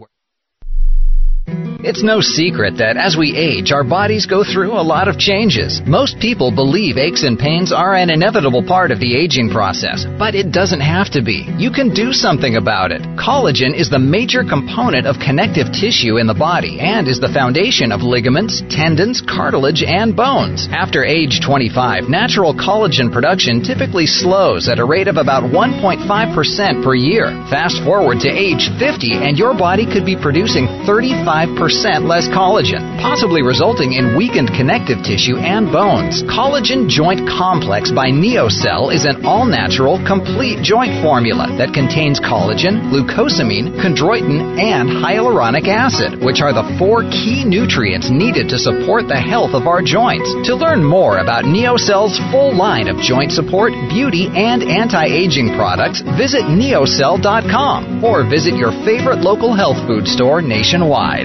It's no secret that as we age, our bodies go through a lot of changes. Most people believe aches and pains are an inevitable part of the aging process, but it doesn't have to be. You can do something about it. Collagen is the major component of connective tissue in the body and is the foundation of ligaments, tendons, cartilage, and bones. After age 25, natural collagen production typically slows at a rate of about 1.5% per year. Fast forward to age 50 and your body could be producing 35%
less collagen, possibly resulting in weakened connective tissue and bones. Collagen Joint Complex by NeoCell is an all natural, complete joint formula that contains collagen, glucosamine, chondroitin, and hyaluronic acid, which are the four key nutrients needed to support the health of our joints. To learn more about NeoCell's full line of joint support, beauty, and anti aging products, visit neocell.com or visit your favorite local health food store nationwide.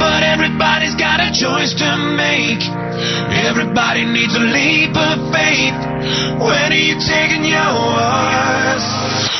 but everybody's got a choice to make. Everybody needs a leap of faith. When are you taking yours?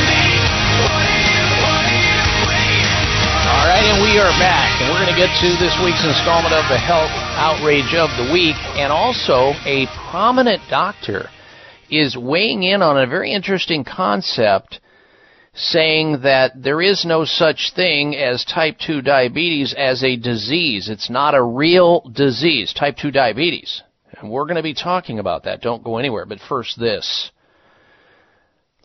We are back, and we're going to get to this week's installment of the Health Outrage of the Week, and also a prominent doctor is weighing in on a very interesting concept, saying that there is no such thing as type 2 diabetes as a disease. It's not a real disease, type 2 diabetes. And we're going to be talking about that. Don't go anywhere. But first, this.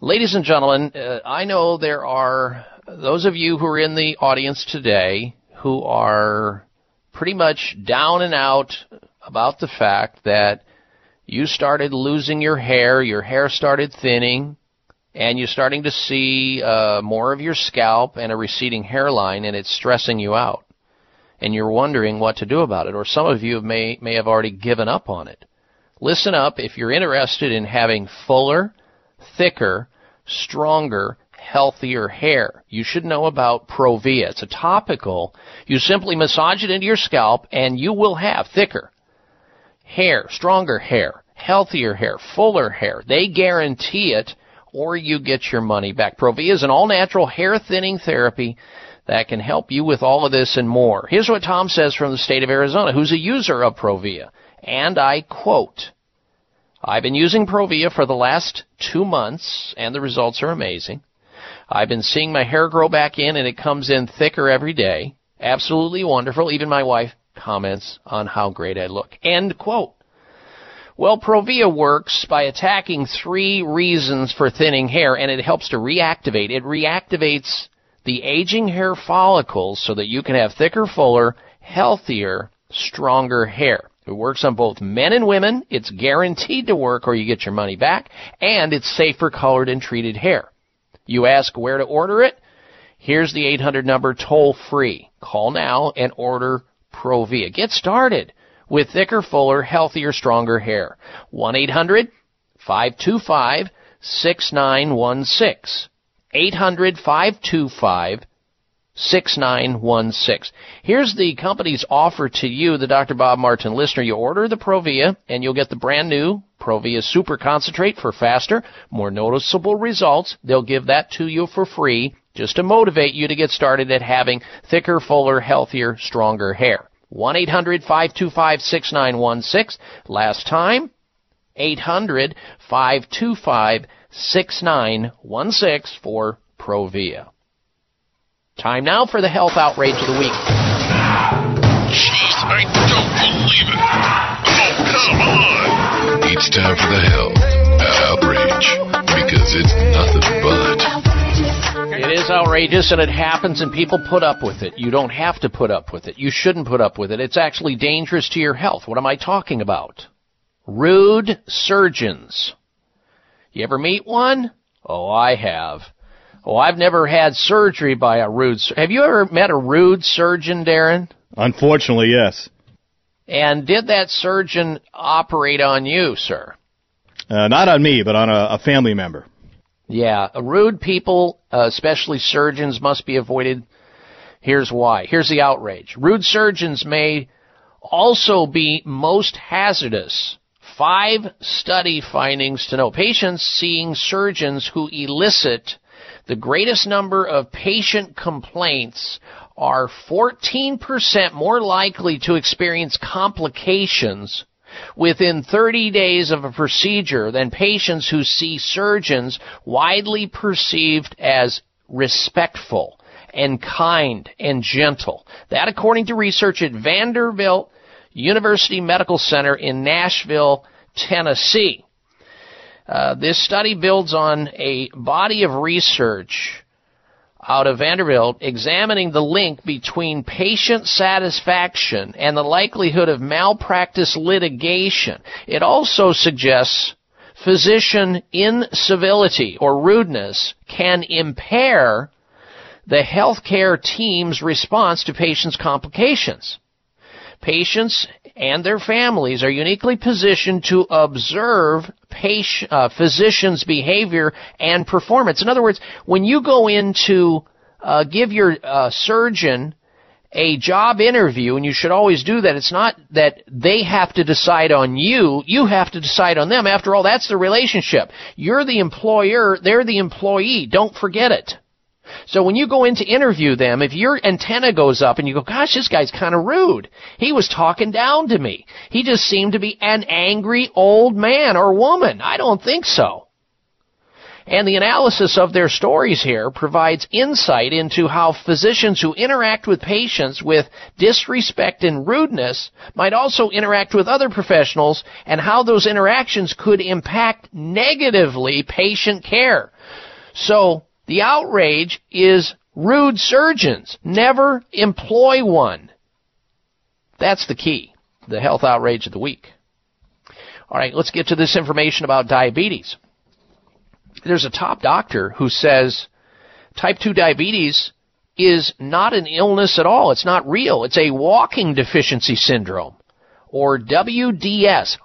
Ladies and gentlemen, uh, I know there are those of you who are in the audience today who are pretty much down and out about the fact that you started losing your hair, your hair started thinning, and you're starting to see uh, more of your scalp and a receding hairline, and it's stressing you out. And you're wondering what to do about it, or some of you may may have already given up on it. Listen up if you're interested in having fuller, thicker, stronger, healthier hair. You should know about Provia. It's a topical. You simply massage it into your scalp and you will have thicker hair, stronger hair, healthier hair, fuller hair. They guarantee it or you get your money back. Provia is an all natural hair thinning therapy that can help you with all of this and more. Here's what Tom says from the state of Arizona, who's a user of Provia. And I quote, I've been using Provia for the last two months, and the results are amazing. I've been seeing my hair grow back in, and it comes in thicker every day. Absolutely wonderful. Even my wife comments on how great I look. End quote. Well, Provia works by attacking three reasons for thinning hair, and it helps to reactivate. It reactivates the aging hair follicles so that you can have thicker, fuller, healthier, stronger hair. It works on both men and women. It's guaranteed to work or you get your money back. And it's safe for colored and treated hair. You ask where to order it? Here's the 800 number toll free. Call now and order Provia. Get started with thicker, fuller, healthier, stronger hair. 1-800-525-6916. 800-525 6916. Here's the company's offer to you, the Dr. Bob Martin listener. You order the Provia and you'll get the brand new Provia Super Concentrate for faster, more noticeable results. They'll give that to you for free just to motivate you to get started at having thicker, fuller, healthier, stronger hair. 1-800-525-6916. Last time, 800-525-6916 for Provia. Time now for the health outrage of the week.
Jeez, I don't believe it. Oh, come on. It's time for the health outrage because it's nothing but.
It is outrageous and it happens and people put up with it. You don't have to put up with it. You shouldn't put up with it. It's actually dangerous to your health. What am I talking about? Rude surgeons. You ever meet one? Oh, I have. Oh, I've never had surgery by a rude. Sur- have you ever met a rude surgeon, Darren?
Unfortunately, yes.
And did that surgeon operate on you, sir?
Uh, not on me, but on a, a family member.
Yeah, rude people, uh, especially surgeons, must be avoided. Here's why. Here's the outrage. Rude surgeons may also be most hazardous. Five study findings to know. Patients seeing surgeons who elicit the greatest number of patient complaints are 14% more likely to experience complications within 30 days of a procedure than patients who see surgeons widely perceived as respectful and kind and gentle. That according to research at Vanderbilt University Medical Center in Nashville, Tennessee. Uh, this study builds on a body of research out of Vanderbilt examining the link between patient satisfaction and the likelihood of malpractice litigation. It also suggests physician incivility or rudeness can impair the healthcare team's response to patients' complications. Patients and their families are uniquely positioned to observe patient, uh, physicians' behavior and performance. In other words, when you go in to uh, give your uh, surgeon a job interview, and you should always do that, it's not that they have to decide on you, you have to decide on them. After all, that's the relationship. You're the employer, they're the employee. Don't forget it. So when you go in to interview them, if your antenna goes up and you go, gosh, this guy's kind of rude. He was talking down to me. He just seemed to be an angry old man or woman. I don't think so. And the analysis of their stories here provides insight into how physicians who interact with patients with disrespect and rudeness might also interact with other professionals and how those interactions could impact negatively patient care. So, the outrage is rude surgeons. Never employ one. That's the key. The health outrage of the week. All right, let's get to this information about diabetes. There's a top doctor who says type 2 diabetes is not an illness at all. It's not real. It's a walking deficiency syndrome or WDS.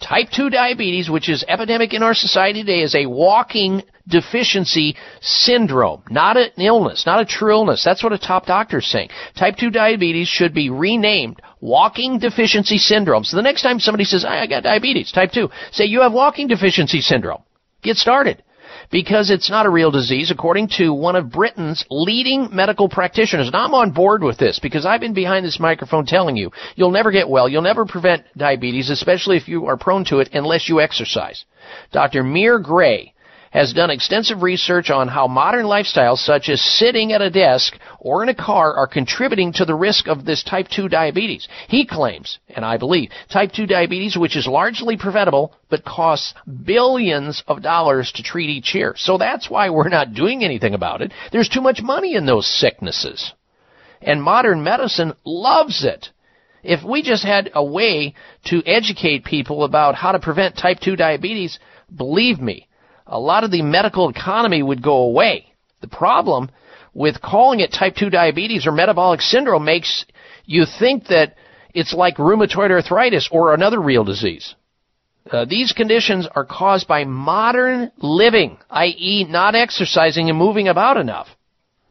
Type 2 diabetes, which is epidemic in our society today, is a walking deficiency syndrome, not an illness, not a true illness. That's what a top doctor is saying. Type 2 diabetes should be renamed walking deficiency syndrome. So the next time somebody says, I got diabetes, type 2, say you have walking deficiency syndrome. Get started because it's not a real disease, according to one of Britain's leading medical practitioners. And I'm on board with this because I've been behind this microphone telling you you'll never get well, you'll never prevent diabetes, especially if you are prone to it, unless you exercise. Dr. Muir Gray has done extensive research on how modern lifestyles such as sitting at a desk or in a car are contributing to the risk of this type 2 diabetes. He claims, and I believe, type 2 diabetes, which is largely preventable but costs billions of dollars to treat each year. So that's why we're not doing anything about it. There's too much money in those sicknesses. And modern medicine loves it. If we just had a way to educate people about how to prevent type 2 diabetes, believe me, a lot of the medical economy would go away. The problem with calling it type 2 diabetes or metabolic syndrome makes you think that it's like rheumatoid arthritis or another real disease. Uh, these conditions are caused by modern living, i.e., not exercising and moving about enough.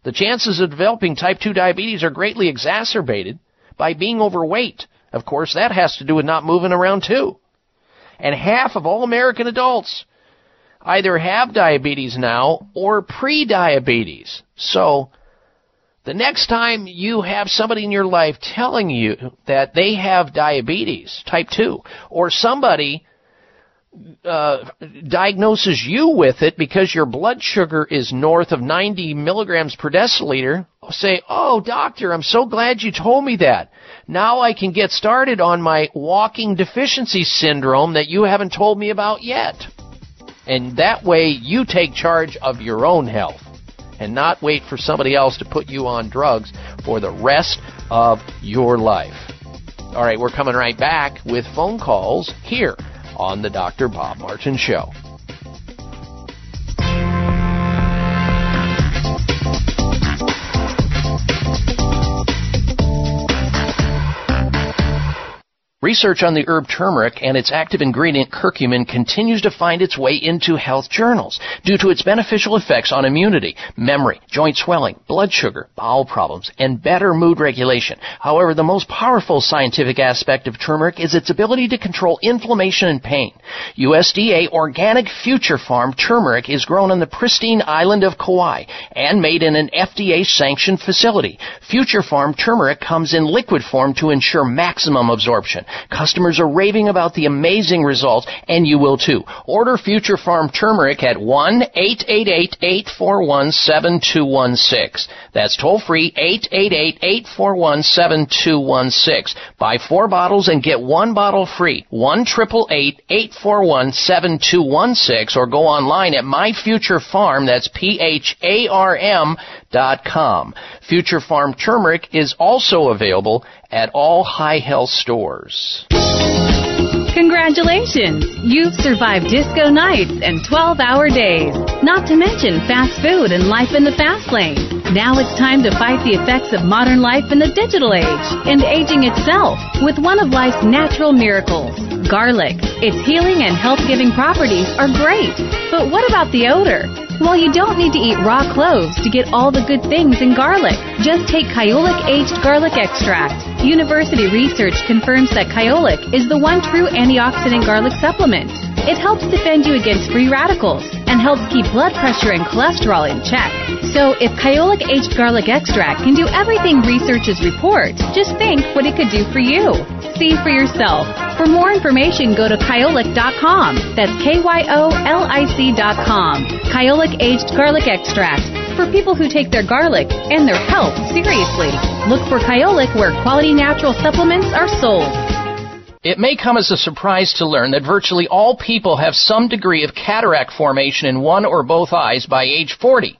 The chances of developing type 2 diabetes are greatly exacerbated by being overweight. Of course, that has to do with not moving around too. And half of all American adults either have diabetes now or pre-diabetes. So, the next time you have somebody in your life telling you that they have diabetes, type 2, or somebody uh, diagnoses you with it because your blood sugar is north of 90 milligrams per deciliter, say, "Oh, doctor, I'm so glad you told me that. Now I can get started on my walking deficiency syndrome that you haven't told me about yet." And that way you take charge of your own health and not wait for somebody else to put you on drugs for the rest of your life. All right, we're coming right back with phone calls here on the Dr. Bob Martin Show. Research on the herb turmeric and its active ingredient curcumin continues to find its way into health journals due to its beneficial effects on immunity, memory, joint swelling, blood sugar, bowel problems, and better mood regulation. However, the most powerful scientific aspect of turmeric is its ability to control inflammation and pain. USDA organic Future Pharm turmeric is grown on the pristine island of Kauai and made in an FDA sanctioned facility. Future Pharm turmeric comes in liquid form to ensure maximum absorption. Customers are raving about the amazing results, and you will too. Order Future Pharm Turmeric at 1-888-841-7216. That's toll free, 888-841-7216. Buy four bottles and get one bottle free. 1-888-841-7216 or go online at My Pharm, that's P-H-A-R-M dot com. Future Pharm Turmeric is also available at all Hi-Health stores.
Congratulations! You've survived disco nights and 12 hour days. Not to mention fast food and life in the fast lane. Now it's time to fight the effects of modern life in the digital age and aging itself with one of life's natural miracles garlic. Its healing and health giving properties are great. But what about the odor? Well, you don't need to eat raw cloves to get all the good things in garlic. Just take Kyolic aged garlic extract. University research confirms that Kyolic is the one true antioxidant garlic supplement. It helps defend you against free radicals and helps keep blood pressure and cholesterol in check. So if Kyolic aged garlic extract can do everything researchers report, just think what it could do for you. See for yourself. For more information, go to kyolic.com. That's K-Y-O-L-I-C.com. Kyolic aged garlic extract for people who take their garlic and their health seriously. Look for Kyolic where quality natural supplements are sold.
It may come as a surprise to learn that virtually all people have some degree of cataract formation in one or both eyes by age 40.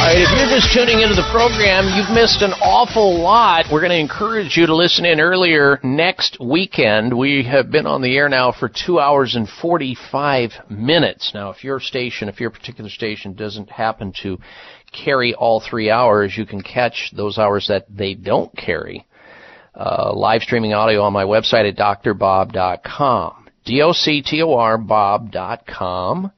All right, if you're just tuning into the program, you've missed an awful lot. We're going to encourage you to listen in earlier next weekend. We have been on the air now for two hours and 45 minutes. Now, if your station, if your particular station doesn't happen to carry all three hours, you can catch those hours that they don't carry. Uh, live streaming audio on my website at drbob.com. D-O-C-T-O-R Bob.com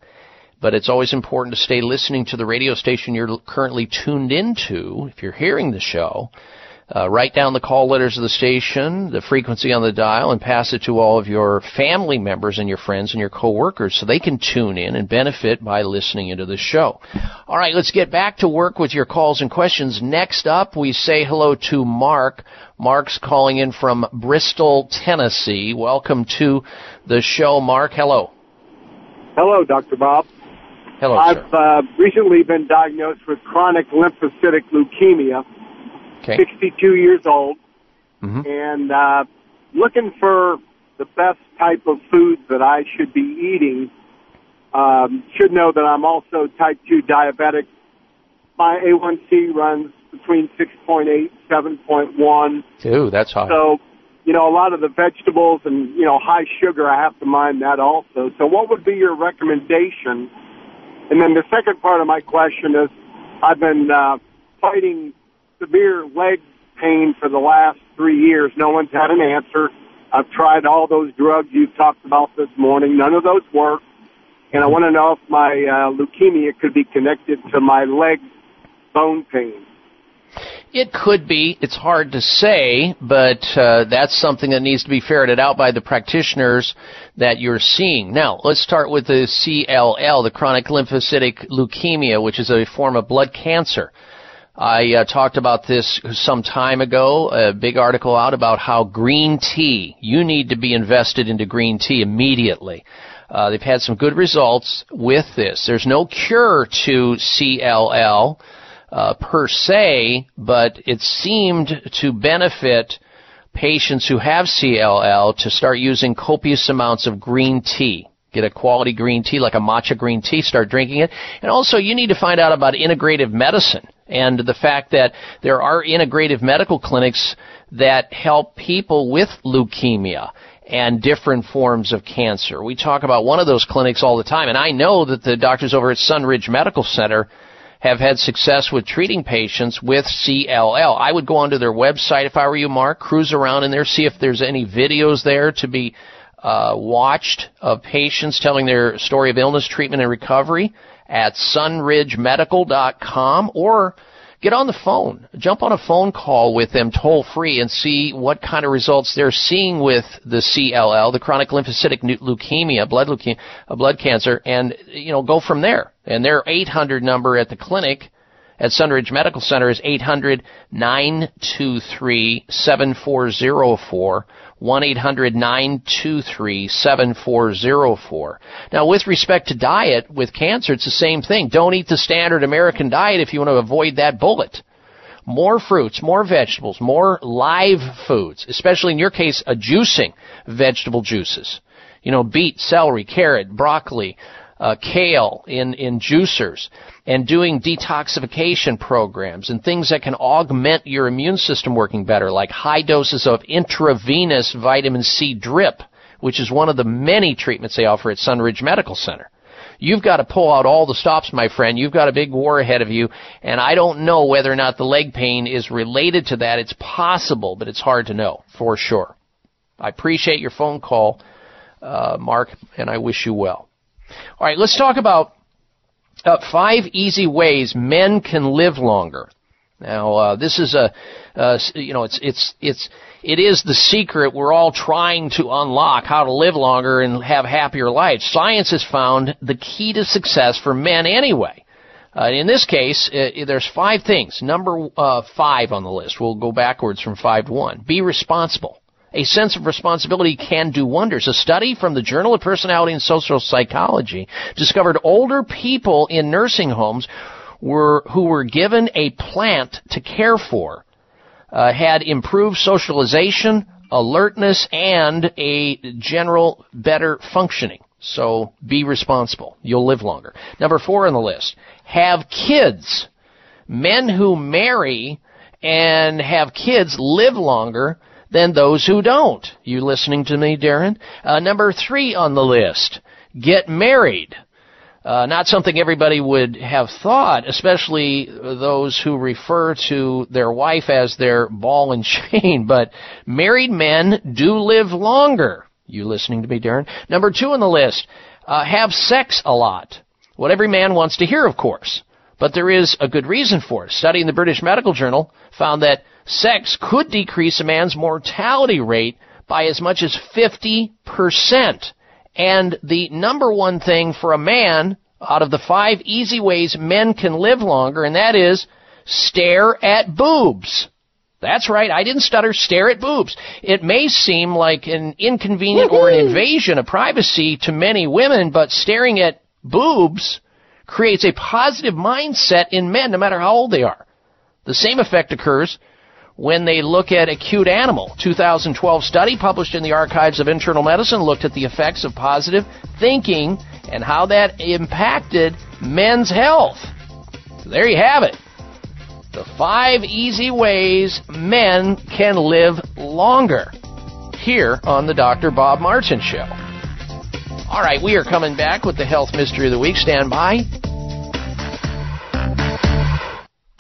but it's always important to stay listening to the radio station you're currently tuned into. If you're hearing the show, uh, write down the call letters of the station, the frequency on the dial, and pass it to all of your family members and your friends and your coworkers so they can tune in and benefit by listening into the show. All right, let's get back to work with your calls and questions. Next up, we say hello to Mark. Mark's calling in from Bristol, Tennessee. Welcome to the show, Mark. Hello.
Hello, Dr. Bob.
Hello,
I've uh, recently been diagnosed with chronic lymphocytic leukemia.
Okay.
62 years old,
Mhm.
and uh, looking for the best type of foods that I should be eating. Um, should know that I'm also type 2 diabetic. My A1C runs between 6.8 7.1.
Ooh, that's high.
So, you know, a lot of the vegetables and, you know, high sugar, I have to mind that also. So what would be your recommendation? And then the second part of my question is I've been uh, fighting severe leg pain for the last three years. No one's had an answer. I've tried all those drugs you've talked about this morning. None of those work. And I want to know if my uh, leukemia could be connected to my leg bone pain.
It could be. It's hard to say, but uh, that's something that needs to be ferreted out by the practitioners that you're seeing. Now, let's start with the CLL, the chronic lymphocytic leukemia, which is a form of blood cancer. I uh, talked about this some time ago, a big article out about how green tea, you need to be invested into green tea immediately. Uh, they've had some good results with this. There's no cure to CLL uh, per se, but it seemed to benefit patients who have CLL to start using copious amounts of green tea. Get a quality green tea like a matcha green tea, start drinking it. And also you need to find out about integrative medicine and the fact that there are integrative medical clinics that help people with leukemia and different forms of cancer. We talk about one of those clinics all the time, and I know that the doctors over at Sunridge Medical Center have had success with treating patients with CLL. I would go onto their website if I were you, Mark, cruise around in there, see if there's any videos there to be uh, watched of patients telling their story of illness, treatment, and recovery at sunridgemedical.com or get on the phone. Jump on a phone call with them toll free and see what kind of results they're seeing with the CLL, the chronic lymphocytic leukemia, blood leukemia, uh, blood cancer, and you know go from there. And their 800 number at the clinic at Sunridge Medical Center is 800 923 7404. 1 800 923 7404. Now, with respect to diet, with cancer, it's the same thing. Don't eat the standard American diet if you want to avoid that bullet. More fruits, more vegetables, more live foods, especially in your case, a juicing vegetable juices. You know, beet, celery, carrot, broccoli, uh, kale in, in juicers and doing detoxification programs and things that can augment your immune system working better, like high doses of intravenous vitamin C drip, which is one of the many treatments they offer at Sunridge Medical Center. You've got to pull out all the stops, my friend. You've got a big war ahead of you, and I don't know whether or not the leg pain is related to that. It's possible, but it's hard to know for sure. I appreciate your phone call, uh, Mark, and I wish you well. All right, let's talk about uh, five easy ways men can live longer. Now, uh, this is a, uh, you know, it's it's it's it is the secret we're all trying to unlock how to live longer and have happier lives. Science has found the key to success for men anyway. Uh, in this case, uh, there's five things. Number uh, five on the list. We'll go backwards from five to one. Be responsible. A sense of responsibility can do wonders. A study from the Journal of Personality and Social Psychology discovered older people in nursing homes were who were given a plant to care for uh, had improved socialization, alertness, and a general better functioning. So be responsible. You'll live longer. Number four on the list. Have kids. Men who marry and have kids live longer than those who don't. You listening to me, Darren? Uh, number three on the list. Get married. Uh, not something everybody would have thought, especially those who refer to their wife as their ball and chain, but married men do live longer. You listening to me, Darren? Number two on the list, uh, have sex a lot. What every man wants to hear, of course. But there is a good reason for it. A study in the British Medical Journal found that sex could decrease a man's mortality rate by as much as 50%. And the number one thing for a man out of the five easy ways men can live longer, and that is stare at boobs. That's right, I didn't stutter, stare at boobs. It may seem like an inconvenient or an invasion of privacy to many women, but staring at boobs creates a positive mindset in men no matter how old they are. The same effect occurs when they look at acute animal. 2012 study published in the Archives of Internal Medicine looked at the effects of positive thinking and how that impacted men's health. So there you have it. The five easy ways men can live longer. Here on the Dr. Bob Martin Show. All right, we are coming back with the health mystery of the week. Stand by.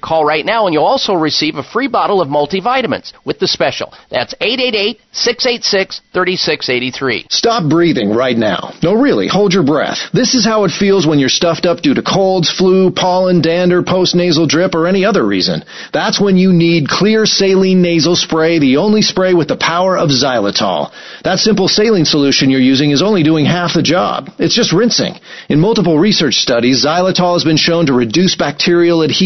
Call right now and you'll also receive a free bottle of multivitamins with the special. That's 888 686 3683.
Stop breathing right now. No, really, hold your breath. This is how it feels when you're stuffed up due to colds, flu, pollen, dander, postnasal drip, or any other reason. That's when you need Xlear saline nasal spray, the only spray with the power of xylitol. That simple saline solution you're using is only doing half the job. It's just rinsing. In multiple research studies, xylitol has been shown to reduce bacterial adhesion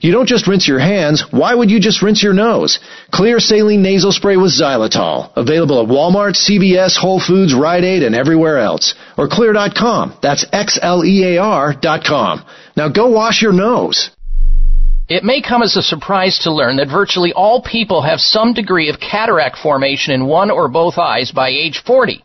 You don't just rinse your hands. Why would you just rinse your nose? Xlear saline nasal spray with xylitol. Available at Walmart, CVS, Whole Foods, Rite Aid, and everywhere else. Or xlear.com. That's X-L-E-A-R dot com. Now go wash your nose.
It may come as a surprise to learn that virtually all people have some degree of cataract formation in one or both eyes by age 40.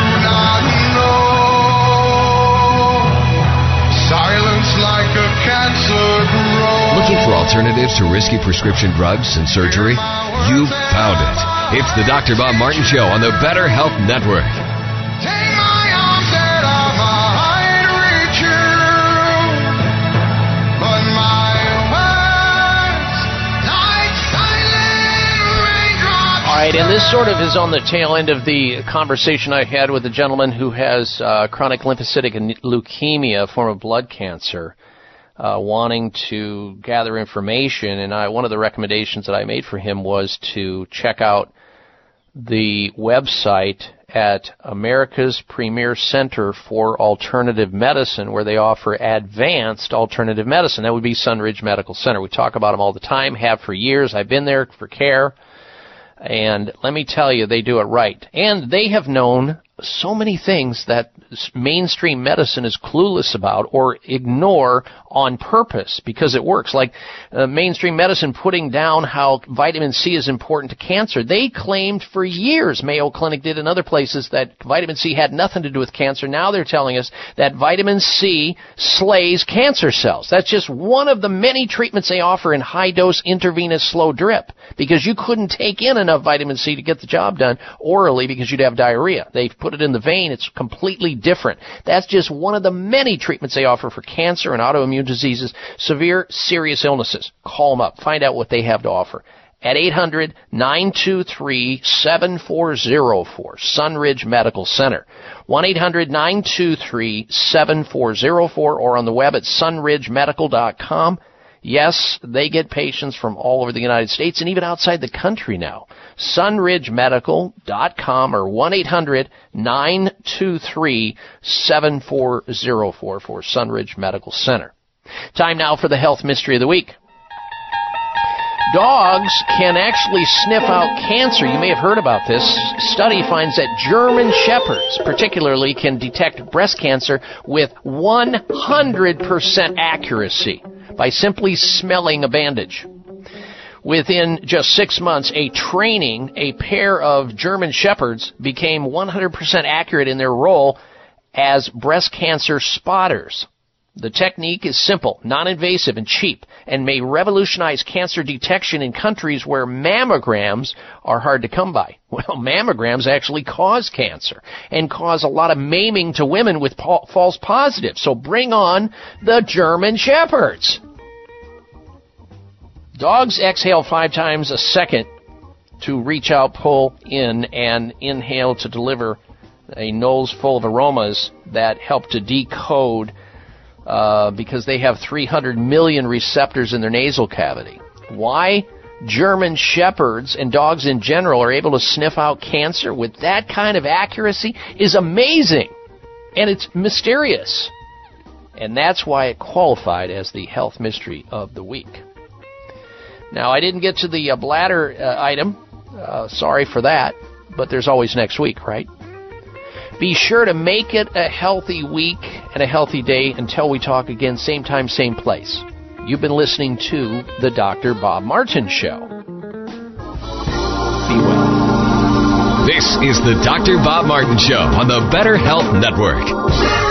Looking for alternatives to risky prescription drugs and surgery? You've found it. It's the Dr. Bob Martin Show on the Better Health Network.
Take my arms that I might reach you, but my words like silent raindrops.
All right, and this sort of is on the tail end of the conversation I had with a gentleman who has uh, chronic lymphocytic leukemia, a form of blood cancer, uh, wanting to gather information. And I, one of the recommendations that I made for him was to check out the website at America's Premier Center for Alternative Medicine, where they offer advanced alternative medicine. That would be Sunridge Medical Center. We talk about them all the time, have for years. I've been there for care. And let me tell you, they do it right. And they have known so many things that mainstream medicine is clueless about or ignore on purpose because it works. Like uh, mainstream medicine putting down how vitamin C is important to cancer. They claimed for years, Mayo Clinic did in other places, that vitamin C had nothing to do with cancer. Now they're telling us that vitamin C slays cancer cells. That's just one of the many treatments they offer in high dose intravenous slow drip because you couldn't take in enough vitamin C to get the job done orally because you'd have diarrhea. They've put it in the vein. It's completely different. That's just one of the many treatments they offer for cancer and autoimmune diseases, severe, serious illnesses. Call them up. Find out what they have to offer at 800 923 7404, Sunridge Medical Center. 1 800 923 7404 or on the web at sunridgemedical.com. Yes, they get patients from all over the United States and even outside the country now. sunridgemedical.com or 1-800-923-7404 for Sunridge Medical Center. Time now for the health mystery of the week. Dogs can actually sniff out cancer. You may have heard about this. Study finds that German shepherds, particularly, can detect breast cancer with 100% accuracy by simply smelling a bandage. Within just six months, a training, a pair of German shepherds became 100% accurate in their role as breast cancer spotters. The technique is simple, non-invasive, and cheap, and may revolutionize cancer detection in countries where mammograms are hard to come by. Well, mammograms actually cause cancer and cause a lot of maiming to women with false positives. So bring on the German Shepherds. Dogs exhale five times a second to reach out, pull in, and inhale to deliver a nose full of aromas that help to decode uh, because they have 300 million receptors in their nasal cavity. Why German shepherds and dogs in general are able to sniff out cancer with that kind of accuracy is amazing. And it's mysterious. And that's why it qualified as the health mystery of the week. Now, I didn't get to the uh, bladder uh, item. Uh, sorry for that. But there's always next week, right? Be sure to make it a healthy week and a healthy day until we talk again, same time, same place. You've been listening to The Dr. Bob Martin Show. Be well.
This is The Dr. Bob Martin Show on the Better Health Network.